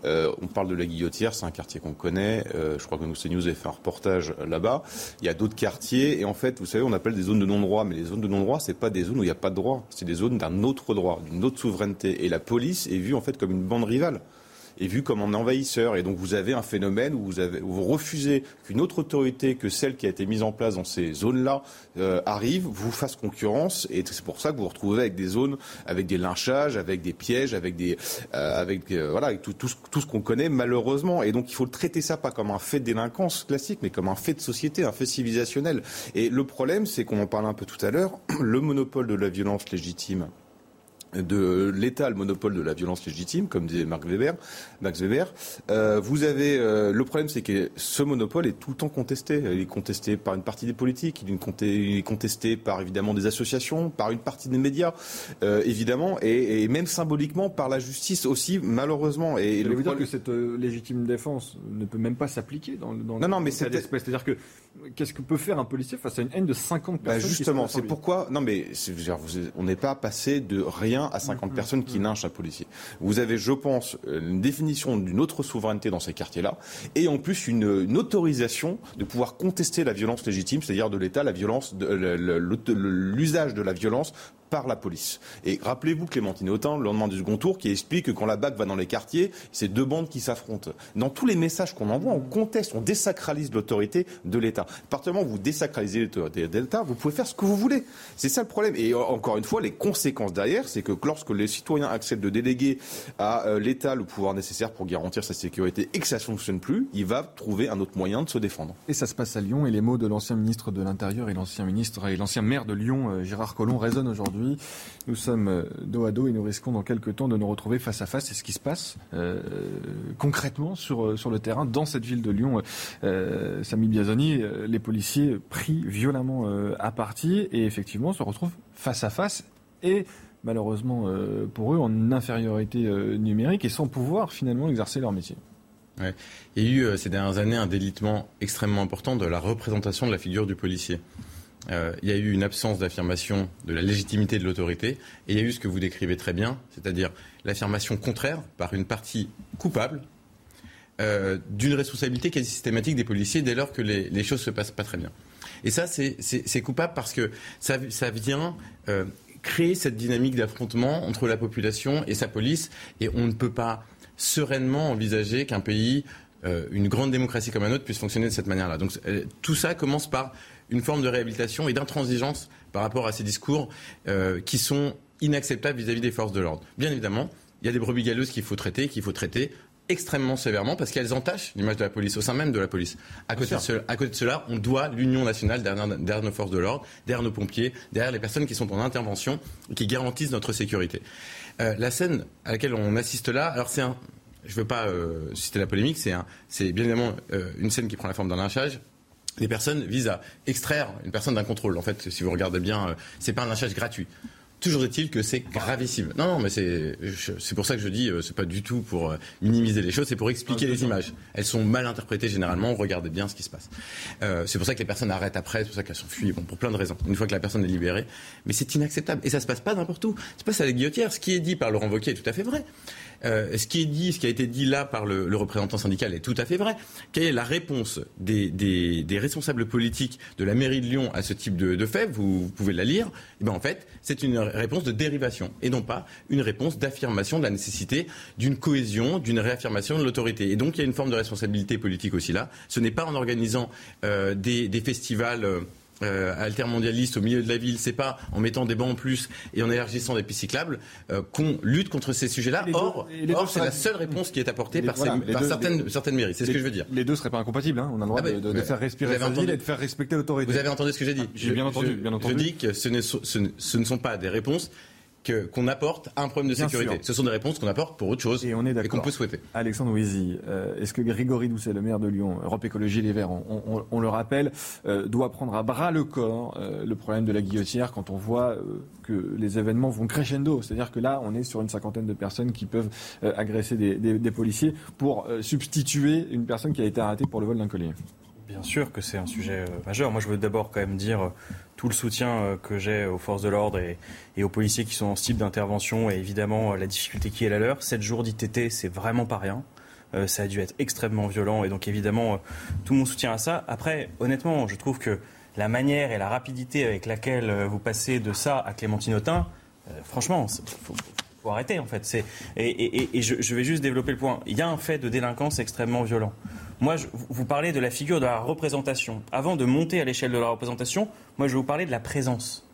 Euh, on parle de la Guillotière, c'est un quartier qu'on connaît. Euh, je crois que nous CNews a fait un reportage là-bas. Il y a d'autres quartiers et en fait, vous savez, on appelle des zones de non-droit, mais les zones de non-droit, c'est pas des zones où il n'y a pas de droit, c'est des zones d'un autre droit, d'une autre souveraineté. Et la police est vue en fait comme une bande rivale est vu comme un envahisseur. Et donc vous avez un phénomène où vous, refusez qu'une autre autorité que celle qui a été mise en place dans ces zones-là euh, arrive, vous fasse concurrence. Et c'est pour ça que vous vous retrouvez avec des zones, avec des lynchages, avec des pièges, avec des, euh, avec euh, voilà, tout, tout ce qu'on connaît malheureusement. Et donc il faut traiter ça pas comme un fait de délinquance classique, mais comme un fait de société, un fait civilisationnel. Et le problème, c'est qu'on en parlait un peu tout à l'heure, le monopole de la violence légitime de l'État le monopole de la violence légitime, comme disait Marc Weber, Max Weber. Euh, vous avez euh, le problème, c'est que ce monopole est tout le temps contesté. Il est contesté par une partie des politiques, il est contesté par évidemment des associations, par une partie des médias, euh, évidemment, et, et, même symboliquement par la justice aussi, malheureusement. Et vous dire que cette euh, légitime défense ne peut même pas s'appliquer dans, dans non, non, mais c'est c'est-à-dire que qu'est-ce que peut faire un policier face à une haine de 50 bah, personnes Justement, c'est pourquoi. Non, mais on n'est pas passé de rien à 50 mm-hmm. personnes qui lynchent un policier. Vous avez, je pense, une définition d'une autre souveraineté dans ces quartiers-là, et en plus une, une, autorisation de pouvoir contester la violence légitime, c'est-à-dire de l'État, la violence, l'usage de la violence par la police. Et rappelez-vous Clémentine Autain, le lendemain du second tour, qui explique que quand la BAC va dans les quartiers, c'est deux bandes qui s'affrontent. Dans tous les messages qu'on envoie, on conteste, on désacralise l'autorité de l'État. À vous désacralisez l'autorité de l'État, vous pouvez faire ce que vous voulez. C'est ça le problème. Et encore une fois, les conséquences derrière, c'est que lorsque les citoyens acceptent de déléguer à euh, l'État le pouvoir nécessaire pour garantir sa sécurité et que ça ne fonctionne plus, il va trouver un autre moyen de se défendre. Et ça se passe à Lyon, et les mots de l'ancien ministre de l'Intérieur et l'ancien et l'ancien maire de Lyon, euh, Gérard Collomb, résonnent aujourd'hui nous sommes euh, dos à dos et nous risquons dans quelques temps de nous retrouver face à face. C'est ce qui se passe euh, concrètement sur, euh, sur le terrain dans cette ville de Lyon. Samy Biazoni, les policiers pris violemment à partie et effectivement se retrouvent face à face et malheureusement pour eux en infériorité numérique et sans pouvoir finalement exercer leur métier. Il y a eu ces dernières années un délitement extrêmement important de la représentation de la figure du policier. Euh, il y a eu une absence d'affirmation de la légitimité de l'autorité, et il y a eu ce que vous décrivez très bien, c'est-à-dire l'affirmation contraire par une partie coupable euh, d'une responsabilité quasi systématique des policiers dès lors que les, les choses se passent pas très bien. Et ça, c'est coupable parce que ça, vient euh, créer cette dynamique d'affrontement entre la population et sa police, et on ne peut pas sereinement envisager qu'un pays, une grande démocratie comme la nôtre, puisse fonctionner de cette manière-là. Donc tout ça commence par une forme de réhabilitation et d'intransigeance par rapport à ces discours euh, qui sont inacceptables vis-à-vis des forces de l'ordre. Bien évidemment, il y a des brebis galeuses qu'il faut traiter, qu'il faut traiter extrêmement sévèrement parce qu'elles entachent l'image de la police au sein même de la police. À côté, de, cela, on doit l'union nationale derrière, nos forces de l'ordre, derrière nos pompiers, derrière les personnes qui sont en intervention et qui garantissent notre sécurité. Euh, la scène à laquelle on assiste là, alors c'est un, je ne veux pas euh, citer la polémique, c'est bien évidemment une scène qui prend la forme d'un lynchage les personnes visent à extraire une personne d'un contrôle. En fait, si vous regardez bien, euh, c'est pas un lynchage gratuit. Toujours est-il que c'est gravissime. Non, non, mais c'est c'est pour ça que je dis euh, c'est pas du tout pour euh, minimiser les choses, c'est pour expliquer les images. Elles sont mal interprétées généralement. Regardez bien ce qui se passe. c'est pour ça que les personnes arrêtent après, c'est pour ça qu'elles s'enfuient, bon, pour plein de raisons. Une fois que la personne est libérée, mais c'est inacceptable et ça se passe pas n'importe où. Ça se passe à la guillotière. Ce qui est dit par Laurent Wauquiez est tout à fait vrai. Euh, ce qui est dit, ce qui a été dit là par le, représentant syndical est tout à fait vrai. Quelle est la réponse des, responsables politiques de la mairie de Lyon à ce type de, fait? Vous, pouvez la lire. Eh ben, en fait, c'est une réponse de dérivation et non pas une réponse d'affirmation de la nécessité d'une cohésion, d'une réaffirmation de l'autorité. Et donc il y a une forme de responsabilité politique aussi là. Ce n'est pas en organisant euh, des, festivals. Euh, altermondialiste au milieu de la ville, c'est pas en mettant des bancs en plus et en élargissant des pistes cyclables euh, qu'on lutte contre ces sujets-là. Or, or c'est la seule réponse qui est apportée par, certaines, certaines mairies. C'est ce que je veux dire. Les deux seraient pas incompatibles. Hein. On a le droit ah de, faire respirer sa ville et de faire respecter l'autorité. Vous avez entendu ce que j'ai dit J'ai bien entendu. bien entendu. Je dis que ce ne sont pas des réponses qu'on apporte à un problème de sécurité. Ce sont des réponses qu'on apporte pour autre chose et, qu'on peut souhaiter. Alexandre Ouizy, euh, est-ce que Grégory Doucet, le maire de Lyon, Europe Écologie Les Verts, on, le rappelle, euh, doit prendre à bras le corps euh, le problème de la guillotière quand on voit que les événements vont crescendo? C'est-à-dire que là, on est sur une cinquantaine de personnes qui peuvent agresser des, des policiers pour substituer une personne qui a été arrêtée pour le vol d'un collier. Bien sûr que c'est un sujet majeur. Moi, je veux d'abord quand même dire tout le soutien euh, que j'ai aux forces de l'ordre et, aux policiers qui sont en ce type d'intervention et évidemment euh, la difficulté qui est la leur. 7 jours d'ITT, c'est vraiment pas rien. Euh, ça a dû être extrêmement violent et donc évidemment tout mon soutien à ça. Après, honnêtement, je trouve que la manière et la rapidité avec laquelle vous passez de ça à Clémentine Autain, franchement, faut, arrêter en fait. Et, je vais juste développer le point. Il y a un fait de délinquance extrêmement violent. Moi, je, vous parlez de la figure de la représentation. Avant de monter à l'échelle de la représentation, moi, je vais vous parler de la présence.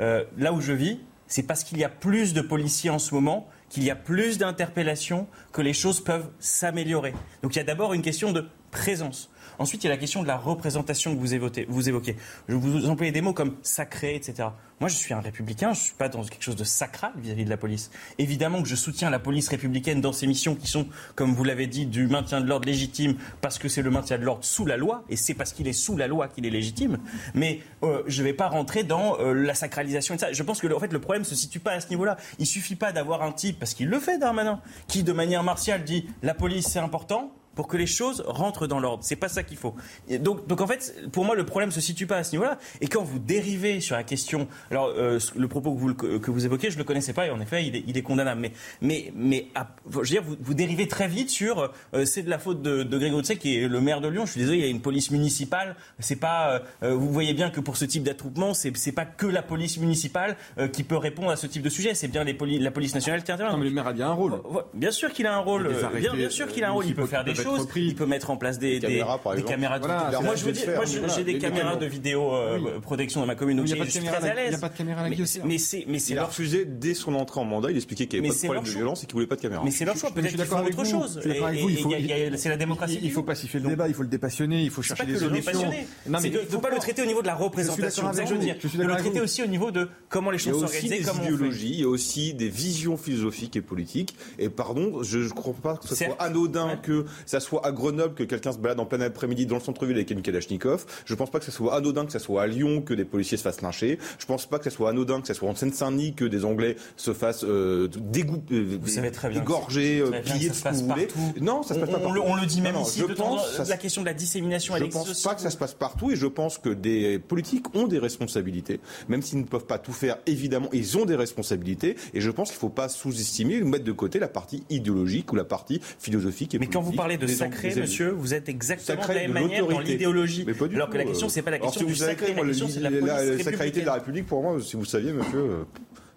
Euh, là où je vis, c'est parce qu'il y a plus de policiers en ce moment, qu'il y a plus d'interpellations, que les choses peuvent s'améliorer. Donc il y a d'abord une question de présence. Ensuite, il y a la question de la représentation que vous évoquez. Vous. Je vous employez des mots comme sacré, etc. Moi, je suis un républicain, je ne suis pas dans quelque chose de sacral vis-à-vis de la police. Évidemment que je soutiens la police républicaine dans ses missions qui sont, comme vous l'avez dit, du maintien de l'ordre légitime, parce que c'est le maintien de l'ordre sous la loi, et c'est parce qu'il est sous la loi qu'il est légitime. Mais euh, je ne vais pas rentrer dans euh, la sacralisation et ça. Je pense que en fait, le problème ne se situe pas à ce niveau-là. Il suffit pas d'avoir un type, parce qu'il le fait, Darmanin, qui de manière martiale dit la police c'est important, pour que les choses rentrent dans l'ordre. C'est pas ça qu'il faut. donc, donc en fait, pour moi, le problème se situe pas à ce niveau-là. Et quand vous dérivez sur la question, alors euh, le propos que vous, que vous évoquez, je le connaissais pas et en effet, il est, il est condamnable. Mais, mais, mais je veux dire, vous, vous dérivez très vite sur euh, c'est de la faute de, de Grégory Tsek, qui est le maire de Lyon. Je suis désolé, il y a une police municipale. C'est pas, euh, vous voyez bien que pour ce type d'attroupement, c'est, c'est pas que la police municipale qui peut répondre à ce type de sujet. C'est bien les la police nationale qui intervient. Non, mais le maire a bien un rôle. Bien sûr qu'il a un rôle. Bien, bien sûr qu'il a un rôle. Il peut faire des choses. Il peut mettre en place des, des, caméras, des caméras de Moi, je veux dire, moi, j'ai des caméras de vidéo euh, protection dans ma commune, donc je suis très à l'aise. Il n'y a pas de caméra à la Mais c'est, mais c'est. Il a refusé dès son entrée en mandat. Il expliquait qu'il n'y avait pas de problème de violence et qu'il voulait pas de caméra. Mais c'est leur choix. Peut-être qu'ils font autre chose. C'est la démocratie. Il faut pacifier le débat. Il faut le dépassionner. Il faut chercher des solutions. Non, mais il ne faut pas le traiter au niveau de la représentation. Je veux dire. De le traiter aussi au niveau de comment les choses sont organisées, comment Il y a aussi des idéologies. Il y a aussi des visions philosophiques et politiques. Et pardon, je ne crois pas que ce soit anodin que ça soit à Grenoble que quelqu'un se balade en plein après-midi dans le centre-ville avec une Kalachnikov. Je pense pas que ce soit anodin que ce soit à Lyon que des policiers se fassent lyncher. Je pense pas que ce soit anodin que ce soit en Seine-Saint-Denis que des Anglais se fassent euh, dégoûter, euh, vous savez très bien égorger, euh, piller ce que vous voulez. Non, ça se passe pas partout. On le dit même ici. Je pense la question de la dissémination. Je pense pas que ça se passe partout et je pense que des politiques ont des responsabilités, même s'ils ne peuvent pas tout faire. Évidemment, ils ont des responsabilités et je pense qu'il ne faut pas sous-estimer ou mettre de côté la partie idéologique ou la partie philosophique. Et Mais quand vous parlez de sacré, monsieur, vous êtes exactement de la même manière dans l'idéologie. Alors que la question, c'est pas la question du sacré, la question, c'est la sacralité de la République, pour moi, si vous saviez, monsieur euh,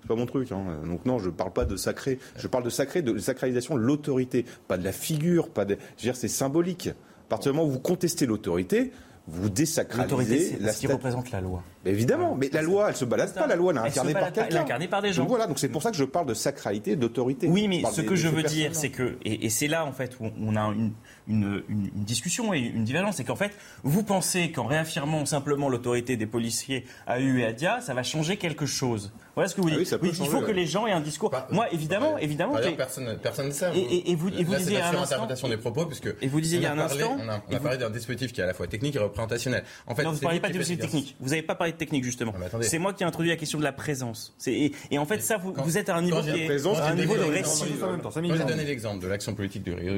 c'est pas mon truc. Hein. Donc non, je parle pas de sacré. Je parle de sacré, de sacralisation de l'autorité, pas de la figure, pas de. Je veux dire, c'est symbolique. À partir du moment où vous contestez l'autorité, vous désacralisez. Ce qui représente la loi. évidemment, mais la loi, elle se balade pas. La loi, elle est incarnée par quelqu'un. Elle est incarnée par des gens. Donc voilà, donc c'est pour ça que je parle de sacralité, d'autorité. Oui, mais ce que je veux dire, c'est que, et, c'est là en fait où on a une, une, une, discussion et une divergence, c'est qu'en fait, vous pensez qu'en réaffirmant simplement l'autorité des policiers à U et à Dia, ça va changer quelque chose. Voilà ce que vous ah dites. il faut que les gens aient un discours. Moi, évidemment, évidemment. personne, personne ne sait. Et, et, vous, et vous disiez un instant. des propos, puisque. Et vous disiez il y a un instant. On a, on a parlé d'un dispositif qui est à la fois technique et représentationnel. En fait, non, vous ne parlez pas de dispositif technique. Vous n'avez pas parlé de technique justement. C'est moi qui ai introduit la question de la présence. Et, et en fait, ça, vous, vous êtes à un niveau, qui est, à un niveau de récit. Quand j'ai donné l'exemple de l'action politique de Rio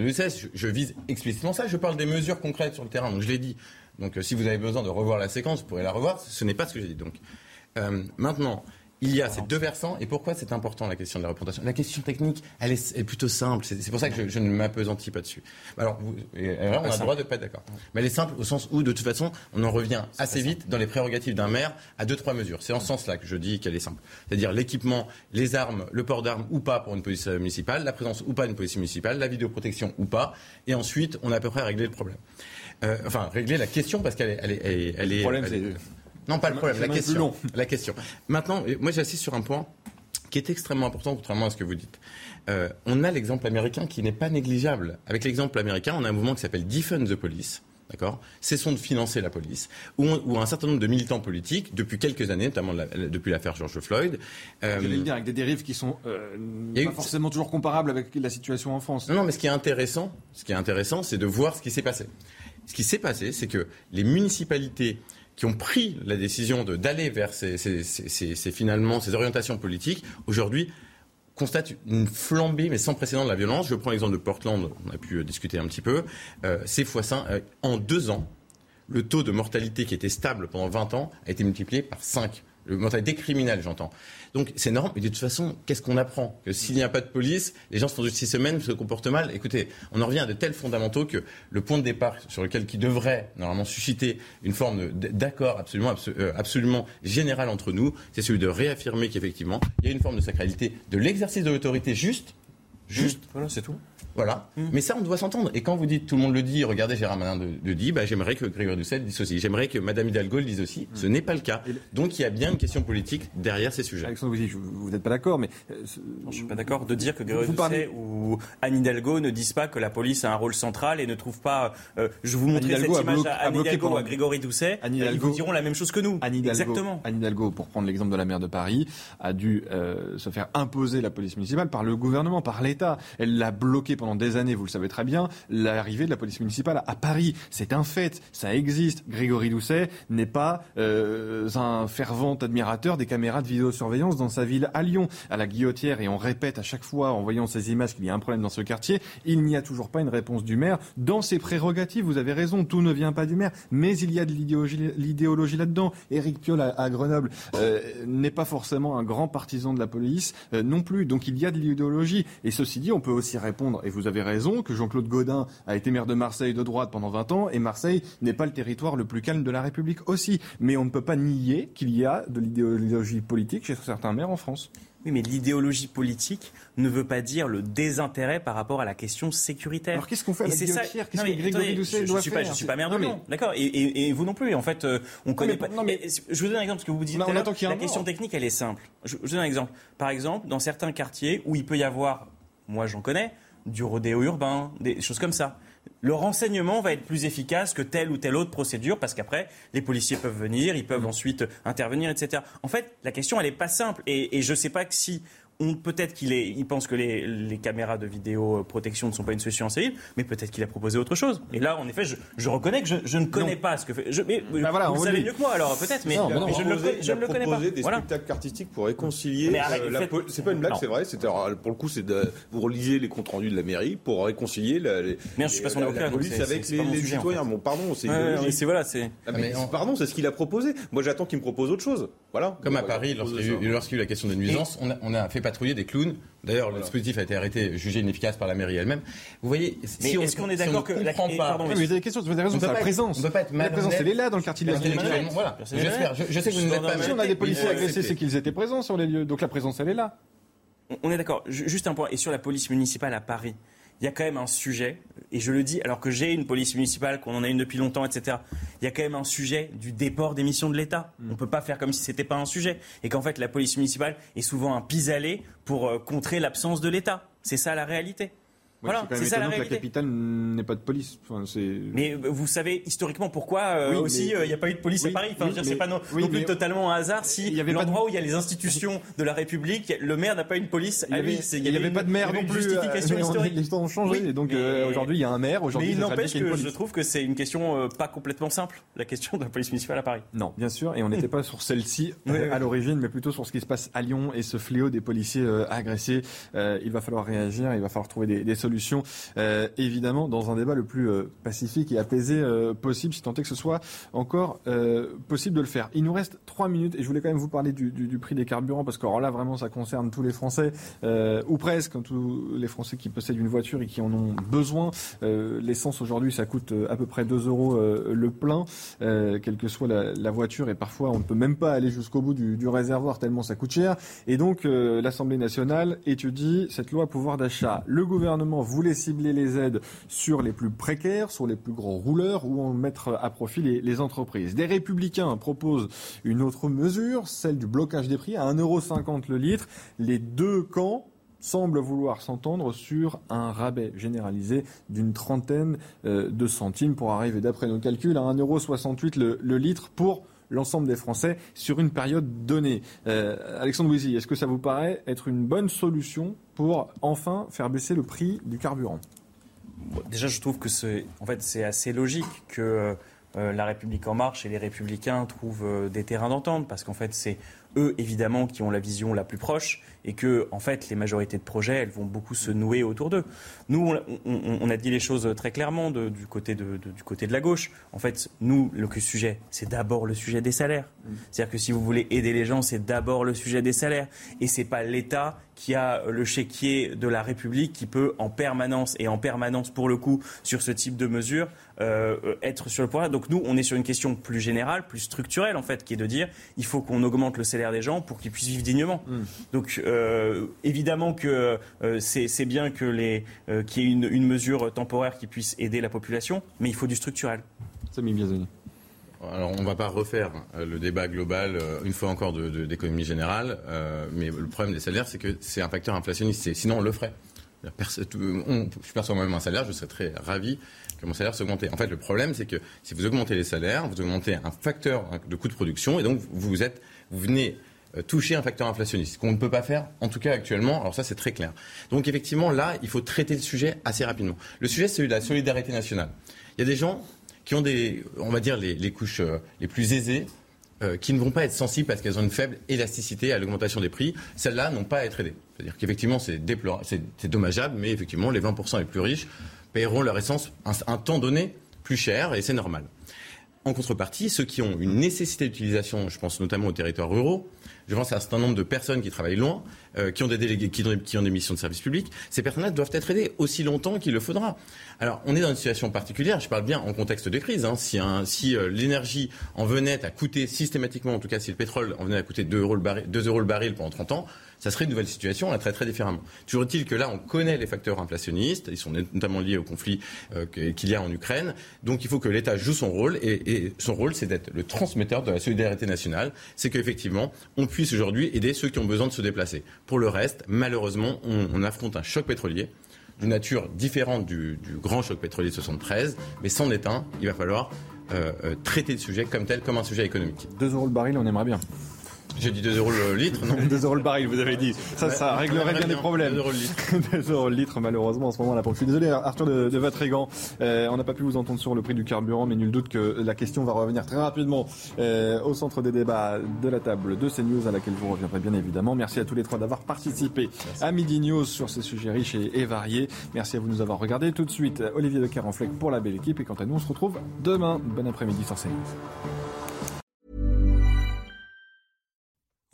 je vise explicitement ça. Je parle des mesures concrètes sur le terrain. Donc je l'ai dit. Donc si vous avez besoin de revoir la séquence, vous pourrez la revoir. Ce n'est pas ce que j'ai dit. Donc maintenant il y a ces deux versants. Et pourquoi c'est important la question de la représentation? La question technique, elle est, plutôt simple. C'est pour ça que je, ne m'apesantis pas dessus. Alors, vous, on a le droit de pas être d'accord. Mais elle est simple au sens où, de toute façon, on en revient assez vite dans les prérogatives d'un maire à deux trois mesures. C'est en ce sens-là que je dis qu'elle est simple. C'est-à-dire l'équipement, les armes, le port d'armes ou pas pour une police municipale, la présence ou pas d'une police municipale, la vidéoprotection ou pas. Et ensuite, on a à peu près réglé le problème. Euh, enfin, régler la question parce qu'elle est, elle est, elle est, le problème, c'est Non, pas le problème, la question. La question. Maintenant, moi j'insiste sur un point qui est extrêmement important, contrairement à ce que vous dites. Euh, on a l'exemple américain qui n'est pas négligeable. Avec l'exemple américain, on a un mouvement qui s'appelle Defund the Police. D'accord? Cessons de financer la police. Où, un certain nombre de militants politiques, depuis quelques années, notamment depuis l'affaire George Floyd. Euh, J'allais dire, avec des dérives qui sont euh, pas forcément toujours comparables avec la situation en France. Non, non, mais ce qui est intéressant, ce qui est intéressant, c'est de voir ce qui s'est passé. Ce qui s'est passé, c'est que les municipalités qui ont pris la décision d'aller vers ces, finalement ces orientations politiques, aujourd'hui constate une flambée, mais sans précédent, de la violence. Je prends l'exemple de Portland, on a pu discuter un petit peu. Euh, ces fois euh, en deux ans, le taux de mortalité qui était stable pendant 20 ans a été multiplié par 5 le mentalité criminelle, j'entends. Donc c'est normal, mais de toute façon, qu'est-ce qu'on apprend Que s'il n'y a pas de police, les gens se font juste six semaines, se comportent mal. Écoutez, on en revient à de tels fondamentaux que le point de départ sur lequel qui devrait normalement susciter une forme d'accord absolument, euh, absolument général entre nous, c'est celui de réaffirmer qu'effectivement, il y a une forme de sacralité de l'exercice de l'autorité juste, juste, voilà, c'est tout. Voilà. Mmh. Mais ça, on doit s'entendre. Et quand vous dites, tout le monde le dit, regardez Gérard Manin de, de dit, bah, j'aimerais que Grégory Doucet le dise aussi. J'aimerais que Madame Hidalgo le dise aussi. Mmh. Ce n'est pas le cas. Donc il y a bien une question politique derrière ces sujets. Alexandre, vous n'êtes pas d'accord, mais. Euh, je suis pas d'accord de dire que Grégory Doucet ou Anne Hidalgo ne disent pas que la police a un rôle central et ne trouve pas. Euh, je vous montrer cette image à Anne Hidalgo ou à Grégory Doucet. Anne Hidalgo, ils vous diront la même chose que nous. Anne Hidalgo, Exactement. Anne Hidalgo, pour prendre l'exemple de la maire de Paris, a dû euh, se faire imposer la police municipale par le gouvernement, par l'État. Elle l'a bloqué pendant des années, vous le savez très bien l'arrivée de la police municipale à Paris. C'est un fait, ça existe. Grégory Doucet n'est pas euh, un fervent admirateur des caméras de vidéosurveillance dans sa ville à Lyon, à la Guillotière, et on répète à chaque fois en voyant ces images qu'il y a un problème dans ce quartier. Il n'y a toujours pas une réponse du maire dans ses prérogatives. Vous avez raison, tout ne vient pas du maire, mais il y a de l'idéologie là-dedans. Éric Piolle à, Grenoble euh, n'est pas forcément un grand partisan de la police euh, non plus. Donc il y a de l'idéologie. Et ceci dit, on peut aussi répondre, et vous avez raison, que Jean-Claude Gaudin a été maire de Marseille de droite pendant 20 ans et Marseille n'est pas le territoire le plus calme de la République aussi. Mais on ne peut pas nier qu'il y a de l'idéologie politique chez certains maires en France. Oui, mais l'idéologie politique ne veut pas dire le désintérêt par rapport à la question sécuritaire. Alors qu'est-ce qu'on fait avec la Qu'est-ce que Grégory Doucet doit je, faire Je suis pas maire de Lyon, d'accord et, vous non plus. En fait, euh, on connaît pas. mais, je vous donne un exemple parce que vous dites. Bah, la question technique, elle est simple. Je, je vous donne un exemple. Par exemple, dans certains quartiers où il peut y avoir, moi j'en connais, du rodéo urbain, des choses comme ça. Le renseignement va être plus efficace que telle ou telle autre procédure parce qu'après, les policiers peuvent venir, ils peuvent ensuite intervenir, etc. En fait, la question, elle n'est pas simple. Et, et je ne sais pas que si peut-être qu'il il pense que les, caméras de vidéo protection ne sont pas une solution en civil, mais peut-être qu'il a proposé autre chose. Et là, en effet, je, reconnais que je, ne connais pas ce que fait. Je, mais, bah voilà, vous savez mieux que moi, alors peut-être, mais, je, ne le, connais pas. des spectacles artistiques pour réconcilier. Euh, c'est pas une blague, c'est vrai. Pour le coup, c'est vous relisez les comptes rendus de la mairie pour réconcilier la, les, mais je suis pas son avocat, police avec les, citoyens. Bon, pardon, c'est voilà, c'est. Pardon, c'est ce qu'il a proposé. Moi, j'attends qu'il me propose autre chose. Voilà. Comme à Paris, lorsqu'il y a eu la question des nuisances, on a fait patrouiller des clowns. D'ailleurs, le dispositif a été arrêté, jugé inefficace par la mairie elle-même. Vous voyez, si est-ce qu'on est d'accord que la pas, pardon, mais vous avez des questions, vous avez raison, c'est la présence. On peut pas être La présence, elle est là dans le quartier de la Voilà. J'espère. Je sais que vous n'êtes pas. Si on a des policiers agressés, c'est qu'ils étaient présents sur les lieux. Donc la présence, elle est là. On est d'accord. Juste un point. Et sur la police municipale à Paris, il y a quand même un sujet, et je le dis alors que j'ai une police municipale, qu'on en a une depuis longtemps, etc. Il y a quand même un sujet du déport des missions de l'État. Mm. On ne peut pas faire comme si ce n'était pas un sujet. Et qu'en fait, la police municipale est souvent un pis-aller pour euh, contrer l'absence de l'État. C'est ça la réalité voilà, c'est ça la réalité. Que la capitale n'ait pas de police. Enfin, mais euh, vous savez historiquement pourquoi euh, aussi euh, il n'y a pas eu de police à Paris. Enfin, c'est pas non, plus totalement un hasard si il y avait l'endroit de... où il y a les institutions de la République, le maire n'a pas une police. Il n'y avait, pas de maire non plus. Justification historique. Les temps ont changé. donc aujourd'hui il y a un maire. Mais il n'empêche que je trouve que c'est une question pas complètement simple, la question de la police municipale à Paris. Non, bien sûr, et on n'était pas sur celle-ci à l'origine, mais plutôt sur ce qui se passe à Lyon et ce fléau des policiers agressés. Il va falloir réagir, il va falloir trouver des solutions. Euh, évidemment, dans un débat le plus euh, pacifique et apaisé euh, possible, si tant est que ce soit encore possible de le faire. Il nous reste trois minutes et je voulais quand même vous parler du, prix des carburants parce que là, vraiment, ça concerne tous les Français, ou presque, tous les Français qui possèdent une voiture et qui en ont besoin. L'essence aujourd'hui, ça coûte à peu près 2 euros le plein, quelle que soit la, la, voiture, et parfois on ne peut même pas aller jusqu'au bout du, du, réservoir tellement ça coûte cher. Et donc, l'Assemblée nationale étudie cette loi pouvoir d'achat. Le gouvernement voulait cibler les aides sur les plus précaires, sur les plus gros rouleurs ou en mettre à profit les, entreprises. Des républicains proposent une autre mesure, celle du blocage des prix à 1,50€ le litre. Les deux camps semblent vouloir s'entendre sur un rabais généralisé d'une trentaine euh, de centimes pour arriver, d'après nos calculs, à 1,68€ le, le litre pour l'ensemble des Français sur une période donnée. Euh, Alexandre Louisy, est-ce que ça vous paraît être une bonne solution pour enfin faire baisser le prix du carburant? Déjà, je trouve que c'est en fait, assez logique que euh, la République en marche et les républicains trouvent des terrains d'entente, parce qu'en fait, c'est eux, évidemment, qui ont la vision la plus proche et que, en fait, les majorités de projets, elles vont beaucoup se nouer autour d'eux. Nous, on, a dit les choses très clairement du, côté de, du côté de la gauche. En fait, nous, le sujet, c'est d'abord le sujet des salaires. Mmh. C'est-à-dire que si vous voulez aider les gens, c'est d'abord le sujet des salaires. Et c'est pas l'État qui a le chéquier de la République qui peut en permanence et en permanence pour le coup sur ce type de mesures euh, être sur le point. Donc nous, on est sur une question plus générale, plus structurelle en fait, qui est de dire il faut qu'on augmente le salaire des gens pour qu'ils puissent vivre dignement. Mmh. Donc euh, évidemment que euh, c'est bien que les qu'il y ait une, une, mesure temporaire qui puisse aider la population, mais il faut du structurel. Samy Biazoni. Alors, on ne va pas refaire euh, le débat global, euh, une fois encore, d'économie de, générale. Euh, mais le problème des salaires, c'est que c'est un facteur inflationniste. Sinon, on le ferait. On, je perçois moi-même un salaire, je serais très ravi que mon salaire s'augmente. En fait, le problème, c'est que si vous augmentez les salaires, vous augmentez un facteur de coût de production, et donc vous, êtes, vous venez toucher un facteur inflationniste, qu'on ne peut pas faire, en tout cas actuellement. Alors ça, c'est très clair. Donc effectivement, là, il faut traiter le sujet assez rapidement. Le sujet, c'est la solidarité nationale. Il y a des gens qui ont des, on va dire, les, couches euh, les plus aisées, euh, qui ne vont pas être sensibles parce qu'elles ont une faible élasticité à l'augmentation des prix. Celles-là n'ont pas à être aidées. C'est-à-dire qu'effectivement, c'est c'est dommageable, mais effectivement, les 20% les plus riches paieront leur essence un, un temps donné plus cher, et c'est normal. En contrepartie, ceux qui ont une nécessité d'utilisation, je pense notamment aux territoires ruraux, je pense à un certain nombre de personnes qui travaillent loin, euh, qui ont des délégués, qui ont, des missions de service public. Ces personnes-là doivent être aidées aussi longtemps qu'il le faudra. Alors, on est dans une situation particulière. Je parle bien en contexte de crise. Hein. Si, si euh, l'énergie en venait à coûter systématiquement, en tout cas si le pétrole en venait à coûter 2 euros le baril, 2 euros le baril pendant 30 ans, ça serait une nouvelle situation, on la traiterait différemment. Toujours est-il que là, on connaît les facteurs inflationnistes, ils sont notamment liés au conflit euh, qu'il y a en Ukraine, donc il faut que l'État joue son rôle, et, son rôle, c'est d'être le transmetteur de la solidarité nationale, c'est qu'effectivement, on puisse aujourd'hui aider ceux qui ont besoin de se déplacer. Pour le reste, malheureusement, on, affronte un choc pétrolier d'une nature différente du, grand choc pétrolier de 73, mais sans un, il va falloir euh, euh, traiter le sujet comme tel, comme un sujet économique. 2 euros le baril, on aimerait bien. J'ai dit 2 euros le litre, non 2 euros le baril, vous avez dit. Ça, ça réglerait bien les problèmes. 2 euros le litre. 2 euros le litre, malheureusement, en ce moment-là. Je suis désolé, Arthur de, de Vatrigan. Euh, on n'a pas pu vous entendre sur le prix du carburant, mais nul doute que la question va revenir très rapidement euh, au centre des débats de la table de CNews, à laquelle vous reviendrez bien évidemment. Merci à tous les trois d'avoir participé à Midi News sur ces sujets riches et, variés. Merci à vous de nous avoir regardés. Tout de suite, Olivier de Carenfleck pour la belle équipe. Et quant à nous, on se retrouve demain. Bon après-midi sur CNews.